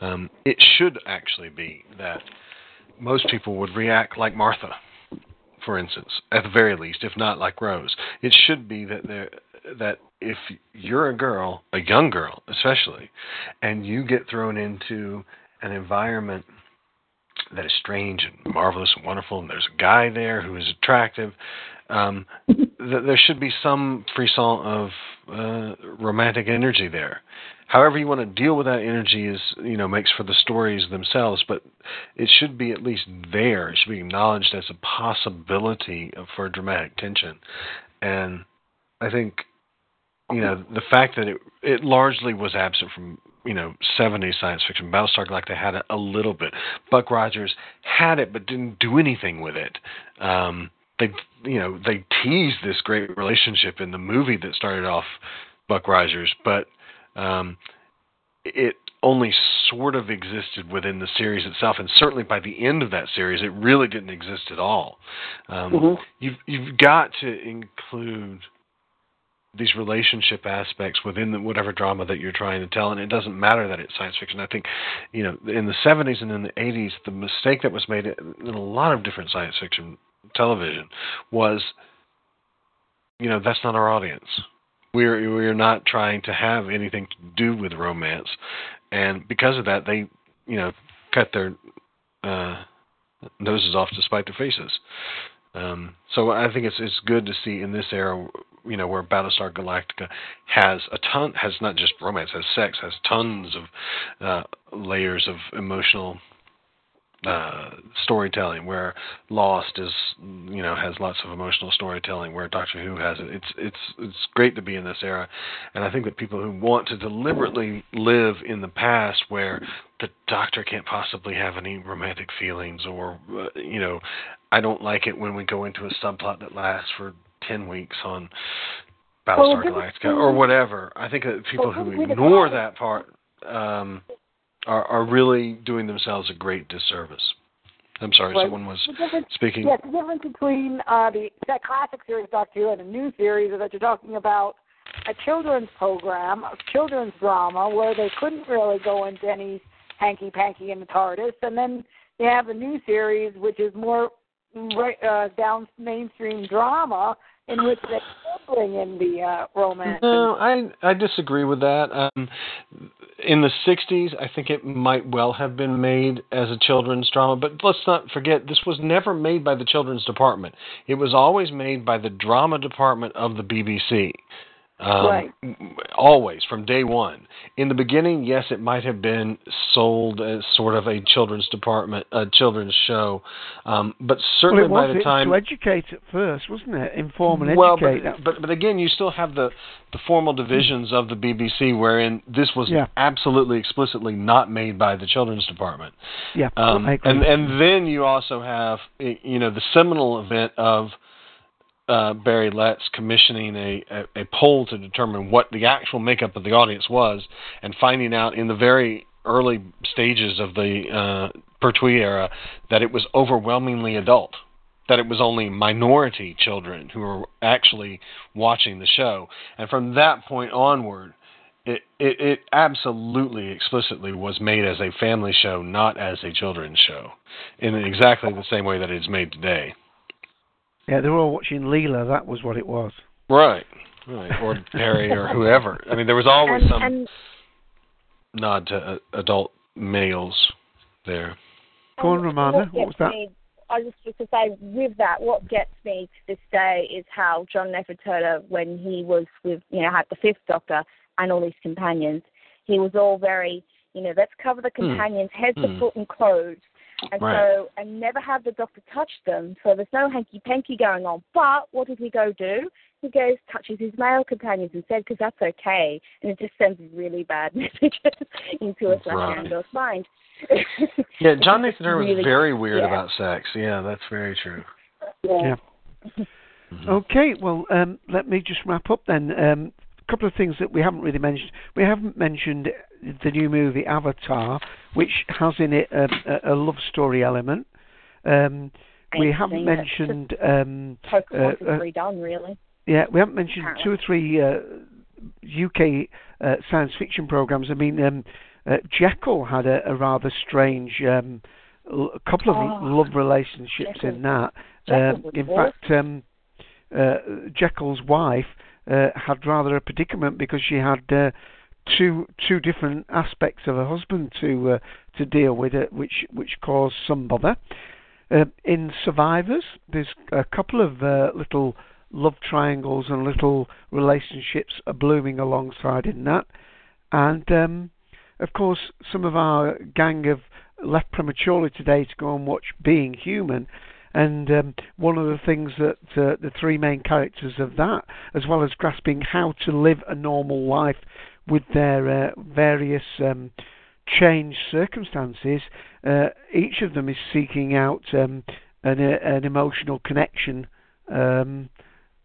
Um, it should actually be that most people would react like Martha, for instance, at the very least, if not like Rose. It should be that there that if you're a girl, a young girl especially, and you get thrown into an environment that is strange and marvelous and wonderful, and there's a guy there who is attractive, um, th- there should be some frisson of uh, romantic energy there. However, you want to deal with that energy is, you know, makes for the stories themselves, but it should be at least there. It should be acknowledged as a possibility of, for dramatic tension. And I think you know the fact that it it largely was absent from you know 70s science fiction. Battlestar Galactica had it a little bit. Buck Rogers had it, but didn't do anything with it. Um, they you know they teased this great relationship in the movie that started off Buck Rogers, but um, it only sort of existed within the series itself, and certainly by the end of that series, it really didn't exist at all. Um, Mhm. You've you've got to include these relationship aspects within the, whatever drama that you're trying to tell, and it doesn't matter that it's science fiction. I think, you know, in the 70s and in the 80s, the mistake that was made in a lot of different science fiction television was, you know, that's not our audience. We're we're not trying to have anything to do with romance, and because of that, they, you know, cut their uh, noses off to spite their faces. Um, so I think it's it's good to see in this era, you know, where Battlestar Galactica has a ton, has not just romance, has sex, has tons of uh, layers of emotional uh, storytelling. Where Lost is, you know, has lots of emotional storytelling. Where Doctor Who has it. It's it's it's great to be in this era, and I think that people who want to deliberately live in the past, where the Doctor can't possibly have any romantic feelings, or uh, you know, I don't like it when we go into a subplot that lasts for ten weeks on Battlestar us Galactica or whatever. I think that people Well, who ignore that part um, are are really doing themselves a great disservice. I'm sorry, Right. someone was The speaking. Yes, the difference between uh, the that classic series Doctor Who and a new series is that you're talking about a children's program, a children's drama, where they couldn't really go into any hanky panky in the TARDIS, and then you have the new series, which is more right, uh, down mainstream drama, in which they still bring in the uh, romance. No, I I disagree with that. Um, in the '60s, I think it might well have been made as a children's drama, but let's not forget this was never made by the children's department. It was always made by the drama department of the BBC. Um, Right. Always from day one. In the beginning, yes, it might have been sold as sort of a children's department, a children's show, um, but certainly well, by the it time to educate at first, wasn't it? Inform and well, educate. but, but but again, you still have the the formal divisions of the BBC, wherein this was Yeah. absolutely explicitly not made by the children's department. yeah, Um, and and then you also have eh, you know the seminal event of uh, Barry Letts commissioning a, a a poll to determine what the actual makeup of the audience was, and finding out in the very early stages of the uh, Pertwee era that it was overwhelmingly adult. That it was only minority children who were actually watching the show, and from that point onward, it, it it absolutely explicitly was made as a family show, not as a children's show, in exactly the same way that it's made today. Yeah, they were all watching Leela. That was what it was. Right. Right. Or Peri or whoever. I mean, there was always and, some and nod to uh, adult males there. Go on, Romana. what What was that? Me, I just was to say with that, what gets me to this day is how John Nathan Turner, when he was with, you know, had the Fifth Doctor and all his companions, he was all very, you know, let's cover the Hmm. companions head to foot and clothes. And Right. so, and never have the doctor touch them. So there's no hanky panky going on. But what does he go do? He goes touches his male companions instead because that's okay, and it just sends really bad messages into a slash Right. Andor's mind. Yeah, John Nathan Turner was very weird yeah. about sex. Yeah, that's very true. Yeah. Okay, well, um, let me just wrap up then. Um, a couple of things that we haven't really mentioned. We haven't mentioned the new movie Avatar, which has in it a, a, a love story element. Um, we haven't mentioned. Um, Pocahontas uh, uh, redone, really. yeah, we haven't mentioned Apparently. two or three uh, UK uh, science fiction programs. I mean, um, uh, Jekyll had a, a rather strange um, l- couple of Oh, love relationships Jekyll. in that. Um, in fact, um, uh, Jekyll's wife uh, had rather a predicament because she had uh, two two different aspects of her husband to uh, to deal with, uh, which which caused some bother. Uh, in Survivors, there's a couple of uh, little love triangles and little relationships are blooming alongside in that, and um, of course some of our gang have left prematurely today to go and watch Being Human. And um, one of the things that uh, the three main characters of that, as well as grasping how to live a normal life with their uh, various um, changed circumstances, uh, each of them is seeking out um, an, uh, an emotional connection, um,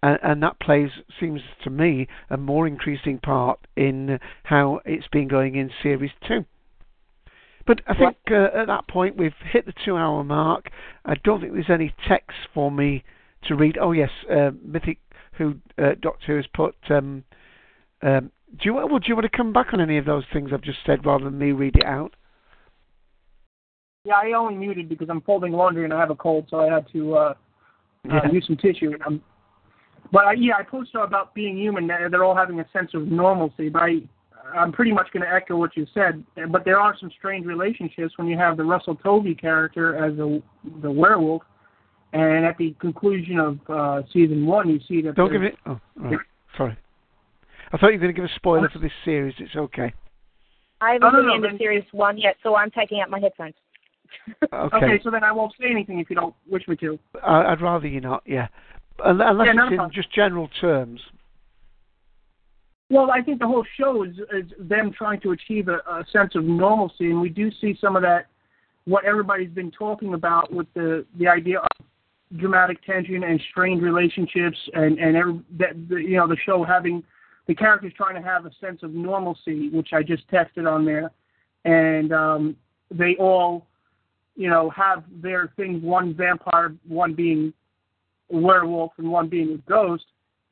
and, and that plays seems to me a more increasing part in how it's been going in series two. But I think uh, at that point we've hit the two-hour mark. I don't think there's any text for me to read. Oh yes, uh, Mythic Who uh, Doctor Who has put. Um, um, do you well, do you want to come back on any of those things I've just said rather than me read it out? Yeah, I only muted because I'm folding laundry and I have a cold, so I had to uh, Yeah. uh, use some tissue. And I'm, but I, yeah, I posted about being human. They're all having a sense of normalcy. But I, I'm pretty much going to echo what you said. But there are some strange relationships when you have the Russell Tovey character as the the werewolf, and at the conclusion of uh, season one, you see that. Don't give it. Oh, right. sorry. I thought you were going to give a spoiler oh. for this series. It's okay. I haven't No, no, seen no, the then- series one yet, so I'm taking out my headphones. Okay. Okay, so then I won't say anything if you don't wish me to. I, I'd rather you not. Yeah, unless Yeah, no it's in problem. just general terms. Well, I think the whole show is, is them trying to achieve a, a sense of normalcy, and we do see some of that. What everybody's been talking about with the the idea of dramatic tension and strained relationships, and and every, that the, you know the show having the characters trying to have a sense of normalcy, which I just texted on there, and um, they all, you know, have their things. One vampire, one being a werewolf, and one being a ghost.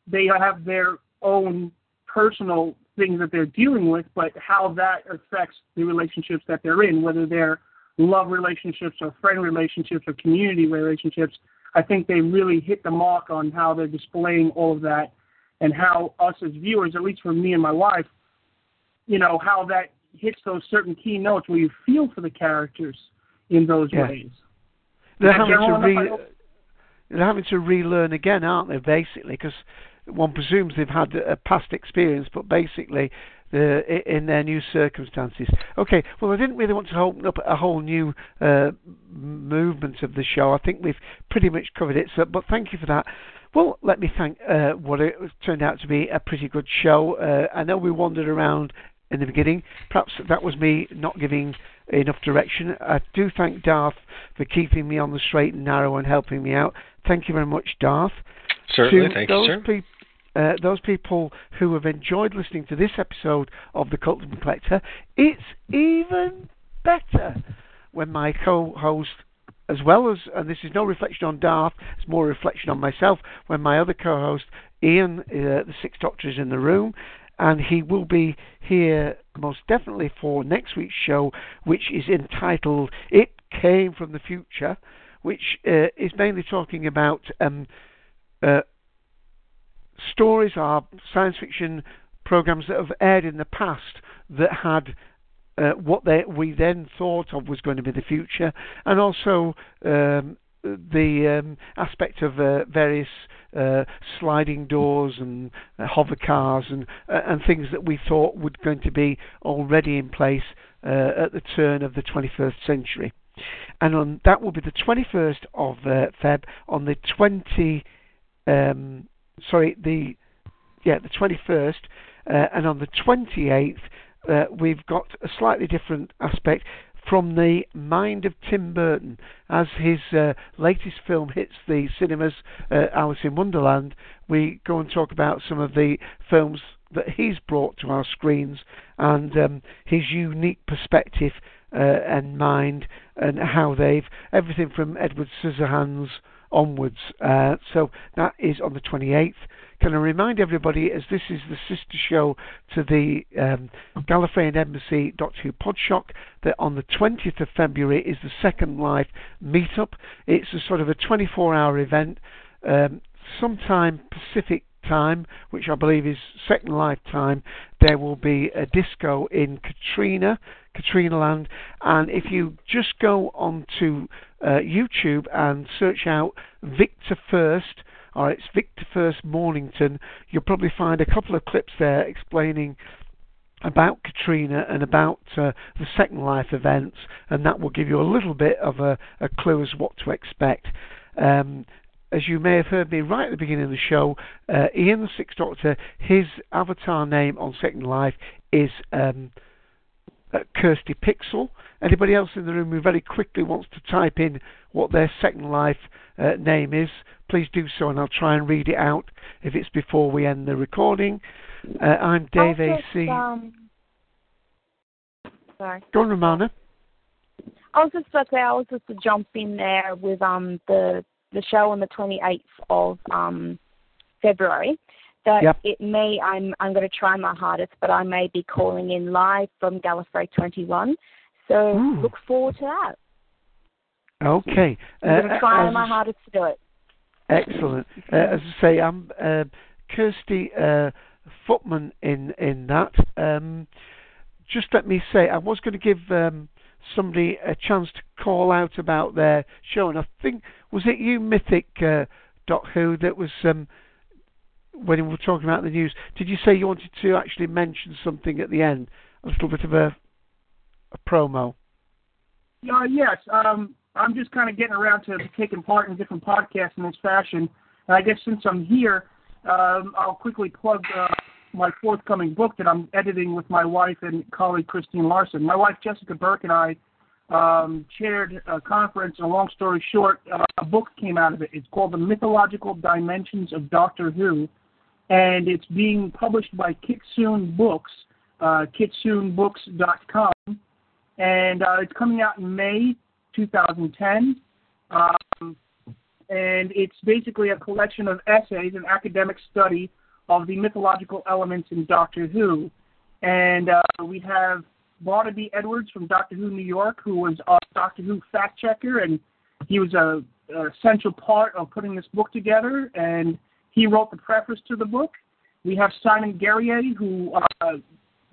They have their own personal things that they're dealing with, but how that affects the relationships that they're in, whether they're love relationships or friend relationships or community relationships, I think they really hit the mark on how they're displaying all of that and how us as viewers, at least for me and my wife, you know, how that hits those certain key notes where you feel for the characters in those Yeah. ways. They're having to general enough? I re- they're having to relearn again, aren't they? Basically, because one presumes they've had a past experience, but basically, the, in their new circumstances. Okay, well, I didn't really want to open up a whole new uh, movement of the show. I think we've pretty much covered it. So, but thank you for that. Well, let me thank uh, what it turned out to be a pretty good show. Uh, I know we wandered around in the beginning. Perhaps that was me not giving enough direction. I do thank Darth for keeping me on the straight and narrow and helping me out. Thank you very much, Darth. Certainly. To Thank you, those sir. peop- uh, those people who have enjoyed listening to this episode of The Cultdom Collective, it's even better when my co-host, as well as, and this is no reflection on Darth, it's more reflection on myself, when my other co-host, Ian, uh, the Sixth Doctor, is in the room, and he will be here most definitely for next week's show, which is entitled "It Came from the Future," which uh, is mainly talking about um, uh, stories are science fiction programs that have aired in the past that had uh, what they, we then thought of was going to be the future, and also um, the um, aspect of uh, various uh, sliding doors and uh, hover cars and uh, and things that we thought would going to be already in place uh, at the turn of the 21st century. And on that will be the 21st of uh, Feb. On the 20, um, sorry, the yeah, the 21st, uh, and on the 28th, uh, we've got a slightly different aspect from the mind of Tim Burton. As his uh, latest film hits the cinemas, uh, Alice in Wonderland, we go and talk about some of the films that he's brought to our screens and um, his unique perspective uh, and mind and how they've everything from Edward Scissorhands onwards. Uh, so that is on the 28th. Can I remind everybody, as this is the sister show to the um, Gallifreyan Embassy Doctor Who Podshock, that on the 20th of February is the Second Life meetup. It's a sort of a 24-hour event, um, sometime Pacific time, which I believe is Second Life time. There will be a disco in Katrina, Katrina Land, and if you just go onto uh, YouTube and search out Victor First or it's Victor First Mornington, you'll probably find a couple of clips there explaining about Katrina and about uh, the Second Life events, and that will give you a little bit of a, a clue as what to expect. Um, as you may have heard me right at the beginning of the show, uh, Ian the Sixth Doctor, his avatar name on Second Life is um, uh, Kirsty Pixel. Anybody else in the room who very quickly wants to type in what their Second Life uh, name is, please do so, and I'll try and read it out if it's before we end the recording. Uh, I'm Dave AC. um, sorry. Go on, Romana. I was just about to say I was just to jump in there with um the the show on the 28th of um February. That Yep. it may I'm I'm going to try my hardest, but I may be calling in live from Gallifrey 21. So Ooh. look forward to that. Okay. I'm going Uh, to try as- my hardest to do it. Excellent. Uh, as I say, I'm uh, Kirsty uh, Footman in in that. Um, just let me say, I was going to give um, somebody a chance to call out about their show, and I think was it you, Mythic uh, Doc Who, that was um, when we were talking about the news. Did you say you wanted to actually mention something at the end, a little bit of a promo? Uh, yes, um, I'm just kind of getting around to taking part in different podcasts in this fashion. And I guess since I'm here, um, I'll quickly plug uh, my forthcoming book that I'm editing with my wife and colleague Kristine Larsen. My wife Jessica Burke and I um, chaired a conference. And long story short, uh, a book came out of it. It's called The Mythological Dimensions of Doctor Who, and it's being published by Kitsune Books, uh, kitsunebooks.com and uh, it's coming out in May 2010. Um, and it's basically a collection of essays, an academic study of the mythological elements in Doctor Who. And uh, we have Barnaby Edwards from Doctor Who New York, who was a Doctor Who fact checker, and he was a, a part of putting this book together. And he wrote the preface to the book. We have Simon Guerrier, who uh,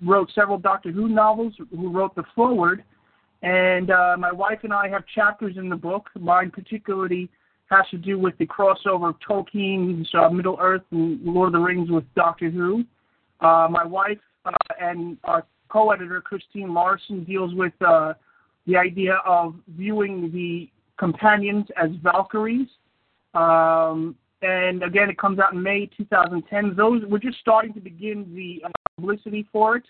wrote several Doctor Who novels, who wrote the foreword. And uh, my wife and I have chapters in the book. Mine particularly has to do with the crossover of Tolkien's uh, Middle Earth and Lord of the Rings with Doctor Who. Uh, my wife uh, and our co-editor Kristine Larsen deals with uh, the idea of viewing the companions as Valkyries. Um, and again, it comes out in May 2010. Those we're just starting to begin the uh, publicity for it.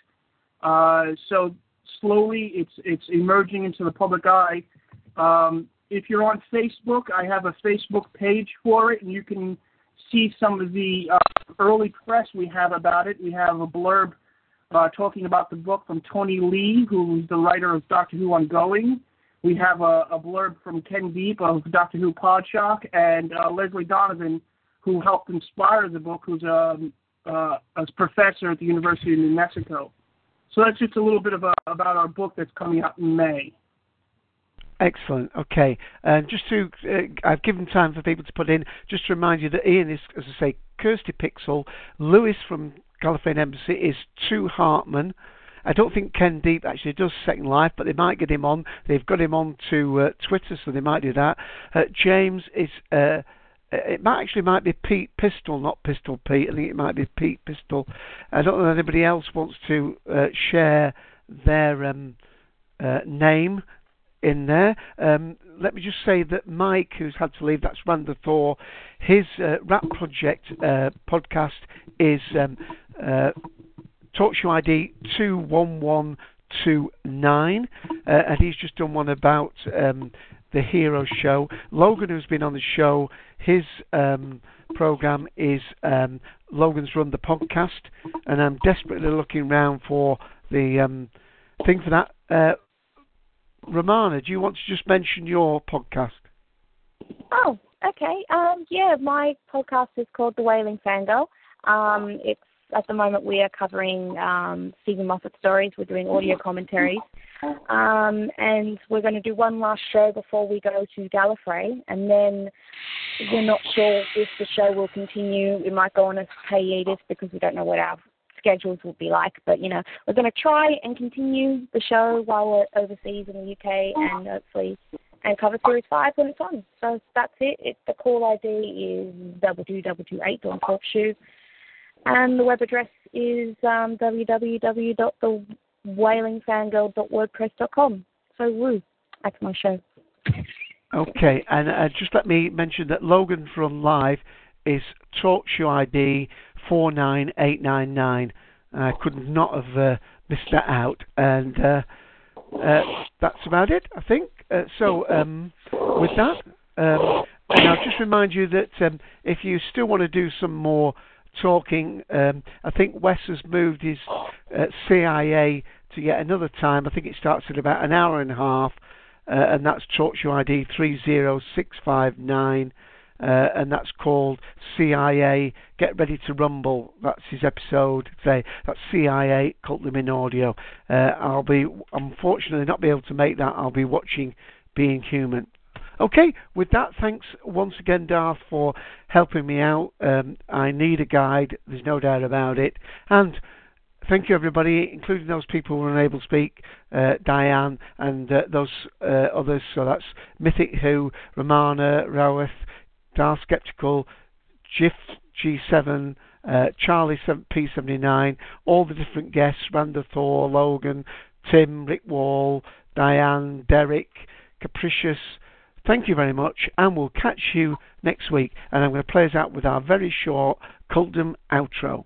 Uh, so slowly, it's it's emerging into the public eye. Um, if you're on Facebook, I have a Facebook page for it, and you can see some of the uh, early press we have about it. We have a blurb uh, talking about the book from Tony Lee, who's the writer of Doctor Who Ongoing. We have a, a blurb from Ken Deep of Doctor Who Podshock, and uh, Leslie Donovan, who helped inspire the book, who's a, um, uh, a professor at the University of New Mexico. So that's just a little bit of a, about our book that's coming out in May. Excellent. Okay. And just to, uh, I've given time for people to put in, just to remind you that Ian is, as I say, Kirsty Pixel. Louis from Gallifreyan Embassy is Sue Hartman. I don't think Ken Deep actually does Second Life, but they might get him on. They've got him on to uh, Twitter, so they might do that. Uh, James is. Uh, it might actually might be Pete Pistol, not Pistol Pete. I think it might be Pete Pistol. I don't know if anybody else wants to uh, share their um, uh, name in there. Um, let me just say that Mike, who's had to leave, that's Randa Thor, his uh, Rap Project uh, podcast is um, uh, TalkShoe ID 21129, uh, and he's just done one about um, the Hero Show. Logan, who's been on the show, his um, program is um, Logan's Run the Podcast, and I'm desperately looking around for the um, thing for that. Uh, Romana, do you want to just mention your podcast? Oh, okay. Um, yeah, my podcast is called The Wailing Fangirl. Um, it's at the moment we are covering um, Moffat stories. We're doing audio commentaries, um, and we're going to do one last show before we go to Gallifrey, and then we're not sure if the show will continue. We might go on a hiatus because we don't know what our schedules will be like. But you know, we're going to try and continue the show while we're overseas in the UK, and hopefully, and cover series five when it's on. So that's it. the call ID is double two double two eight on Top Shoe, and the web address is um, www.thewailingfangirl.wordpress.com. So woo, that's my show. Okay, and uh, just let me mention that Logan from Live is TalkShoe ID 49899. I could not have uh, missed that out. And uh, uh, that's about it, I think. Uh, so, um, with that, um, and I'll just remind you that um, if you still want to do some more talking, um, I think Wes has moved his uh, CIA to yet another time. I think it starts at about an hour and a half, uh, and that's TalkShoe ID 30659 uh, and that's called CIA Get Ready to Rumble. That's his episode today. That's CIA Cult in Audio. Uh, I'll be unfortunately not be able to make that. I'll be watching Being Human. Okay, with that, thanks once again, Darth, for helping me out. Um, I need a guide, there's no doubt about it. And thank you, everybody, including those people who were unable to speak, uh, Diane, and uh, those uh, others. So that's Mythic Who, Romana, Rawith, Darth Skeptical, Jiff G7, uh, Charlie P79, all the different guests, Randa Thor, Logan, Tim, Rick Wall, Diane, Derek, Capricious. Thank you very much, and we'll catch you next week. And I'm going to play us out with our very short Cultdom outro.